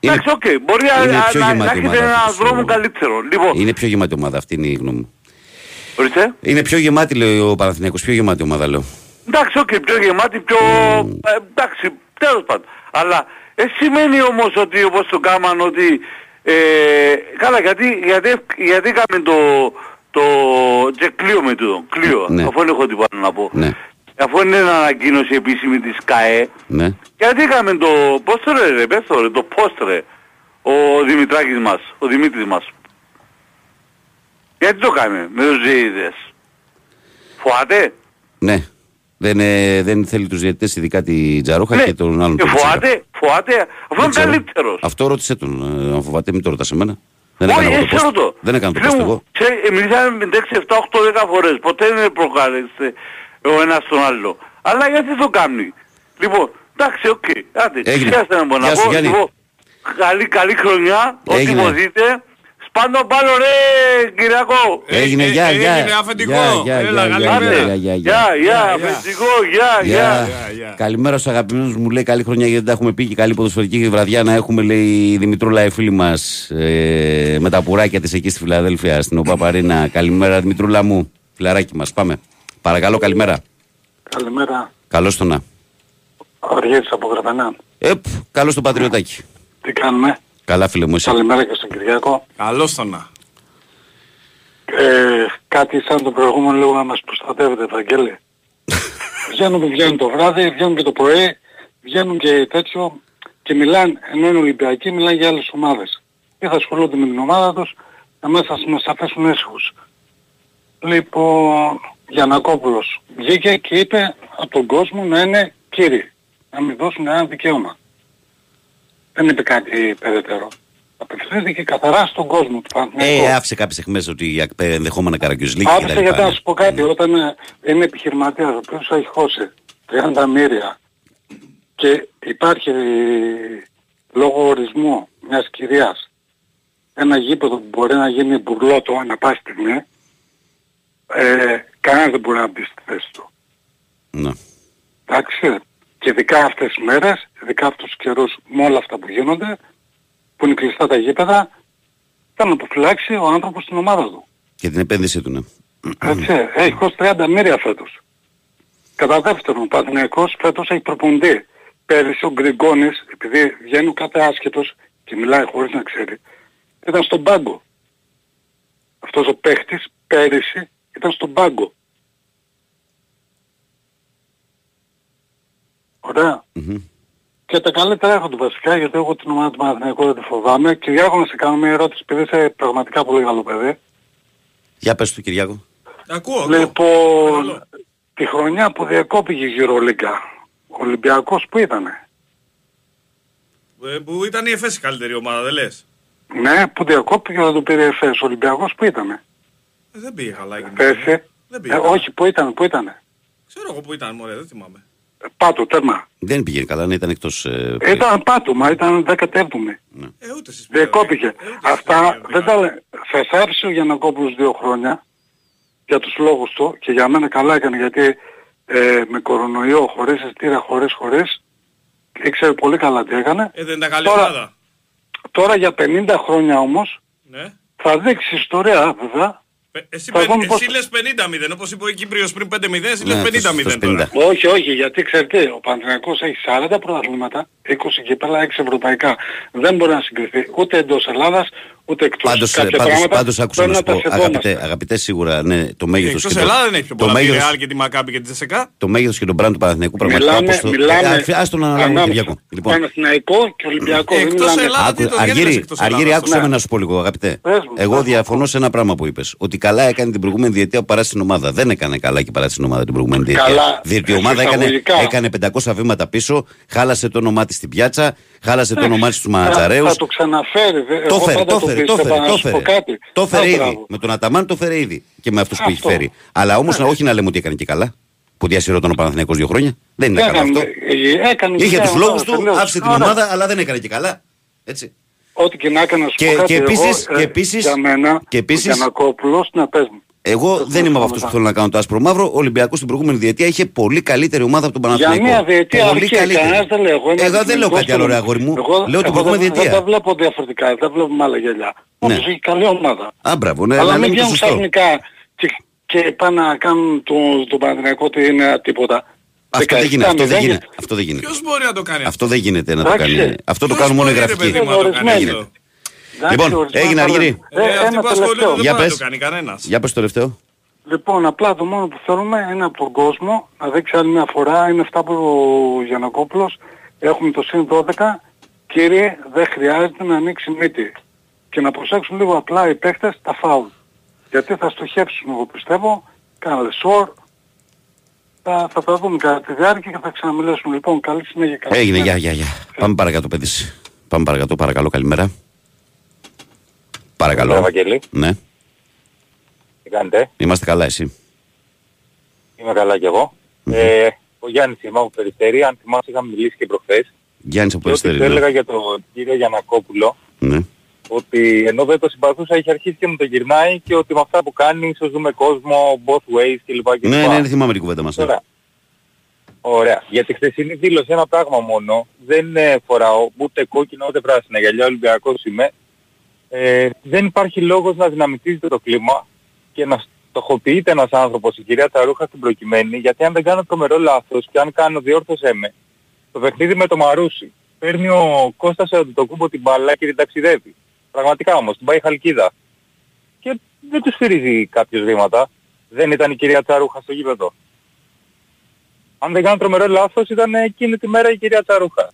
Είναι- Εντάξει, οκ, μπορεί να- είναι να πιο να γεμάτη έχετε ομάδα έναν αυτή, δρόμο σου. καλύτερο. Λοιπόν, Είναι πιο γεμάτη ομάδα, αυτή είναι η γνώμη μου. ορίστε. Είναι πιο γεμάτη, λέει ο Παναθηναϊκός, πιο γεμάτη ομάδα, λέω. Εντάξει, οκ, πιο γεμάτη, πιο... ε, εντάξει, τέλος πάντων. Αλλά ε, σημαίνει όμως ότι όπως το κάμαν ότι... Ε, καλά, γιατί, γιατί, γιατί έκαμε το... το και κλείω με τούτο, κλείω, Ναι. αφού δεν έχω τίποτα να πω. Ναι, Αφού είναι ανακοίνωση επίσημη της ΚΑΕ, ναι. γιατί έκαμε το... Πώς το ρε, ρε, πες το ρε, το πώς ρε, ο Δημητράκης μας, ο Δημήτρης μας. Γιατί το κάμε με τους ζεΐδες. Φοάται. Ναι. Δεν, ε, δεν θέλει τους διαιτητές, ειδικά τη Τζαρούχα Ναι. και τον άλλον. Και τον Τσίκα. φοάται, φοάται, αφού Δεν είναι ξέρω. καλύτερος. Αυτό ρώτησε τον. ε, Αν φοβάται, μην το ρωτάς εμένα. Δεν Όχι, έκανα εγώ εσύ το post. ρωτώ. Δεν έκανα το Φίλε post μου, εγώ. ξέρει, ε, Μιλήσαμε με 6, 7, 8, 10 φορές. Ποτέ δεν προκάλεσε ο ένας τον άλλο. Αλλά γιατί το κάνει. Λοιπόν, εντάξει, οκ. Άντε, Έγινε. χρειάζεται να μπορώ να Γεια σου, πω. Γιάννη. Λοιπόν, καλή, καλή χρονιά, ό,τι Έγινε. βοηθείτε. Σπάνω πάνω ρε, Κυριακό. Έγινε, ε, γεια, έγινε γεια. αφεντικό. Γεια, γεια, Έλα, γεια, καλή γεια, μέρα. γεια, γεια, γεια. Γεια, γεια, γεια. αφεντικό, γεια, Γεια. γεια. Καλημέρα στους αγαπημένους μου. Λέει καλή χρονιά γιατί δεν τα έχουμε πει και καλή ποδοσφαιρική βραδιά να έχουμε. Λέει η Δημητρούλα, η φίλη μας ε, με τα πουράκια της εκεί στη Φιλαδέλφια, στην OPAP Arena. Καλημέρα, Δημητρούλα μου. Φιλαράκι μας, πάμε. Παρακαλώ, καλημέρα. Καλημέρα. Καλώς το να. Ο Αργύρης από Γραβενά. Επ, καλώς το πατριωτάκι. Τι κάνουμε; Καλά, φίλε μου, εσύ. Καλημέρα και στον Κυριάκο. Καλώς το να. Ε, κάτι σαν το προηγούμενο λίγο να μας προστατεύετε, Βαγγέλη. βγαίνουν που βγαίνουν το βράδυ, βγαίνουν και το πρωί, βγαίνουν και τέτοιο και μιλάνε, ενώ είναι Ολυμπιακοί, μιλάνε για άλλες ομάδες. Ή θα ασχολούνται με την ομάδα τους, εμάς θα μας αφήσουν ήσυχους. Λοιπόν, Γιανακόπουλος βγήκε και είπε από τον κόσμο να είναι κύριοι, να μην δώσουν ένα δικαίωμα. Δεν είπε κάτι περαιτέρω. Απευθύνθηκε καθαρά στον κόσμο του Παναθηναϊκού. Ε, άφησε κάποιες εχμές ότι για ε, ενδεχόμενα καραγκιουζλίκη και τα Άφησε γιατί να λοιπά. σου πω κάτι, όταν ε, είναι επιχειρηματίας ο οποίος έχει χώσει 30 μοίρια και υπάρχει ε, λόγω ορισμού μιας κυρίας ένα γήπεδο που μπορεί να γίνει μπουρλότο ανά πάση στιγμή, ε, κανένας δεν μπορεί να μπει στη θέση του. Ναι. Εντάξει. Και ειδικά αυτές τις μέρες, ειδικά αυτούς τους καιρούς με όλα αυτά που γίνονται, που είναι κλειστά τα γήπεδα, θα να αποφυλάξει ο άνθρωπος την ομάδα του. Και την επένδυσή του, ναι. Έτσι, έχει χώσει 30 μοίρια φέτος. Κατά δεύτερον, ο Παναθηναϊκός φέτος έχει προπονητή. Πέρυσι ο Γκριγκόνης, επειδή βγαίνει κάθε άσχετος και μιλάει χωρίς να ξέρει, ήταν στον πάγκο. Αυτός ο παίχτης πέρυσι ήταν στον πάγκο. Ωραία. Μμμ. Και τα καλύτερα έρχονται βασικά γιατί εγώ την ομάδα του Παναθηναϊκού δεν τη φοβάμαι. Και για να σε κάνω μια ερώτηση επειδή είσαι πραγματικά πολύ καλό παιδί. Για πες του, Κυριάκο. Ακούω, ακούω. Λοιπόν, τη χρονιά που διακόπηκε η Euroliga, ο Ολυμπιακός που ήτανε; Ε, Που ήταν η ΕΦΕΣ η καλύτερη ομάδα, δεν λες; Ναι, που διακόπηκε δεν το πήρε η ΕΦΕΣ. Ο Ολυμπιακός που ήτανε; Ε, Δεν πήγε καλά εκείνη. Πέρσι. Δεν πήγε. Ε, όχι, που ήτανε, που ήτανε; Ξέρω εγώ που ήταν, μωρέ, δεν θυμάμαι. Ε, Πάτο, τέρμα. Δεν πήγαινε καλά, ναι, ήταν εκτός. Ε, Ήταν πάτωμα, ήταν 17η. Ε, ούτε εσείς Διακόπηκε. πήγατε. Ε, ούτε εσείς Αυτά πήγατε. δεν τα λέ- Σας άφησε ο Γιαννακόπουλος δύο χρόνια για τους λόγους του και για μένα καλά έκανε γιατί ε, με κορονοϊό, χωρίς εστία, χωρίς χωρίς ήξερε πολύ καλά τι έκανε. Ε, δεν ήταν καλή Τώρα- ομάδα. Τώρα για 50 χρόνια όμως Ναι. θα δείξει ιστορία βέβαια. Ε, Εσύ, Θα πεν- δούμε πώς- εσύ λες 50-0, όπως είπε ο Κύπριος πριν 5-0, εσύ λες Ναι, 50-0 στο τώρα. 50. Όχι, όχι, γιατί ξέρετε, ο Παναθηναϊκός έχει 40 πρωταθλήματα, 20 κύπελα, 6 ευρωπαϊκά. Δεν μπορεί να συγκριθεί ούτε εντός Ελλάδας, ούτε εκτός. Πάντως, Κάποια πάντως, πράγματα πάντως άκουσα πρέπει να σου τα πω, σεβόμαστε. αγαπητέ, αγαπητέ σίγουρα, ναι, το μέγεθος Εκτός και το, Ελλάδα δεν έχει πιο το πολλά. Τη μέγεθος, Real και τη Μακάμπη και τη Τζεσεκά. το μέγεθος και τον brand του Παναθηναϊκού πραγματικά Μιλάμε, όπως το... μιλάμε Ε, ας- Ας τον αναλάβουμε ανάμεσα Κυριακό. Λοιπόν, Παναθηναϊκό και Ολυμπιακό. δεν Εκτός μιλάμε. Ελλάδας, Άκου, τι το διάλεγες Αργύρι, εκτός Αργύρι, Ελλάδας, άκουσα ναι. με να σου πω λίγο, αγαπητέ. Πες μου, Εγώ πες μου. διαφωνώ σε ένα πράγμα που είπες. Ότι καλά έκανε την προηγούμενη διετία που παράσει την ομάδα. Δεν έκανε καλά και παράσει την ομάδα την προηγούμενη διετία. Καλά, Διότι η ομάδα έκανε, εισαγωγικά. έκανε 500 βήματα πίσω, χάλασε το όνομά της στην πιάτσα, χάλασε το όνομά της στου μανατζαρέου. Θα, θα το ξαναφέρει. δε- Το εγώ φέρε, πάντα το φέρε, το πίστευα, φέρε, να το σου πω φέρε. κάτι. Το φέρε Α, ήδη. μπράβο. Με τον Αταμάν το φέρε ήδη. Και με αυτούς που έχει Αυτό. φέρει. Αλλά όμως όχι να λέμε ότι έκανε και καλά. Που διασυρώταν ο Παναθηναϊκός δύο χρόνια. Δεν είναι καλό Έκανε- αυτό. ε, έκανε Είχε μια τους λόγους ομάδα, του, τελείως. άφησε την Άρα, ομάδα, αλλά δεν έκανε και καλά. Έτσι. Ό,τι και να έκανε να σου Και- πω κάτι, και επίσης- εγώ, ε, και επίσης- για μένα, και επίσης- ο Γιαννακόπουλος, να πες μου. Εγώ δεν είμαι από αυτούς που θέλω να κάνω το άσπρο μαύρο. Ο Ολυμπιακός στην προηγούμενη διετία είχε πολύ καλύτερη ομάδα από τον Για Παναθηναϊκό. μια διετία πολύ όχι, καλύτερη. κανένας δεν λέω. Εγώ, είμαι Εγώ δεν λέω αντικειμενικός κάτι άλλο, ρε στο- αγόρι μου. Εγώ, Λέω την εγώ προηγούμενη δεν, δεν διετία. τα βλέπω διαφορετικά, δεν βλέπουμε άλλα γελιά. Ναι. Όπως έχει καλή ομάδα. Α, μπράβο, ναι, Αλλά να μην λέμε το βγαίνουν σωστό. ξαφνικά και, και πάνε να κάνουν το, το Παναθηναϊκό ότι είναι τίποτα. Αυτό δεν 17 γίνεται. Αυτό δεν μηδέν γίνεται. Αυτό δεν γίνεται. Ποιος μπορεί να το κάνει αυτό. Αυτό δεν γίνεται να το Εντάξει. κάνει. Αυτό το Ποιος κάνουν μόνο οι μπορεί, ρε γραφικοί. Λοιπόν, ορισμένα έγινε, πράγματα. Αργύρι. Ε, Ε, αυτοί ένα που ασχολούνται τελευταίο. δεν Για μπορεί να πες. το κάνει κανένας. Για πες το τελευταίο. Λοιπόν, απλά το μόνο που θέλουμε είναι από τον κόσμο να δείξει άλλη μια φορά είναι αυτά που ο Γιανακόπουλος έχουμε το συν 12 κύριε δεν χρειάζεται να ανοίξει μύτη και να προσέξουν λίγο απλά οι παίχτες τα φάουλ γιατί θα στοχεύσουν εγώ πιστεύω κάνανε σορ θα, θα τα δούμε κατά τη διάρκεια και θα ξαναμιλήσουμε λοιπόν καλή συνέχεια καλή Έγινε, συνέχεια. γεια, γεια, γεια. Πάμε παρακάτω, παιδί. Πάμε παρακάτω, παρακαλώ, καλημέρα. Παρακαλώ. Καλημέρα, Βαγγέλη. Ναι, Τι κάνετε, είμαστε καλά, εσύ. είμαι καλά κι εγώ. Ε, ο Γιάννης είμαι από Περιστέρη, αν θυμάσαι είχαμε μιλήσει και προχθές. Γιάννης από Και ό,τι Περιστέρη. του ναι. έλεγα για τον κύριο Γιανακόπουλο, Ναι. ότι ενώ δεν το συμπαθούσα είχε αρχίσει και μου το γυρνάει και ότι με αυτά που κάνει ίσως δούμε κόσμο both ways κλπ. κλπ. Ναι, ναι, ναι, θυμάμαι την κουβέντα μας. ναι. Τώρα, ωραία. Για τη χθεσινή δήλωση ένα πράγμα μόνο. Δεν ε, φοράω ούτε κόκκινο ούτε πράσινα γυαλιά, Ολυμπιακός είμαι. Ε, δεν υπάρχει λόγος να δυναμητίζετε το κλίμα και να στοχοποιείται ένας άνθρωπος, η κυρία Ταρούχα στην προκειμένη, γιατί αν δεν κάνω τρομερό λάθος και αν κάνω διόρθωσέ με, το παιχνίδι με το Μαρούσι, παίρνει ο Κώστας Αντιτοκούμπο την μπάλα και την ταξιδεύει. Πραγματικά όμως, την πάει χαλκίδα. Και δεν τους σφυρίζει κάποιος βήματα. Δεν ήταν η κυρία Τσαρούχα στο γήπεδο. Αν δεν κάνω τρομερό λάθος ήταν εκείνη τη μέρα η κυρία Τσαρούχα.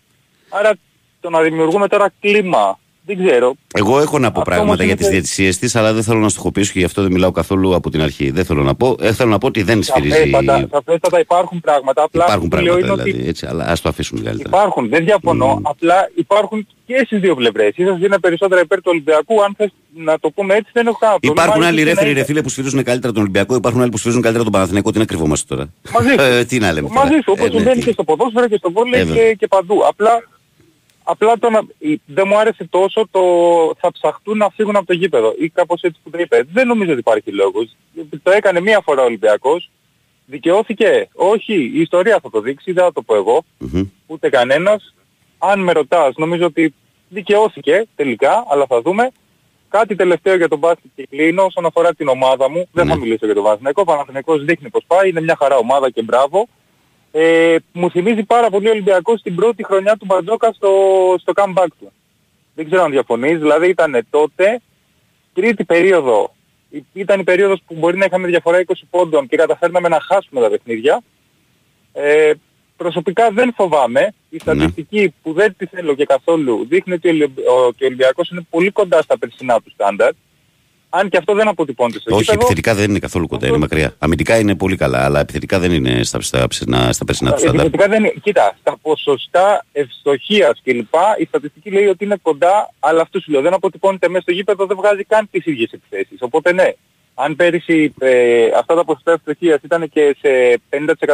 Άρα το να δημιουργούμε τώρα κλίμα, δεν ξέρω. Εγώ έχω να πω Αυτό πράγματα όμως για είναι τι τε- διαιτησίες της, αλλά δεν θέλω να στοχοποιήσω και γι' αυτό δεν μιλάω καθόλου από την αρχή. Δεν θέλω να πω. Ε, θέλω να πω ότι δεν σφυρίζει. Σαφέστατα, σαφέστατα υπάρχουν πράγματα. Απλά Υπάρχουν αυτό που λέω πράγματα είναι ότι δηλαδή. Έτσι, αλλά ας το αφήσουμε καλύτερα. Υπάρχουν, δεν διαφωνώ. Απλά υπάρχουν και στις δύο πλευρές. Ίσως είναι περισσότερα υπέρ του Ολυμπιακού. Αν θες να το πούμε έτσι δεν έχω κανένα πρόβλημα. Υπάρχουν άλλοι Ίσως ρέφεροι είναι- ρε φίλε που σφυρίζουν καλύτερα τον Ολυμπιακό, υπάρχουν άλλοι που σφυρίζουν καλύτερα τον Παναθηναϊκό. Τι να κρυβόμαστε τώρα; Μαζί σου. Ε, τι να λέμε. τώρα; Μαζί σου, όπως Ε, ναι, συμβαίνει τι. και στο ποδόσφαιρο και στο βόλεϊ Ε, βέβαια. και, και παντού. Απλά, απλά το να, η- δεν μου άρεσε τόσο το θα ψαχτούν να φύγουν από το γήπεδο ή κάπως έτσι που το είπε. Δεν νομίζω ότι υπάρχει λόγος. Το έκανε μία φορά ο Ολυμπιακός. Δικαιώθηκε. Όχι, η ιστορία θα το δείξει, δεν θα το πω εγώ. Μμμ. Ούτε κανένας. Αν με ρωτάς, νομίζω ότι δικαιώθηκε τελικά, αλλά θα δούμε. Κάτι τελευταίο για τον μπάσκετ και κλείνω όσον αφορά την ομάδα μου. Δεν θα Ναι. μιλήσω για τον Παναθηναϊκό. Ο Παναθηναϊκός δείχνει πως πάει. Είναι μια χαρά ομάδα και μπράβο. Ε, μου θυμίζει πάρα πολύ ο Ολυμπιακός την πρώτη χρονιά του Μπατζόκα στο, στο comeback του. Δεν ξέρω αν διαφωνείς. Δηλαδή ήταν τότε τρίτη περίοδο. Ή- Ήταν η περίοδος που μπορεί να είχαμε διαφορά 20 πόντων και καταφέρναμε να χάσουμε τα παιχνίδια. Ε, προσωπικά δεν φοβάμαι. Η στατιστική που δεν τη θέλω και καθόλου δείχνει ότι ο Ολυμπ- ο, ότι ο Ολυμπιακός είναι πολύ κοντά στα περσινά του στάνταρ. Αν και αυτό δεν αποτυπώνεται στο Όχι, γήπεδο. επιθετικά δεν είναι καθόλου κοντά, είναι μακριά. Αμυντικά είναι πολύ καλά, αλλά επιθετικά δεν είναι στα, στα, στα, στα περσινά του στάνταρ. Επιθετικά δεν είναι. Κοίτα, στα ποσοστά ευστοχίας κλπ. η στατιστική λέει ότι είναι κοντά, αλλά αυτό σου λέω δεν αποτυπώνεται μέσα στο γήπεδο, δεν βγάζει καν τις ίδιες επιθέσεις. Οπότε ναι, αν πέρυσι ε, αυτά τα ποσοστά ευστοχίας ήταν και σε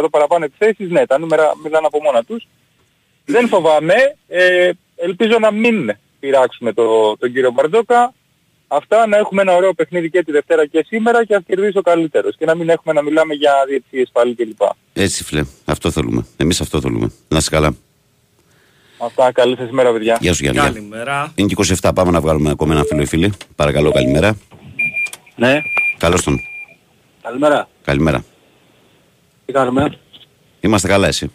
50% παραπάνω επιθέσεις, ναι, τα νούμερα μιλάνε από μόνα τους. Δεν φοβάμαι, ε, ελπίζω να μην πειράξουμε το, τον κύριο Μπαρτζόκα. Αυτά να έχουμε ένα ωραίο παιχνίδι και τη Δευτέρα και σήμερα και να κερδίσει ο καλύτερος και να μην έχουμε να μιλάμε για διετησίες πάλι κλπ. Έτσι, φιλε. Αυτό θέλουμε. Εμείς αυτό θέλουμε. Να είσαι καλά. Αυτά, καλή σας μέρα παιδιά. Γεια σου Γιάννη. γεια. Καλημέρα. Είναι και 27. Πάμε να βγάλουμε ακόμα ένα φίλο ή φίλη. Παρακαλώ, καλημέρα. Ναι, Καλώς τον. καλημέρα. Καλημέρα. Τι κάνουμε; Είμαστε καλά, εσύ.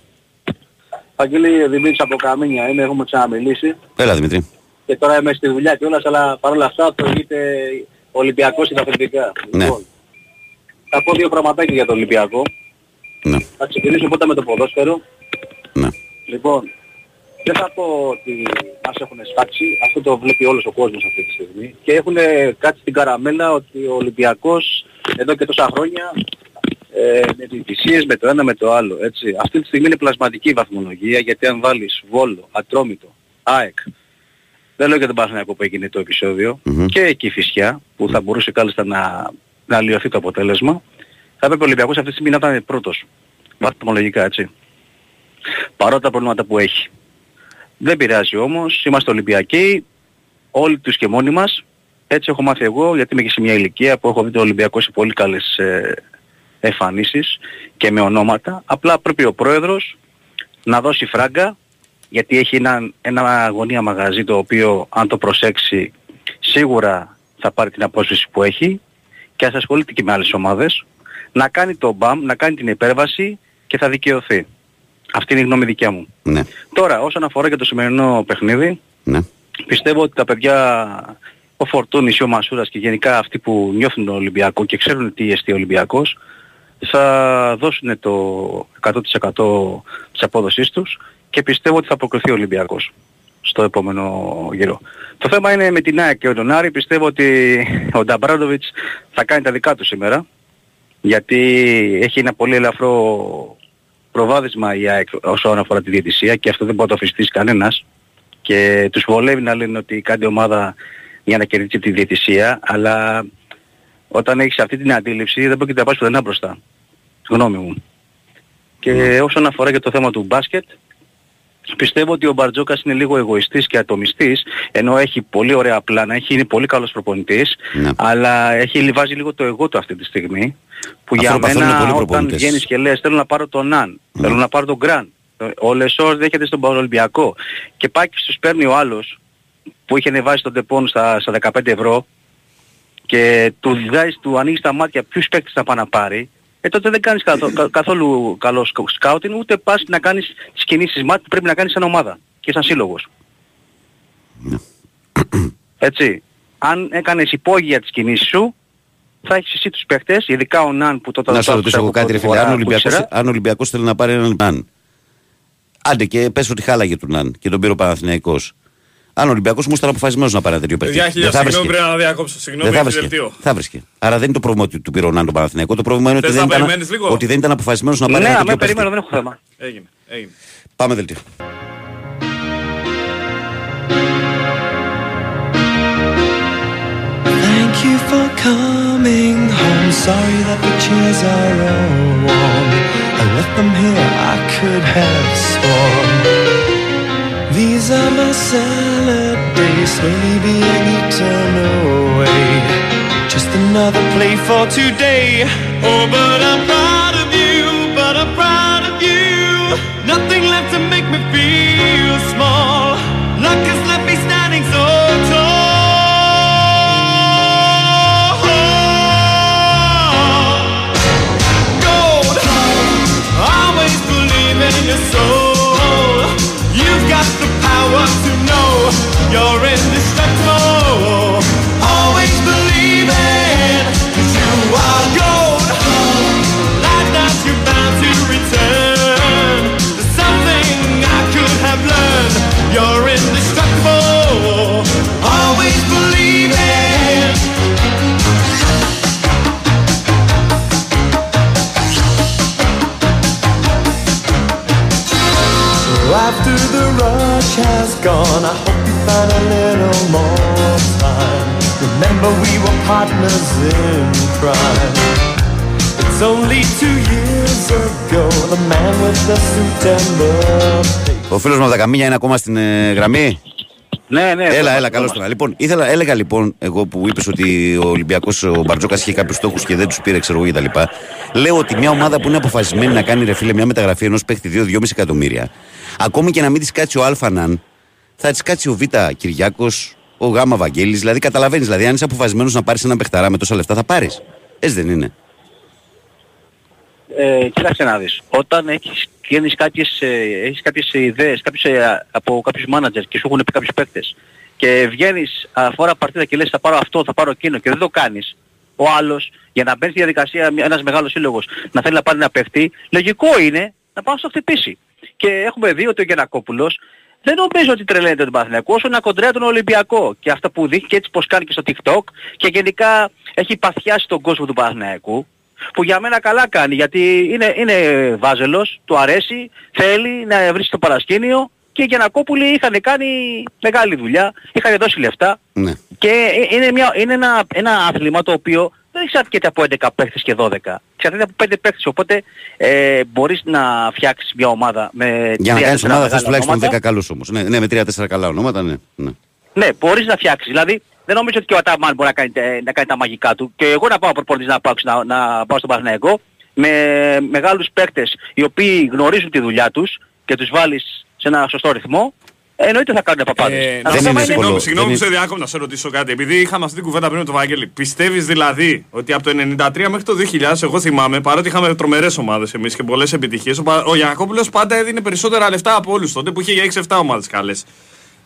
Αγγέλη Δημήτρης από Καμίνια είναι, έχουμε ξαναμιλήσει. Έλα, Δημήτρη. Και και τώρα είμαι στη δουλειά και όλα, αλλά παρόλα αυτά προηγείται ο Ολυμπιακός και τα αθλητικά. Ναι. Λοιπόν, θα πω δύο πραγματάκια για τον Ολυμπιακό. Ναι. Θα ξεκινήσω πρώτα με το ποδόσφαιρο. Ναι. Λοιπόν, δεν θα πω ότι μας έχουν σφάξει, αυτό το βλέπει όλος ο κόσμος αυτή τη στιγμή και έχουν κάτι στην καραμέλα ότι ο Ολυμπιακός εδώ και τόσα χρόνια ε, με διαιτησίες με το ένα με το άλλο. Έτσι. Αυτή τη στιγμή είναι πλασματική η βαθμολογία γιατί αν βάλεις Βόλο, Ατρόμητο, ΑΕΚ, δεν λέω για τον Παναθηναϊκό που έγινε το επεισόδιο και εκεί η Φυσιά που θα μπορούσε κάλλιστα να, να αλλοιωθεί το αποτέλεσμα θα έπρεπε ο Ολυμπιακός αυτή τη στιγμή να ήταν πρώτος βαθμολογικά έτσι παρότα τα προβλήματα που έχει. Δεν πειράζει όμως, είμαστε Ολυμπιακοί, όλοι τους και μόνοι μας. Έτσι έχω μάθει εγώ, γιατί είμαι και σε μια ηλικία που έχω δει τον Ολυμπιακό σε πολύ καλές ε, εμφανίσεις και με ονόματα. Απλά πρέπει ο πρόεδρος να δώσει φράγκα, γιατί έχει ένα, ένα αγωνία μαγαζί το οποίο αν το προσέξει σίγουρα θα πάρει την απόσβεση που έχει και ας ασχολείται και με άλλες ομάδες, να κάνει το μπαμ, να κάνει την υπέρβαση και θα δικαιωθεί. Αυτή είναι η γνώμη δικιά μου. Ναι. Τώρα, όσον αφορά και το σημερινό παιχνίδι, Ναι. πιστεύω ότι τα παιδιά, ο Φορτούνης, ο Μασούρας και γενικά αυτοί που νιώθουν τον Ολυμπιακό και ξέρουν τι εστί ο Ολυμπιακός, θα δώσουν το 100% της απόδοσής τους και πιστεύω ότι θα προκριθεί ο Ολυμπιακός στο επόμενο γύρο. Το θέμα είναι με την ΑΕΚ και τον Άρη, πιστεύω ότι ο Νταμπράντοβιτς θα κάνει τα δικά του σήμερα, γιατί έχει ένα πολύ ελαφρό προβάδισμα η ΑΕΚ όσον αφορά τη διαιτησία και αυτό δεν μπορεί να το αφιστήσει κανένας και τους βολεύει να λένε ότι κάνει ομάδα για να κερδίσει τη διαιτησία αλλά όταν έχεις αυτή την αντίληψη δεν πρόκειται να πας πουθενά μπροστά. Γνώμη μου. Και όσον αφορά και το θέμα του μπάσκετ Πιστεύω ότι ο Μπαρτζόκας είναι λίγο εγωιστής και ατομιστής, ενώ έχει πολύ ωραία πλάνα, έχει, είναι πολύ καλός προπονητής, αλλά έχει βάζει λίγο το εγώ του αυτή τη στιγμή, που Αυτό για το παθαίνουν πολλοί μένα όταν προπονητές. βγαίνεις και λες θέλω να πάρω τον Ναν, θέλω να πάρω τον Γκραν, ο Λεσόρ δέχεται στον Παρολυμπιακό και πάει και τους παίρνει ο άλλος που είχε ανεβάσει τον Τεπών στα, στα 15 ευρώ και του, βγάζεις, του ανοίγεις τα μάτια ποιους παίκτες θα πάει να πάρει, ε, τότε δεν κάνεις καθο- κα- καθόλου καλό σκ- σκάουτινγκ, ούτε πας να κάνεις τις κινήσεις μάτια που πρέπει να κάνεις σαν ομάδα και σαν σύλλογος. Έτσι. Αν έκανες υπόγεια τις κινήσεις σου, θα έχεις εσύ τους παίχτες, ειδικά ο Ναν που τότε Να το σε ρωτήσω άκουσα εγώ κάτι, ρε πρώτη φίλε. φορά Αν ο που Ολυμπιακός, ήξερα. αν ο Ολυμπιακός θέλει να πάρει έναν Ναν. Άντε και πες ότι χάλαγε του Ναν και τον πήρε ο Παναθηναϊκός. Αν ο Ολυμπιακός μου ήταν αποφασισμένος να πάρει ένα τέτοιο παίχτη. Παιδιά, χίλια δεν θα συγγνώμη, βρίσκε. πρέπει να διακόψω. Συγγνώμη, Δεν θα έχει βρίσκε. δελτίο. Θα βρίσκε. Άρα δεν είναι το πρόβλημα ότι του πήρε ο Ναν τον Παναθηναϊκό. Το πρόβλημα είναι ότι Θες δεν, να ήταν, περιμένεις λίγο; ότι δεν ήταν αποφασισμένος να πάρει Ναι, ένα αμέ τέτοιο παίχτη. περιμένω, δεν έχω θέμα. Έγινε, έγινε. Πάμε δελτίο. Thank you for coming home. Sorry that the chairs are all warm. I left them here, I could have sworn. These are my salad days, slowly being eaten away. Just another play for today. Oh, but I'm proud of you, but I'm proud of you. Nothing left to make me feel small. Luck has left me standing so tall. Gold, always believe in your soul. Ο φίλος μας Δακαμίνια είναι ακόμα στην ε, γραμμή; Ναι, ναι. Έλα, έλα, καλώς τώρα. Λοιπόν, ήθελα, έλεγα λοιπόν, εγώ που είπες ότι ο Ολυμπιακός, ο Μπαρτζόκας είχε κάποιους στόχους και δεν τους πήρε, ξέρω εγώ κτλ. Λέω ότι μια ομάδα που είναι αποφασισμένη να κάνει ρε φίλε μια μεταγραφή ενός παίχτη 2-2,5 εκατομμύρια, ακόμη και να μην της κάτσει ο Αλφανάν, θα της κάτσει ο Β Κυριάκος, ο Γ Βαγγέλης. Δηλαδή, καταλαβαίνεις, δηλαδή, αν είσαι αποφασισμένος να πάρεις έναν παιχταρά με τόσα λεφτά, θα πάρεις. Έτσι δεν είναι. Ε, κοίταξε να δεις. Όταν έχεις, γίνεις κάποιες, ε, έχεις κάποιες ιδέες κάποιες, ε, από κάποιους μάνατζερ και σου έχουν πει κάποιους παίκτες και βγαίνεις αφορά παρτίδα και λες θα πάρω αυτό, θα πάρω εκείνο και δεν το κάνεις, ο άλλος για να μπαίνει στη διαδικασία μια- ένας μεγάλος σύλλογος να θέλει να πάρει ένα παιχτή, λογικό είναι να πάω να στο χτυπήσει. Και έχουμε δει ότι ο Γιανακόπουλος δεν νομίζω ότι τρελαίνεται τον Παναθηναϊκό όσο να κοντρέα τον Ολυμπιακό. Και αυτά που δείχνει και έτσι πως κάνει και στο TikTok και γενικά έχει παθιάσει τον κόσμο του Παναθηναϊκού που για μένα καλά κάνει γιατί είναι, είναι βάζελος, του αρέσει, θέλει να βρει το παρασκήνιο και οι Γιανακόπουλοι είχαν κάνει μεγάλη δουλειά, είχαν δώσει λεφτά Ναι. και ε- είναι, μια, είναι ένα, ένα άθλημα το οποίο δεν εξαρτιέται από 11 παίχτες και 12. Εξαρτιέται από 5 παίχτες. Οπότε ε, μπορείς να φτιάξεις μια ομάδα με Για να τρία, κάνεις τέσσερα ομάδα θες μεγάλα τουλάχιστον ονόματα. 10 καλούς όμως. Ναι, ναι, με 3-4 καλά ονόματα, ναι. ναι. Ναι, μπορείς να φτιάξεις. Δηλαδή δεν νομίζω ότι και ο Αταμάν μπορεί να κάνει, τε- να κάνει τα μαγικά του. Και εγώ να πάω προπονητής να πάω, να, να πάω στον Παναθηναϊκό με μεγάλους παίκτες οι οποίοι γνωρίζουν τη δουλειά τους και τους βάλεις σε ένα σωστό ρυθμό, εννοείται θα κάνουν παπάδες. Ε, Αλλά να- το θέμα Συγγνώμη, Δεν συγγνώμη που είναι- σε διάκοπα να σε ρωτήσω κάτι. Επειδή είχαμε αυτή την κουβέντα πριν με τον Βαγγέλη. Πιστεύεις δηλαδή ότι από το 93 μέχρι το 2000, εγώ θυμάμαι, παρότι είχαμε τρομερές ομάδες εμείς και πολλές επιτυχίες, ο, Πα- ο Γιανακόπουλος πάντα έδινε περισσότερα λεφτά από όλους τότε που είχε για 6-7 ομάδες καλές.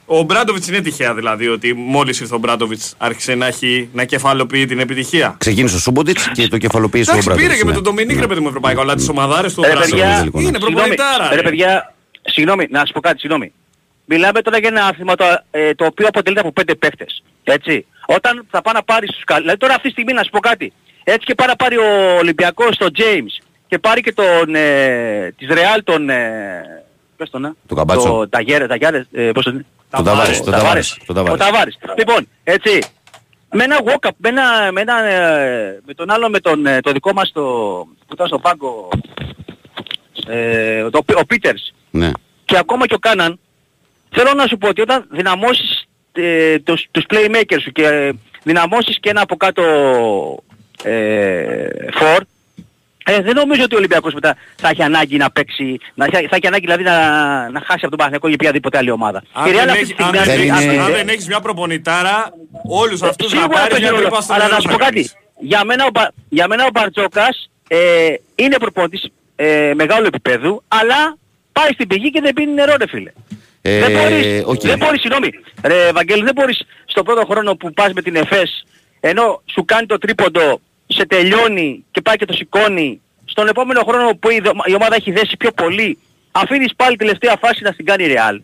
Ο Μπράντοβιτς είναι τυχαία δηλαδή ότι μόλις ήρθε ο Μπράντοβιτς άρχισε να, έχει, να κεφαλοποιεί την επιτυχία. Ξεκίνησε ο Σούμποντιτ και το κεφαλοποίησε ο Εντάξει, Μπράντοβιτς. πήρε και με ναι. τον Ντομινίκ ρε παιδί μου ευρωπαϊκό, αλλά τις ομαδάρες του Ρε Μπράντοβιτς. παιδιά, Είναι συγγνώμη, προπονητάρα. Ρε ρε. παιδιά, συγγνώμη, να σου πω κάτι, συγγνώμη. Μιλάμε τώρα για ένα άθλημα το, ε, το οποίο αποτελείται από πέντε παίχτες. Έτσι. Όταν θα πάει να πάρει τους καλούς... Δηλαδή τώρα αυτή τη στιγμή να σου πω κάτι. Έτσι και πάει να πάρει ο Ολυμπιακός τον James και πάρει και τον... Ε, της Real τον... Ε, πες τον, ε, Τον Καμπάτσο. Το Ταγιέρε, Ταγιάρε, ε, πώς το λένε. Τον Ταβάρες, τον Ταβάρες, τον Ταβάρες. Ο Ταβάρες. Λοιπόν, έτσι. Με ένα walk-up, με, ένα, με, ένα, ε, με τον άλλο, με τον, ε, το δικό μας το, που ήταν στο πάγκο, ε, το, ο Πίτερς Ναι. και ακόμα και ο Κάναν, θέλω να σου πω ότι όταν δυναμώσεις ε, τους, τους playmakers σου και ε, δυναμώσεις και ένα από κάτω ε, for, ε, δεν νομίζω ότι ο Ολυμπιακός μετά θα έχει ανάγκη να παίξει, να, θα, θα έχει ανάγκη δηλαδή να, να χάσει από τον Παναθηναϊκό ή οποιαδήποτε άλλη ομάδα. Αν Η Real δεν, αυτή έχει, τη αν, στιγμή, δεν αν- έχεις, αν- αν δεν έχεις μια προπονητάρα, όλους αυτούς να Σίγουρα πάρεις παίζει μια ρόλο. τρύπα στο Αλλά νερό να σου θα πω κάτι. κάνεις. Για μένα ο, Μπα- για μένα ο Μπαρτζόκας ε, είναι προπονητής ε, μεγάλου επίπεδου, αλλά πάει στην πηγή και δεν πίνει νερό ρε φίλε. Ε, δεν μπορείς, οκ. δεν μπορείς, συγγνώμη, ρε Βαγγέλη, δεν μπορείς στο πρώτο χρόνο που πας με την ΕΦΕΣ, ενώ σου κάνει το τρίποντο, σε τελειώνει και πάει και το σηκώνει, στον επόμενο χρόνο που η, δο- η ομάδα έχει δέσει πιο πολύ, αφήνεις πάλι τελευταία φάση να την κάνει η Real.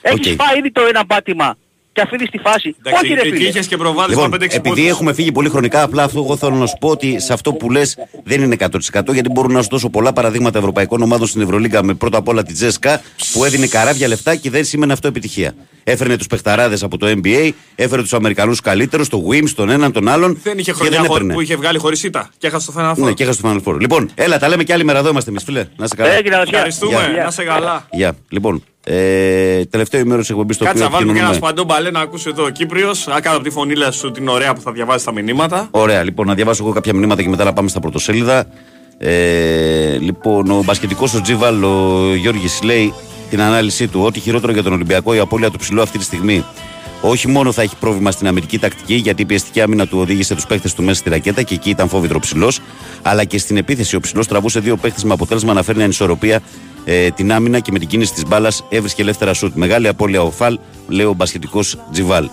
Έχεις Οκ. πάει ήδη το ένα πάτημα και αφήνεις τη φάση. Εντάξει, Όχι ρε εκεί φίλε. είχες και προβάδισμα Λοιπόν, 5-6 επειδή πόντους. έχουμε φύγει πολύ χρονικά, απλά αυτό εγώ θέλω να σου πω ότι σε αυτό που λες δεν είναι 100% γιατί μπορούν να σου δώσω πολλά παραδείγματα ευρωπαϊκών ομάδων στην Ευρωλίγκα με πρώτα απ' όλα τη ΤΣΣΚΑ που έδινε καράβια λεφτά και δεν σήμαινε αυτό επιτυχία. Έφερνε τους παιχταράδες από το NBA, έφερε τους Αμερικανούς καλύτερους, το Wims, τον έναν, τον άλλον. Δεν είχε και χρονιά δεν χωρί- έπαιρνε. που είχε βγάλει χωρίς ήττα και έχασε το Final Four. Ναι, και έχασε το Final Four. Λοιπόν, έλα, τα λέμε και άλλη μέρα εδώ είμαστε εμείς, φίλε. Να σε καλά. Έγινε, αδερφιά. Ευχαριστούμε, Γεια. να σε καλά. Γεια. Λοιπόν, ε, τελευταίο ημέρο της εκπομπής στο Κάτσε να οποίο βάλουμε και ένα επικοινωνούμε. σπαντό μπαλέ να ακούσει εδώ ο Κύπριος. Να κάνω από τη φωνήλα σου την ωραία που θα διαβάζει τα μηνύματα. Ωραία, λοιπόν, να διαβάσω εγώ κάποια μηνύματα και μετά να πάμε στα πρωτοσέλιδα. Ε, λοιπόν, ο μπασκετικός ο Τζίβαλ, ο Γιώργης, λέει την ανάλυση του ότι χειρότερο για τον Ολυμπιακό η απώλεια του ψηλού αυτή τη στιγμή. Όχι μόνο θα έχει πρόβλημα στην αμυντική τακτική, γιατί η πιεστική άμυνα του οδήγησε τους παίχτες του μέσα στη ρακέτα και εκεί ήταν φόβητρο ψηλός, αλλά και στην επίθεση. Ο ψηλός τραβούσε δύο παίχτες με αποτέλεσμα να φέρνει ανισορροπία ε, την άμυνα και με την κίνηση της μπάλας έβρισκε ελεύθερα σουτ. Μεγάλη απώλεια ο Φαλ, λέει ο μπασκετικός Τζιβάλ.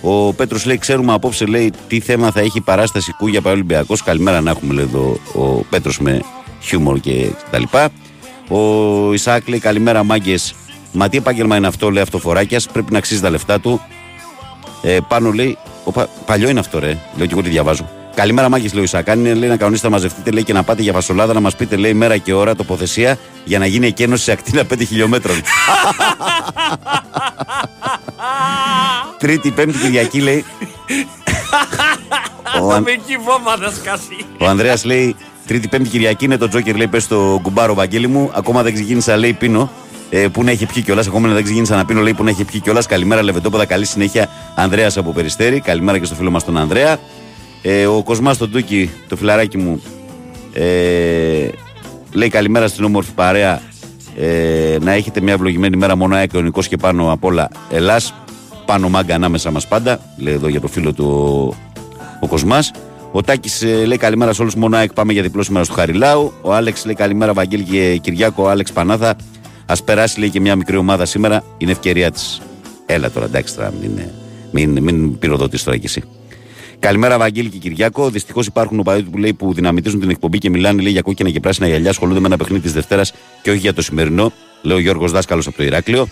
Ο Πέτρος λέει: Ξέρουμε απόψε λέει, τι θέμα θα έχει η παράσταση Κούγια Παραολυμπιακός. Καλημέρα να έχουμε λέει εδώ ο Πέτρος με χιούμορ και τα λοιπά. Ο Ισάκ λέει: Καλημέρα μάγκες. Μα τι επάγγελμα είναι αυτό, λέει αυτοφοράκιας. Πρέπει να αξίζει τα λεφτά του. Ε, πάνω λέει: ο, πα, Παλιό είναι αυτό, ρε. Λέω και εγώ τι διαβάζω. Καλημέρα, μάγκε, λέει ο Ισάκ. Αν είναι λέει, να κανονίσετε να μαζευτείτε λέει, και να πάτε για φασολάδα να μας πείτε λέει μέρα και ώρα τοποθεσία για να γίνει εκένωση σε ακτίνα 5 χιλιόμετρων. Τρίτη, Πέμπτη Κυριακή λέει. Ο, Αν- Με εκεί βόμβα θα σκάσει. ο Ανδρέας λέει: Τρίτη, Πέμπτη Κυριακή είναι το Τζόκερ. Λέει: Πες στο κουμπάρο, Βαγγέλη μου. Ακόμα δεν ξεκίνησα, λέει πίνω. Ε, που να έχει πιει κιόλας. Ακόμα δεν ξεκίνησα να πίνω, λέει που να έχει πιει κιόλας. Καλημέρα, Λεβεντόποδα. Καλή συνέχεια, Ανδρέας από Περιστέρη. Καλημέρα και στο φίλο μας τον Ανδρέα. Ε, ο Κοσμάς τον Τούκι, το φιλαράκι μου, ε, λέει καλημέρα στην όμορφη παρέα. Ε, να έχετε μια ευλογημένη μέρα μόνο ΑΕΚ, ο Νικός και πάνω απ' όλα Ελλάς πάνω μάγκα ανάμεσα μας πάντα λέει εδώ για το φίλο του ο Κοσμάς ο Τάκης ε, λέει καλημέρα σε όλους μόνο ΑΕΚ πάμε για διπλό σήμερα στο Χαριλάου ο Άλεξ λέει καλημέρα Βαγγέλη και Κυριάκο ο Άλεξ Πανάθα ας περάσει λέει και μια μικρή ομάδα σήμερα είναι ευκαιρία της Έλα τώρα, εντάξει τώρα, μην, μην, μην πυροδοτήσει τώρα κι εσύ. Καλημέρα, Βαγγέλη και Κυριάκο. Δυστυχώς υπάρχουν οπαδοί του που, λέει, που δυναμητίζουν την εκπομπή και μιλάνε λέει, για κόκκινα και πράσινα γυαλιά. Ασχολούνται με ένα παιχνίδι της Δευτέρας και όχι για το σημερινό. Λέω ο Γιώργος Δάσκαλος από το Ηράκλειο.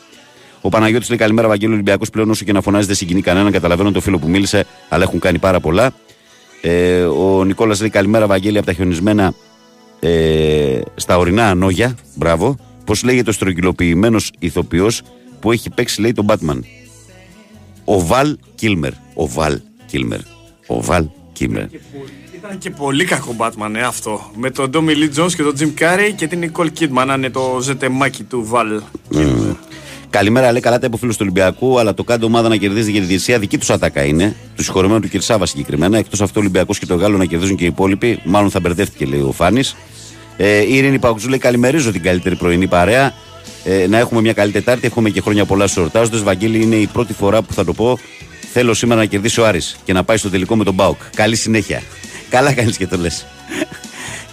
Ο Παναγιώτης λέει καλημέρα, Βαγγέλη Ολυμπιακός πλέον όσο και να φωνάζει δεν συγκινεί κανέναν. Καταλαβαίνω το φίλο που μίλησε, αλλά έχουν κάνει πάρα πολλά. Ε, ο Νικόλας λέει καλημέρα, Βαγγέλη από τα χιονισμένα ε, στα ορεινά ανόγια. Μπράβο. Πώς λέγεται ο στρογγυλοποιημένος ηθοποιός που έχει παίξει, λέει, τον Batman; Ο Βαλ Κίλμερ. Ο Βαλ Κίλμερ. Ο Βαλ Κίλμερ. Ήταν και πολύ κακό Batman ε, αυτό. Με τον Tommy Lee Jones και τον Jim Carrey και την Nicole Kidman να είναι το ζετεμάκι του Βαλ. Μμμ. Καλημέρα, λέει καλά τα είπε ο φίλος του Ολυμπιακού, αλλά το κάτω ομάδα να κερδίζει για τη διαιτησία δική τους ατάκα είναι. Τους συγχωρημένου του Κυρσάβα συγκεκριμένα. Εκτός αυτού, ο Ολυμπιακός και το Γάλλο να κερδίζουν και οι υπόλοιποι. Μάλλον θα μπερδεύτηκε, λέει ο Φάνης. Ε, η Ειρήνη Παουξού λέει καλημερίζω την καλύτερη πρωινή παρέα. Ε, να έχουμε μια καλή Τετάρτη. Έχουμε και χρόνια πολλά στου εορτάζοντε. Βαγγέλη, είναι η πρώτη φορά που θα το πω. Θέλω σήμερα να κερδίσει ο Άρης και να πάει στο τελικό με τον Μπάουκ. Καλή συνέχεια. Καλά κάνεις και το λες.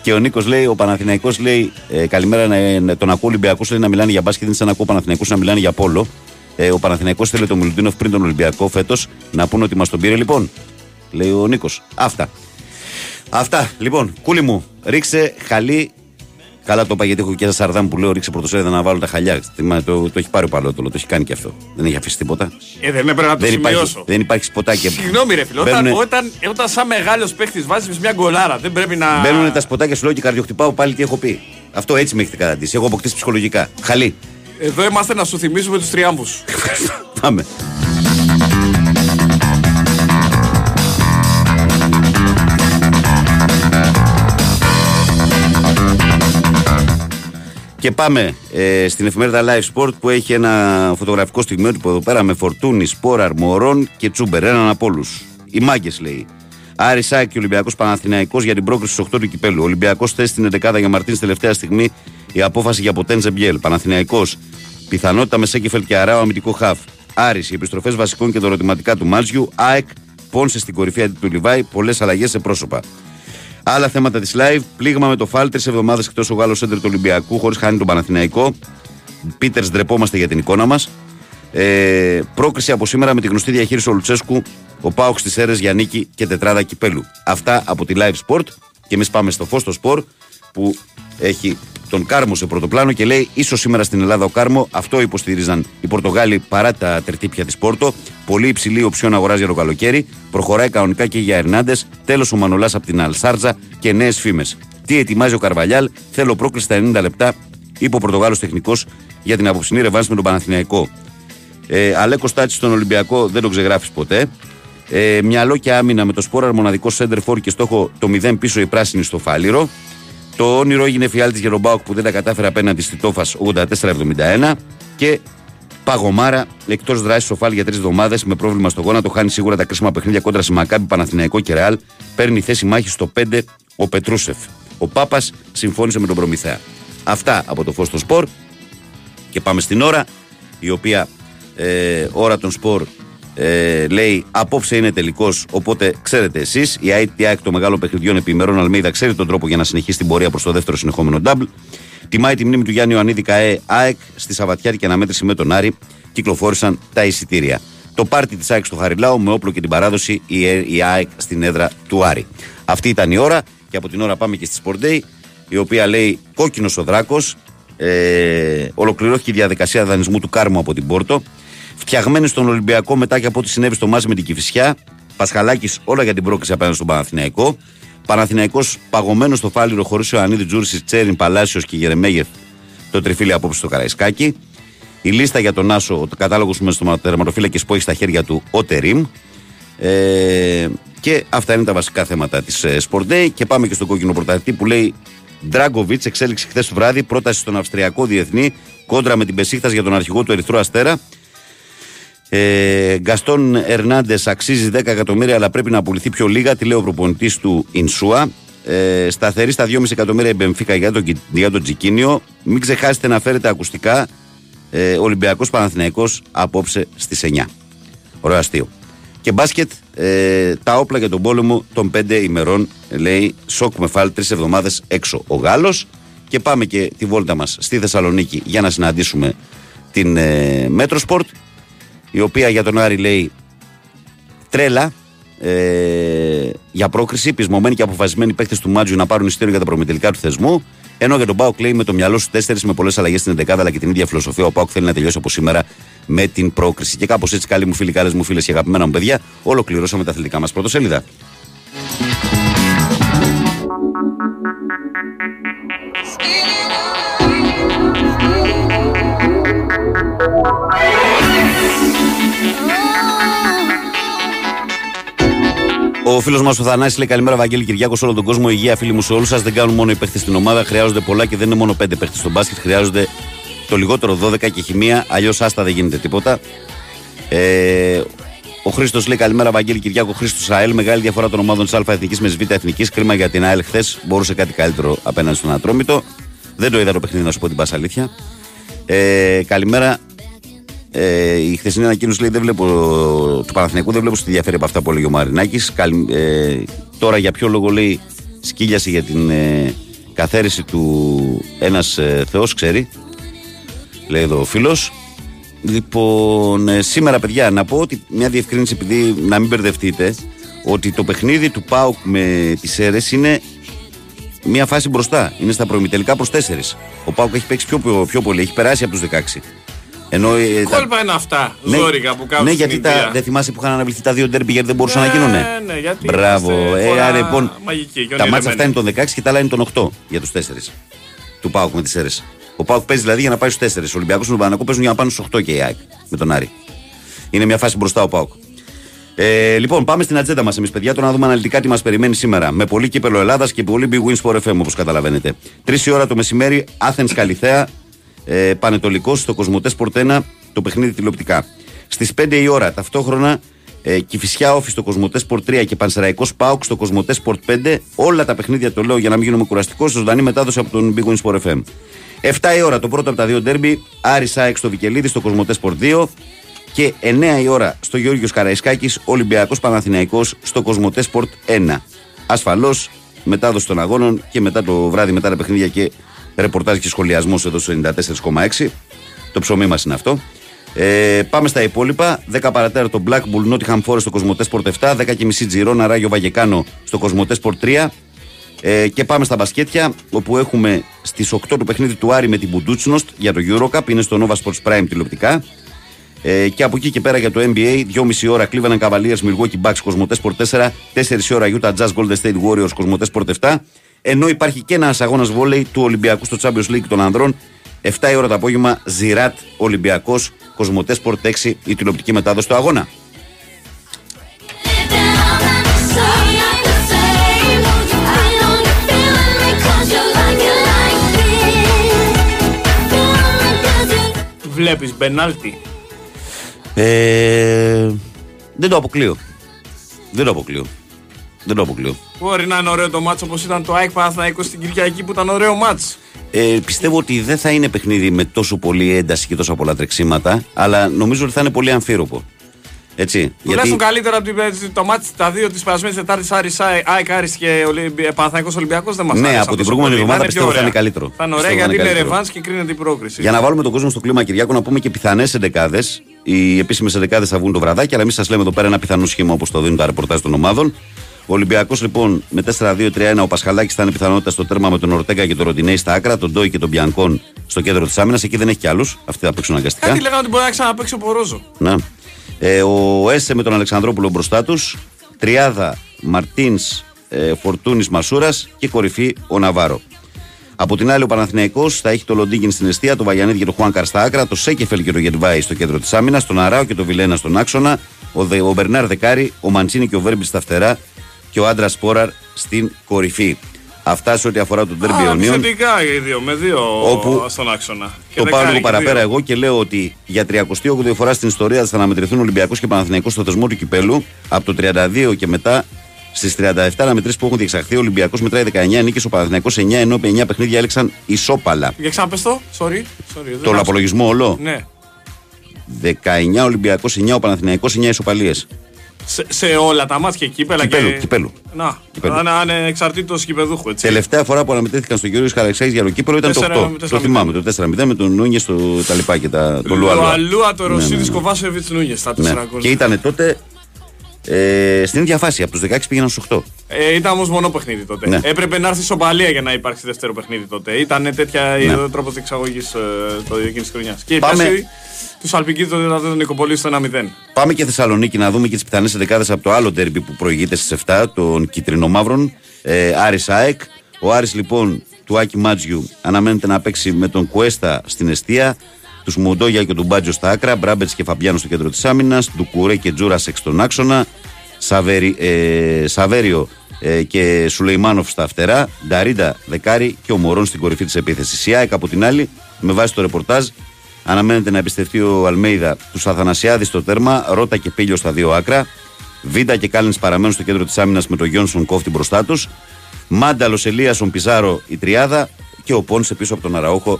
Και ο Νίκος λέει, ο Παναθηναϊκός λέει, ε, καλημέρα, να, να- τον ακούω Ολυμπιακού λέει να μιλάνε για μπάσκετ, είναι σαν να ακούω Παναθηναϊκούς να μιλάνε για πόλο. Ε, ο Παναθηναϊκός θέλει τον Μιλουτίνοφ πριν τον Ολυμπιακό φέτος να πούνε ότι μας τον πήρε λοιπόν. Λέει ο Νίκος. Αυτά. Αυτά. Λοιπόν, κούλι μου, ρίξε χαλί. Καλά το είπα γιατί έχω και ένα σαρδάμ που λέω ρίξε πρωτοσέλιδα να βάλω τα χαλιά. Θυμάμαι, Το, το έχει πάρει ο Παλότολο, το έχει κάνει και αυτό. Δεν έχει αφήσει τίποτα. Ε, δεν έπρεπε να το δεν, υπάρχει, σημειώσω. δεν υπάρχει σποτάκια. Συγγνώμη, ρε φίλε. Όταν, Μπαίνουνε- όταν, όταν σαν μεγάλος παίχτη βάζεις μια γκολάρα, δεν πρέπει να. Μπαίνουν τα σποτάκια σου λέω και καρδιοχτυπάω πάλι τι έχω πει. Αυτό έτσι με έχετε καταντήσει. Έχω αποκτήσει ψυχολογικά. Χαλί. Εδώ είμαστε να σου θυμίσουμε τους τριάμβους. Πάμε. Και πάμε ε, στην εφημερίδα Live Sport που έχει ένα φωτογραφικό στιγμιότυπο εδώ πέρα με φορτούνη, σπόρα, αρμορών και τσούμπερ. Έναν από όλους. Οι μάγκες λέει. Άρη Σάκη και Ολυμπιακός Παναθηναϊκός για την πρόκριση στους 8 του κυπέλου. Ολυμπιακός θέση στην 11η για Μαρτίνς τελευταία στιγμή η απόφαση για Ποτένζε Μπιέλ. Παναθηναϊκός πιθανότητα με Σέκεφελ και Αράο αμυντικό χαφ. Άρης, οι επιστροφές βασικών και τα ερωτηματικά του Μάτζιου. ΑΕΚ, Πόνσε στην κορυφή αντί του Λιβάη. Πολλές αλλαγές σε πρόσωπα. Άλλα θέματα της live. Πλήγμα με το φάλ. Τρεις εβδομάδες εκτός ο Γάλλος Σέντερ του Ολυμπιακού, χωρίς χάνει τον Παναθηναϊκό. Πίτερς, ντρεπόμαστε για την εικόνα μας. Ε, πρόκριση από σήμερα με τη γνωστή διαχείριση του Λουτσέσκου, ο Πάοξ τη Έρε για νίκη και τετράδα κυπέλου. Αυτά από τη Live Sport. Και εμείς πάμε στο φω στο σπορ που έχει τον Κάρμο σε πρώτο πλάνο και λέει: ίσως σήμερα στην Ελλάδα ο Κάρμο. Αυτό υποστηρίζαν οι Πορτογάλοι παρά τα τερτύπια της Πόρτο. Πολύ υψηλή οψιόν αγοράζει για το καλοκαίρι. Προχωράει κανονικά και για Ερνάντε. Τέλος ο Μανολάς από την Αλσάρτζα και νέες φήμες. Τι ετοιμάζει ο Καρβαλιάλ; Θέλω πρόκληση στα 90 λεπτά, είπε ο Πορτογάλος τεχνικός για την απόψινή ρευάνση με τον Παναθηναϊκό. Ε, Αλέκο Τάτσι στον Ολυμπιακό δεν τον ξεγράφεις ποτέ. Ε, μυαλό και άμυνα με το σπόρα μοναδικό center for και στόχο το 0 πίσω η πράσινη στο Φάληρο. Το όνειρο έγινε φιάλτης για τον Μπάουκ που δεν τα κατάφερε απέναντι στη Τόφας 84-71. Και Παγωμάρα εκτός δράσης ο Φάλ για τρεις εβδομάδες με πρόβλημα στο γόνατο. Χάνει σίγουρα τα κρίσιμα παιχνίδια κόντρα σε Μακάμπι, Παναθηναϊκό και Ρεάλ. Παίρνει θέση μάχη στο 5 ο Πετρούσεφ. Ο Πάπας συμφώνησε με τον Προμηθέα. Αυτά από το φως στο σπορ. Και πάμε στην ώρα, η οποία ε, ώρα των σπορ ε, λέει απόψε είναι τελικός. Οπότε ξέρετε εσείς, η ΑΕΚ των μεγάλων παιχνιδιών επιμερών Αλμίδα ξέρει τον τρόπο για να συνεχίσει την πορεία προς το δεύτερο συνεχόμενο double. Τιμάει τη μνήμη του Γιάννη Ιωαννίδη ΚαΕ ΑΕΚ στη Σαββατιάτικη αναμέτρηση με τον Άρη. Κυκλοφόρησαν τα εισιτήρια. Το πάρτι της ΑΕΚ στο Χαριλάου με όπλο και την παράδοση η, η ΑΕΚ στην έδρα του Άρη. Αυτή ήταν η ώρα και από την ώρα πάμε και στη Sport Day η οποία λέει κόκκινος ο Δράκος. Ε, ολοκληρώθηκε η διαδικασία δανεισμού του Κάρμου από την Πόρτο. Φτιαγμένη στον Ολυμπιακό μετά και από ό,τι συνέβη στο μάζι με την Κυφυσιά. Πασχαλάκης όλα για την πρόκληση απέναντι στον Παναθηναϊκό. Παναθηναϊκός παγωμένος στο φάληρο χωρίς ο Ανίδη Τζούρση, Τσέριν, Παλάσιος και Γερεμέγεφ το τριφύλι απόψε στο Καραϊσκάκι. Η λίστα για τον Άσο, ο κατάλογος με στο τερματοφύλακες που έχει στα χέρια του ο Τερήμ. Ε, και αυτά είναι τα βασικά θέματα της ε, Sport Day. Και πάμε και στον κόκκινο πρωταθλητή που λέει Ντράγκοβιτ εξέλιξη χθες το βράδυ. Πρόταση στον Αυστριακό Διεθνή κόντρα με την Πεσίχτα για τον αρχηγό του Ερυθρού Αστέρα. Ε, Γκαστόν Ερνάντες αξίζει 10 εκατομμύρια, αλλά πρέπει να πουληθεί πιο λίγα. Τη λέει ο προπονητής του Ινσούα. Ε, σταθερή στα 2,5 εκατομμύρια η Μπεμφίκα για τον, για τον Τζικίνιο. Μην ξεχάσετε να φέρετε ακουστικά. Ε, Ολυμπιακός Παναθηναϊκός απόψε στις 9. Ωραίο αστείο. Και μπάσκετ, ε, τα όπλα για τον πόλεμο των 5 ημερών, λέει σοκ με Φαλ, τρεις εβδομάδες έξω ο Γάλλος. Και πάμε και τη βόλτα μας στη Θεσσαλονίκη για να συναντήσουμε την ε, Metrosport η οποία για τον Άρη λέει τρέλα ε, για πρόκριση, πεισμωμένοι και αποφασισμένοι παίκτες του Μάτζιου να πάρουν εισιτήριο για τα προημιτελικά του θεσμού. Ενώ για τον ΠΑΟΚ λέει με το μυαλό στους τέσσερις με πολλές αλλαγές στην 11 αλλά και την ίδια φιλοσοφία. Ο ΠΑΟΚ θέλει να τελειώσει από σήμερα με την πρόκριση. Και κάπως έτσι, καλοί μου φίλοι, καλές μου φίλες και αγαπημένα μου παιδιά, ολοκληρώσαμε τα αθλητικά μας πρωτοσέλιδα. Ο φίλος μας ο Θανάσης λέει καλημέρα, Βαγγέλη Κυριάκος, σε όλο τον κόσμο. Υγεία, φίλοι μου, σε όλους σας. Δεν κάνουν μόνο οι παίχτε στην ομάδα, χρειάζονται πολλά και δεν είναι μόνο πέντε παίχτε στο μπάσκετ. Χρειάζονται το λιγότερο 12 και χημεία. Αλλιώς άστα δεν γίνεται τίποτα. Ε, ο Χρήστος λέει καλημέρα, Βαγγέλη Κυριάκο, Χρήστος ΑΕΛ. Μεγάλη διαφορά των ομάδων της Α Εθνικής με Β Εθνικής. Κρίμα για την ΑΕΛ χθες. Μπορούσε κάτι καλύτερο απέναντι στον Ατρόμητο. Δεν το είδα το παιχνίδι, να σου πω την πάσα αλήθεια. Ε, καλημέρα. Ε, η χθεσινή ανακοίνωση λέει δεν βλέπω, του Παναθηναϊκού δεν βλέπω στη διαφέρει από αυτά που έλεγε ο Μαρινάκης. Ε, τώρα για ποιο λόγο λέει σκύλιασε για την ε, καθαίρεση του ένας ε, Θεός, ξέρει. Λέει εδώ ο φίλος. Λοιπόν, ε, σήμερα παιδιά να πω ότι μια διευκρίνηση επειδή να μην μπερδευτείτε ότι το παιχνίδι του ΠΑΟΚ με τις αίρες είναι μια φάση μπροστά. Είναι στα προημιτελικά προς 4. Ο Πάουκ έχει παίξει πιο, πιο, πιο πολύ, έχει περάσει από τους 16. Ενώ, ε, τα- Κόλπα είναι αυτά, Ναι, ζόρικα που κάνουν Ναι, στην γιατί τα, Ινδία. δεν θυμάσαι που είχαν αναβληθεί τα δύο ντέρμπι γιατί δεν μπορούσαν να γίνουνε; Ναι, ναι, γιατί Μπράβο. είμαστε Ε, χώρα άρα, λοιπόν, μαγική και τα μάτσα ονειρεμένη. αυτά είναι τον 16 και τα άλλα είναι τον 8 για τους 4 του Πάουκ με τις αίρε. Ο Πάουκ παίζει δηλαδή για να πάει στους 4. Ο Ολυμπιακός και ο Παναγό παίζουν για να πάνε στους 8 και η ΑΕΚ με τον Άρη. Είναι μια φάση μπροστά ο Πάουκ. Ε, λοιπόν, πάμε στην ατζέντα μας εμείς, παιδιά, τώρα να δούμε αναλυτικά τι μας περιμένει σήμερα. Με πολύ κύπελο Ελλάδας και πολύ big wins for FM, όπως καταλαβαίνετε. Τρεις η ώρα το μεσημέρι, Athens Καλιθέα, ε, Πανετολικός στο Κοσμοτές Sport 1, το παιχνίδι τηλεοπτικά. Στις 5 η ώρα ταυτόχρονα, ε, Κηφισιά Όφη στο Κοσμοτές Sport 3 και Πανσεραϊκός Πάουκ στο Κοσμοτές Sport 5. Όλα τα παιχνίδια το λέω για να μην γίνουμε κουραστικός, ζωντανή μετάδοση από τον Big Wins Sport FM. 7 η ώρα το πρώτο από τα δύο ντέρμπι, Άρη Σάεξ στο Βικελίδη στο Κοσμοτές Sport 2. Και 9 η ώρα στο Γιώργος Καραϊσκάκης, Ολυμπιακός Παναθηναϊκός στο Κοσμοτές Sport 1. Ασφαλώς μετάδοση των αγώνων και μετά το βράδυ μετά τα παιχνίδια και ρεπορτάζ και σχολιασμός εδώ στο 94,6. Το ψωμί μας είναι αυτό. Ε, πάμε στα υπόλοιπα. 10 παρατέρα το Blackpool Nottingham Forest στο Κοσμοτέ Sport 7. 10.30 Τζιρόνα Ράγιο Βαγεκάνο στο Κοσμοτέ Sport 3. Ε, και πάμε στα μπασκέτια, όπου έχουμε στις 8 το παιχνίδι του Άρη με την Μπουντούτσνοστ για το Eurocup. Είναι στο Nova Sports Prime τηλεοπτικά. Ε, και από εκεί και πέρα για το NBA, 2,5 ώρα Cleveland Cavaliers Milwaukee Bucks Κοσμοτέ Sport 4, 4 ώρα Utah Jazz Golden State Warriors Κοσμοτέ Sport 7. Ενώ υπάρχει και ένας αγώνας βόλεϊ του Ολυμπιακού στο Champions League των ανδρών, 7 η ώρα το απόγευμα Ζιράτ Ολυμπιακός Κοσμοτές Sport 6, η τηλεοπτική μετάδοση του αγώνα. Βλέπεις μπενάλτι. Ε, δεν το αποκλείω. Δεν το αποκλείω. Δεν το αποκλείω. Μπορεί να είναι ωραίο το μάτσο όπως ήταν το ΑΕΚ Παναθηναϊκός στην Κυριακή που ήταν ωραίο μάτς. Ε, πιστεύω ότι δεν θα είναι παιχνίδι με τόσο πολύ ένταση και τόσα πολλά τρεξίματα, αλλά νομίζω ότι θα είναι πολύ αμφίροπο. Έτσι. Τουλάχιστον καλύτερα από την- το μάτι τα δύο της περασμένης Τετάρτης Άρης ΑΕΚ Άρης και Ολυμπι... Παναθηναϊκός Ολυμπιακός δεν μας Ναι, από την προηγούμενη εβδομάδα πιστεύω θα είναι καλύτερο. Θα είναι ωραία Πιστεύω θα γιατί είναι καλύτερο. ρεβάνς και κρίνεται η πρόκριση. Για να βάλουμε τον κόσμο στο κλίμα, Κυριάκο, να πούμε και πιθανές εντεκάδες. Οι επίσημες εντεκάδες θα βγουν το βραδάκι, αλλά εμείς σας λέμε εδώ πέρα ένα πιθανό σχήμα όπως το δίνουν τα ρεπορτάζ των ομάδων. Ο Ολυμπιακός λοιπόν με 4-2-3-1, ο Πασχαλάκης θα είναι πιθανότητα στο τέρμα με τον Ορτέγκα και τον Ροντινέη στα άκρα, τον Ντόι και τον Μπιανκόν στο κέντρο της άμυνας. Εκεί δεν έχει κι άλλους. Αυτοί θα παίξουν αναγκαστικά. Κάτι λέγανε ότι μπορεί να ξαναπέξει ο Πορόζο. Να. Ε, ο Έσε με τον Αλεξανδρόπουλο μπροστά τους. Τριάδα Μαρτίνς ε, Φορτούνης Μασούρας και κορυφή ο Ναβάρο. Από την άλλη, ο Παναθηναϊκός θα έχει το Λοντίγκιν στην αιστεία, το Βαγιανίδη και το Χουάνκαρ στα άκρα, το Σέκεφελ και το Γετβάη στο κέντρο της άμυνας, τον Αράο και το Βιλένα στον άξονα, ο, Δε, ο Μπερνάρ Δεκάρη, ο Μαντσίνη και ο Βέρμπι στα φτερά και ο άντρας Σπόραρ στην κορυφή. Αυτά σε ό,τι αφορά τον Τέρμπι Α, Ιωνίων. επιθετικά οι δύο, με δύο Όπου στον άξονα. Και Το πάω δεκάρι λίγο και παραπέρα δύο. εγώ και λέω ότι για 38η φορά στην ιστορία θα αναμετρηθούν Ολυμπιακός και Παναθηναϊκός στο θεσμό του κυπέλου. Από το 32 και μετά στις 37 αναμετρήσει που έχουν διεξαχθεί, ο Ολυμπιακός μετράει 19 νίκες, ο Παναθηναϊκός 9, ενώ επί 9 παιχνίδια έλεξαν ισόπαλα. Για ξαναπες το, sorry. sorry δεν Το απολογισμό όλο. Ναι. 19 Ολυμπιακός 9, ο Παναθηναϊκός 9 ισοπαλίες. Σε, σε όλα τα μάτια κύπελα Κυπέλου, και... κυπέλου. Να, Κυπέλου. να είναι ανεξαρτήτως κυπεδούχου, έτσι. Τελευταία φορά που αναμετέθηκαν στον κύριο Χαραξάκη για το κύπελο ήταν το 4-0. 8. Το θυμάμαι, το 4-0 με τον Νούνιες στο τα λοιπά και τα, το Λουαλούα. Λουαλούα, το Ναι, ναι, Ρωσίδης, ναι. Κοβάσεβιτς, Νούνιες, τα Ναι. τέσσερα γκολ. Και ήταν τότε ε, στην ίδια φάση. Από τους 16 πήγαιναν στους 8. Ε, ήταν όμως μονό παιχνίδι τότε. Ναι. Έπρεπε να έρθει σοπαλία για να υπάρξει δεύτερο παιχνίδι τότε. Ήταν τέτοια Ναι. ναι. τρόπος διεξαγωγής ε, το εκείνης της χρονιάς. Και Πάμε- Πάμε... τους Αλπικίδη τότε ήταν τον Νικοπολί στο 1-0. Πάμε και Θεσσαλονίκη να δούμε και τις πιθανές εντεκάδες από το άλλο ντέρμπι που προηγείται στις 7 των Κιτρινομαύρων. Ε, Άρης ΑΕΚ. Ο Άρης λοιπόν του Άκη Μάτζιου αναμένεται να παίξει με τον Κουέστα στην Εστία. Τους Μοντόγια και τον Μπάτζο στα άκρα. Μπράμπετς και Φαμπιάνο στο κέντρο της άμυνας. Ντουκουρέ και Τζούρασεκ στον άξονα. Σαβέρι, ε, Σαβέριο ε, και Σουλεϊμάνοφ στα φτερά. Νταρίντα δεκάρι και ο Μωρόν στην κορυφή της επίθεσης. Η ΑΕΚ από την άλλη, με βάση το ρεπορτάζ, αναμένεται να επιστευτεί ο Αλμέιδα του Αθανασιάδη στο τέρμα. Ρότα και Πίλιο στα δύο άκρα. Βίντα και Κάλινς παραμένουν στο κέντρο της άμυνας με τον Γιόνσον κόφτη μπροστά τους. Μάνταλος Ελίασον Πιζάρο η τριάδα και ο Πόνσε πίσω από τον Αραούχο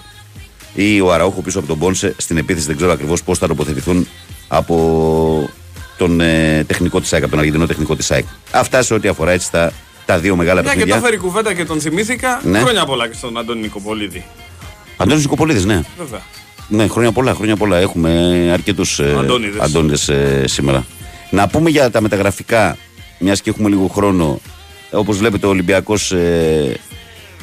ή ο Αραούχο πίσω από τον Πόνσε στην επίθεση. Δεν ξέρω ακριβώς πώς θα τοποθετηθούν από τον ε, τεχνικό της ΑΕΚ, από τον Αργεντινό τεχνικό της ΑΕΚ. Αυτά σε ό,τι αφορά έτσι τα, τα δύο μεγάλα Μια και παιχνίδια. το έφερε η κουβέντα και τον θυμήθηκα. Ναι. Χρόνια πολλά και στον Αντώνη Νικοπολίδη. Αντώνης Νικοπολίδης, ναι. Βέβαια. Ναι, χρόνια πολλά, χρόνια πολλά. Έχουμε αρκετούς Αντώνιδες. Αντώνιδες ε, σήμερα. Να πούμε για τα μεταγραφικά, μιας και έχουμε λίγο χρόνο. Όπως βλέπετε, ο Ολυμπιακός ε,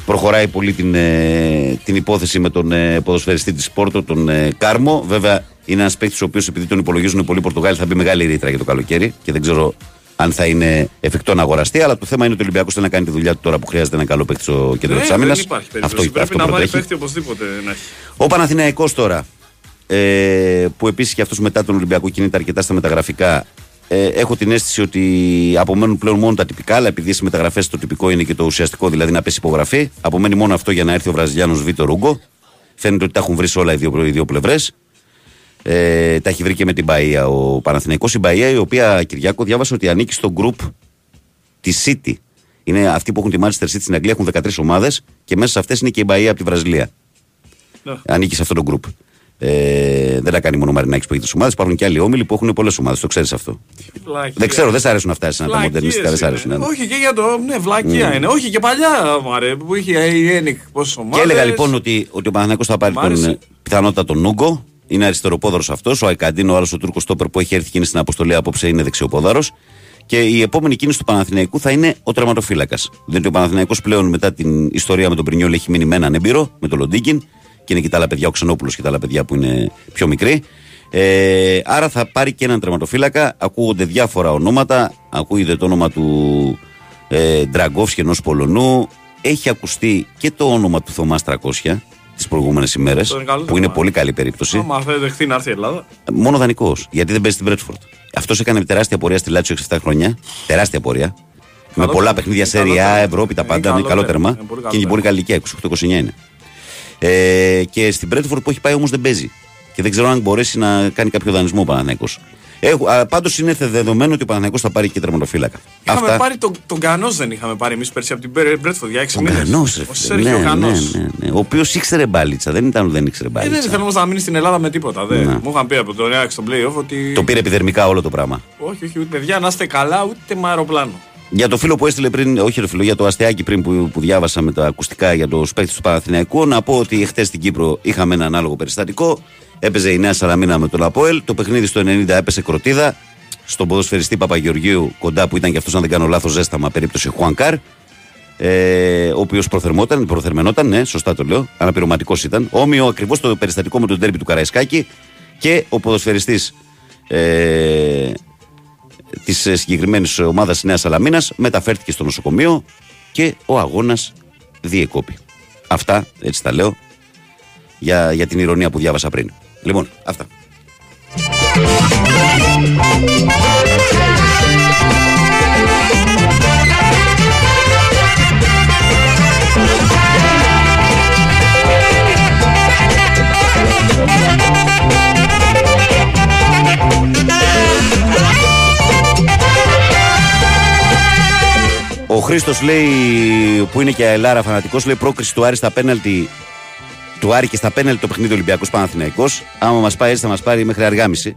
προχωράει πολύ την, ε, την υπόθεση με τον ε, ποδοσφαιριστή της Πόρτο, τον ε, Κάρμο. Βέβαια, είναι ένας παίκτης ο οποίος, επειδή τον υπολογίζουν πολλοί Πορτογάλοι, θα μπει μεγάλη ρήτρα για το καλοκαίρι και δεν ξέρω αν θα είναι εφικτό να αγοραστεί. Αλλά το θέμα είναι ότι ο Ολυμπιακός θέλει να κάνει τη δουλειά του τώρα που χρειάζεται ένα καλό παίκτη στο κέντρο Ε, της άμυνας. δεν υπάρχει περίπτωση. Πρέπει να βάλει παίχτη οπωσδήποτε να έχει. Ο Παναθηναϊκός τώρα, ε, που επίσης και αυτός μετά τον Ολυμπιακό κινείται αρκετά στα μεταγραφικά, ε, έχω την αίσθηση ότι απομένουν πλέον μόνο τα τυπικά, αλλά επειδή στις μεταγραφές το τυπικό είναι και το ουσιαστικό, δηλαδή να πέσει υπογραφή, απομένει μόνο αυτό για να έρθει ο Βραζιλιάνος Βίτο Ρούγκο. Φαίνεται ότι τα έχουν βρει σε όλα οι δύο, οι δύο πλευρές. Ε, τα έχει βρει και με την Μπαία ο Παναθηναϊκός. Η Μπαία, η οποία Κυριάκο διάβασε ότι ανήκει στο group της City. Είναι αυτοί που έχουν τη Manchester City στην Αγγλία, έχουν 13 ομάδες και μέσα σε αυτές είναι και η Μπαία από τη Βραζιλία. Ναι. Ανήκει σε αυτό το group. Ε, δεν τα κάνει μόνο ο Μαρινάκης που έχει τις ομάδες. Υπάρχουν και άλλοι όμιλοι που έχουν πολλές ομάδες. Το ξέρεις αυτό. Βλακεία. Δεν ξέρω, δεν σ' αρέσουν αυτά εσένα τα Βλακίες μοντερνιστικά. Δεν σ' είναι. αρέσουν. ναι, ναι. Όχι και για το. Ναι, βλακεία Mm. είναι. Όχι και παλιά, μαρέ, που είχε η Ένικ πόσες Και ομάδες. έλεγα λοιπόν ότι, ότι ο Παναθηναϊκός θα πάρει Μ' τον, άρεσε. ε, πιθανότατα τον Νούγκο. Είναι αριστεροπόδαρος αυτός. Ο Αϊκαντίνο, ο άλλος ο Τούρκος Στόπερ που έχει έρθει και είναι στην αποστολή απόψε, είναι δεξιοπόδαρος. Και η επόμενη κίνηση του Παναθηναϊκού θα είναι ο τερματοφύλακας. Διότι ο Παναθηναϊκός πλέον μετά την ιστορία με τον Πρινιόλ έχει μείνει με έναν έμπειρο, με τον Λοντίγκιν. Και είναι και τα άλλα παιδιά, ο Ξενόπουλος και τα άλλα παιδιά που είναι πιο μικροί. Ε, άρα θα πάρει και έναν τερματοφύλακα. Ακούγονται διάφορα ονόματα. Ακούγεται το όνομα του ε, Ντραγκόφσκι ενός Πολωνού. Έχει ακουστεί και το όνομα του Θωμάς 300 τις προηγούμενες ημέρες. Το είναι καλό Που είναι το πολύ καλή περίπτωση. Άμα δεν δεχθεί να έρθει η Ελλάδα. Μόνο δανεικός. Γιατί δεν παίζει στην Μπρέτσφορντ. Αυτός έκανε τεράστια πορεία στη Λάτσιο 6-7 χρόνια. Τεράστια πορεία. με πολλά παιχνίδια σε καλό Ριά, τέρμα. Ευρώπη, τα Είναι πάντα. καλό Είναι καλό τέρμα. τέρμα. Είναι πολύ καλό Και είναι πολύ καλή ηλικία. 28-29 είναι. Ε, και στην Μπρέτφορντ που έχει πάει όμως δεν παίζει. Και δεν ξέρω αν μπορέσει να κάνει κάποιο δανεισμό ο Παναναναϊκό. Πάντως είναι δεδομένο ότι ο Παναναναϊκό θα πάρει και τερματοφύλακα. Είχαμε πάρει τον, τον Κανός δεν είχαμε πάρει εμείς πέρσι από την Μπρέτφορντ για 6 μήνες. Κανός, ρε Ο φίλε. Σέρχιο ναι, ναι, Κανός. ναι, ναι. Ο οποίος ήξερε μπάλιτσα. Δεν ήταν ότι δεν ήξερε Ε, μπάλιτσα. δεν θέλω όμως να μείνει στην Ελλάδα με τίποτα. Δε. Ναι. Μου είχαν πει από τον Ριάξ στον playoff ότι. Το πήρε επιδερμικά όλο το πράγμα. Όχι, όχι, ούτε παιδιά να είστε καλά, ούτε με αεροπλάνο. Για το φίλο που έστειλε πριν, όχι ρε φίλο, για το αστεάκι πριν που, που διάβασα με τα ακουστικά για το σπέκτη του Παναθηναϊκού, να πω ότι χθε στην Κύπρο είχαμε ένα ανάλογο περιστατικό. Έπαιζε η Νέα Σαλαμίνα με τον Αποέλ. Το παιχνίδι στο 90 έπεσε κροτίδα. Στον ποδοσφαιριστή Παπαγεωργίου κοντά που ήταν και αυτός, αν δεν κάνω λάθος, ζέσταμα περίπτωση Χουανκάρ. Ε, ο οποίος προθερμόταν, προθερμενόταν, ναι, σωστά το λέω. Αναπληρωματικός ήταν. Όμοιο ακριβώς το περιστατικό με τον τέρμπι του Καραϊσκάκη και ο ποδοσφαιριστής ε, της συγκεκριμένης ομάδας Νέας Σαλαμίνας μεταφέρθηκε στο νοσοκομείο και ο αγώνας διεκόπη. Αυτά, έτσι τα λέω, για, για την ηρωνία που διάβασα πριν. Λοιπόν, αυτά. Ο Χρήστος λέει, που είναι και αελάρα φανατικός, λέει πρόκριση του Άρη στα πέναλτι. Του Άρη και στα πέναλτι το παιχνίδι Ολυμπιακός Παναθηναϊκός. Άμα μας πάει έτσι, θα μας πάρει μέχρι αργάμιση.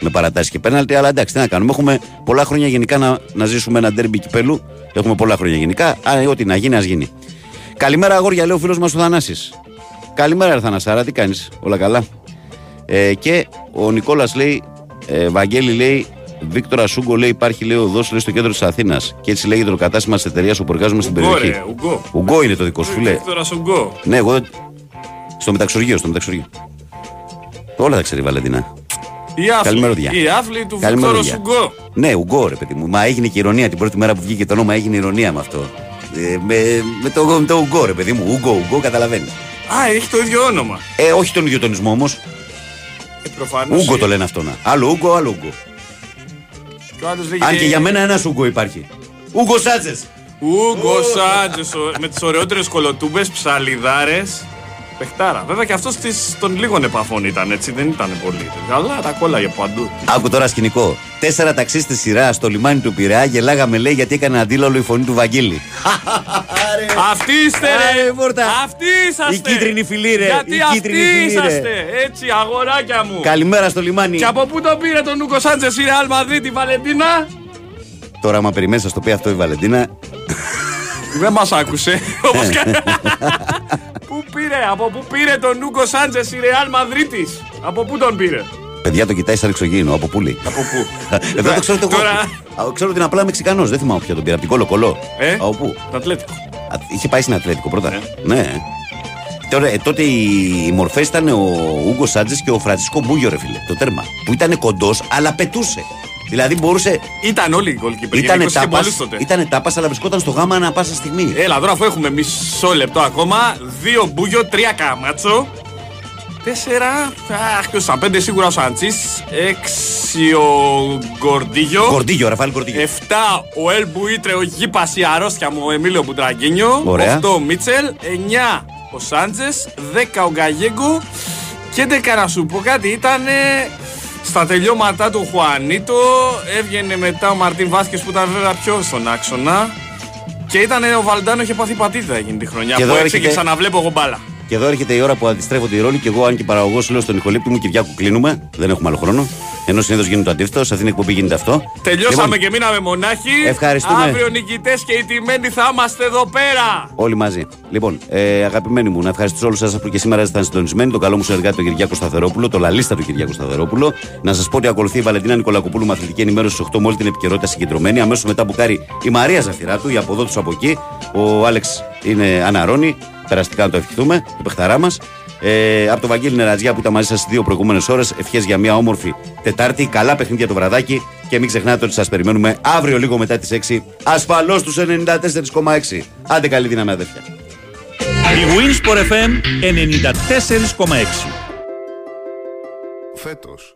με παρατάσεις και πέναλτι. Αλλά εντάξει, τι να κάνουμε. Έχουμε πολλά χρόνια γενικά να, να ζήσουμε ένα ντέρμπι κυπέλου. Έχουμε πολλά χρόνια γενικά. Α, ό,τι να γίνει, ας γίνει. Καλημέρα, αγόρια, λέει ο φίλος μας ο Θανάσης. Καλημέρα, ρε Θανασάρα, τι κάνεις, όλα καλά. Ε, και ο Νικόλας λέει, ε, Βαγγέλη λέει, Βίκτορα Σούγκο λέει, υπάρχει λέει οδός λέει, στο κέντρο της Αθήνας. Και έτσι λέγεται το κατάστημα της εταιρείας όπου εργάζομαι στην Ουγκό, περιοχή. ρε, Ουγκό. Ουγκό είναι το δικό σου, φίλε. Βίκτορας Ουγκό. Ναι, εγώ δεν- στο μεταξοργείο, στο μεταξοργείο. Όλα τα ξέρει η Βαλεντίνα. Η άφλη, Καλημέρα, παιδιά. η άφλη του Καλημέρα, Βίκτορα παιδιά. Ουγκό. Ναι, Ουγκό, ρε παιδί μου. Μα έγινε και ηρωνία την πρώτη μέρα που βγήκε το όνομα, έγινε ηρωνία με αυτό. Ε, με, με, το, με το Ουγκό, ρε παιδί μου. Ουγκό, Ουγκό, καταλαβαίνει. Α, έχει το ίδιο όνομα. Ε, όχι τον ίδιο τονισμό όμως. Ε, προφανώς. Ούγκο το λένε αυτό να. Άλλο Ούγκο, άλλο Ούγκο. Και ο άλλος λέγεται- Αν και για μένα ένας Ούγκο υπάρχει. Ούγκο Σάτζε. Ούγκο Σάντζες, ο- με τις ωραιότερες κολοτούμπες, ψαλιδάρες. Πεχτάρα. Βέβαια και αυτός της, των λίγων επαφών ήταν έτσι, δεν ήταν πολύ. Αλλά τα κόλλαγε παντού. Άκου τώρα σκηνικό. Τέσσερα ταξί στη σειρά στο λιμάνι του Πειραιά γελάγαμε λέει γιατί έκανε αντίλαλο η φωνή του Βαγγέλη. Αυτοί είστε ρε! Αυτοί είσαστε! Η κίτρινη φυλή, ρε. Γιατί Η αυτοί κίτρινη φυλή, ρε. είσαστε! Έτσι, αγοράκια μου! Καλημέρα στο λιμάνι. Και από πού το πήρε τον Ούγκο Σάντζες, η Ρεάλ Μαδρίτη, Βαλεντίνα! Τώρα, άμα περιμένεις, θα στο πει αυτό η Βαλεντίνα. Δεν μας άκουσε. Όπως και... Πού πήρε, από πού πήρε τον Ούγκο Σάντζες η Ρεάλ Μαδρίτης. Από πού τον πήρε; Παιδιά το κοιτάει σαν εξωγήινο. Από πού λέει. Από πού; Εδώ το ξέρω το εγώ. Τώρα- Α, Ξέρω ότι είναι απλά Μεξικανός. Δεν θυμάμαι ποιο τον πήρε. Από την Κολο Κολό. Ε, Από πού; το Ατλέτικο. Α, Είχε πάει στην Ατλέτικο πρώτα. Ναι. Τώρα, ε, τότε οι, οι μορφές ήταν ο Ούγκος Σάντζες και ο Φραντσίσκο Μπούγιο, ρε φίλε. Το τέρμα. Που ήταν κοντός, αλλά πετούσε. Δηλαδή μπορούσε. Ήταν όλοι οι goalkeeper. Ήταν γενικώς και τάπα, πολλούς τότε. ήτανε τάπας, αλλά βρισκόταν στο γάμα ανά πάσα στιγμή. Έλα τώρα αφού έχουμε μισό λεπτό ακόμα. Δύο Μπούγιο, τρία Καμάτσο. Τέσσερα. Αχ, ποιος ήταν. Πέντε σίγουρα ο Σαντσής. Έξι ο Γκορντίγιο. Κορντίγιο, Ραφάλ Κορντίγιο. Εφτά ο Ελ Μπουίτρε, ο Γήπας, η αρρώστια μου, ο Εμίλιο Μπουτραγκίνιο. Ωραία. Οχτώ ο Μίτσελ. Εννιά ο Σάντζες. Δέκα ο Γκαγέγκο. Και έντεκα να σου πω κάτι, ήταν στα τελειώματά του Χουανίτο. Έβγαινε μετά ο Μαρτίν Βάσκες που ήταν βέβαια πιο στον άξονα. Και ήταν ο Βαλντάνο είχε πάθει πατήτα εκείνη τη χρονιά. Και που εδώ έξε και έρχεται- ξαναβλέπω εγώ μπάλα. Και εδώ έρχεται η ώρα που αντιστρέφονται οι ρόλοι και εγώ, αν και παραγωγός, λέω στον Νικολίπτη μου Κυριάκου κλείνουμε. Δεν έχουμε άλλο χρόνο. Ενώ συνήθως γίνεται το αντίθετο. Σε αυτήν την εκπομπή γίνεται αυτό. Τελειώσαμε Λοιπόν, και μείναμε μονάχοι. Ευχαριστούμε. Αύριο νικητές και οι τιμένοι θα είμαστε εδώ πέρα. Όλοι μαζί. Λοιπόν, ε, αγαπημένοι μου, να ευχαριστήσω όλους εσά που και σήμερα ήσασταν συντονισμένοι. Το καλό μου συνεργάτη τον Κυριάκο Σταθερόπουλο, το λαλίστα του Κυριάκο Σταθερόπουλο. Να σας πω ότι ακολουθεί η Βαλεντίνα Νικολακοπούλου με αθλητική ενημέρωση στις 8 με όλη την επικαιρότητα συγκεντρωμένη. Αμέσως μετά μπουκάρει η Μαρία Ζαφυράτου, η από εδώ του από εκεί. Ο Άλεξ είναι αναρώνει. Περαστικά να το ευχηθούμε, το παιχταρά μας. Ε, από το Βαγγέλη Νερατζιά που ήταν μαζί σας τι δύο προηγούμενες ώρες. Ευχές για μια όμορφη Τετάρτη. Καλά παιχνίδια το βραδάκι. Και μην ξεχνάτε ότι σας περιμένουμε αύριο λίγο μετά τις 6. Ασφαλώς του 94,6. Άντε καλή δύναμη, αδέρφια. Η Winsport FM 94,6. Φέτος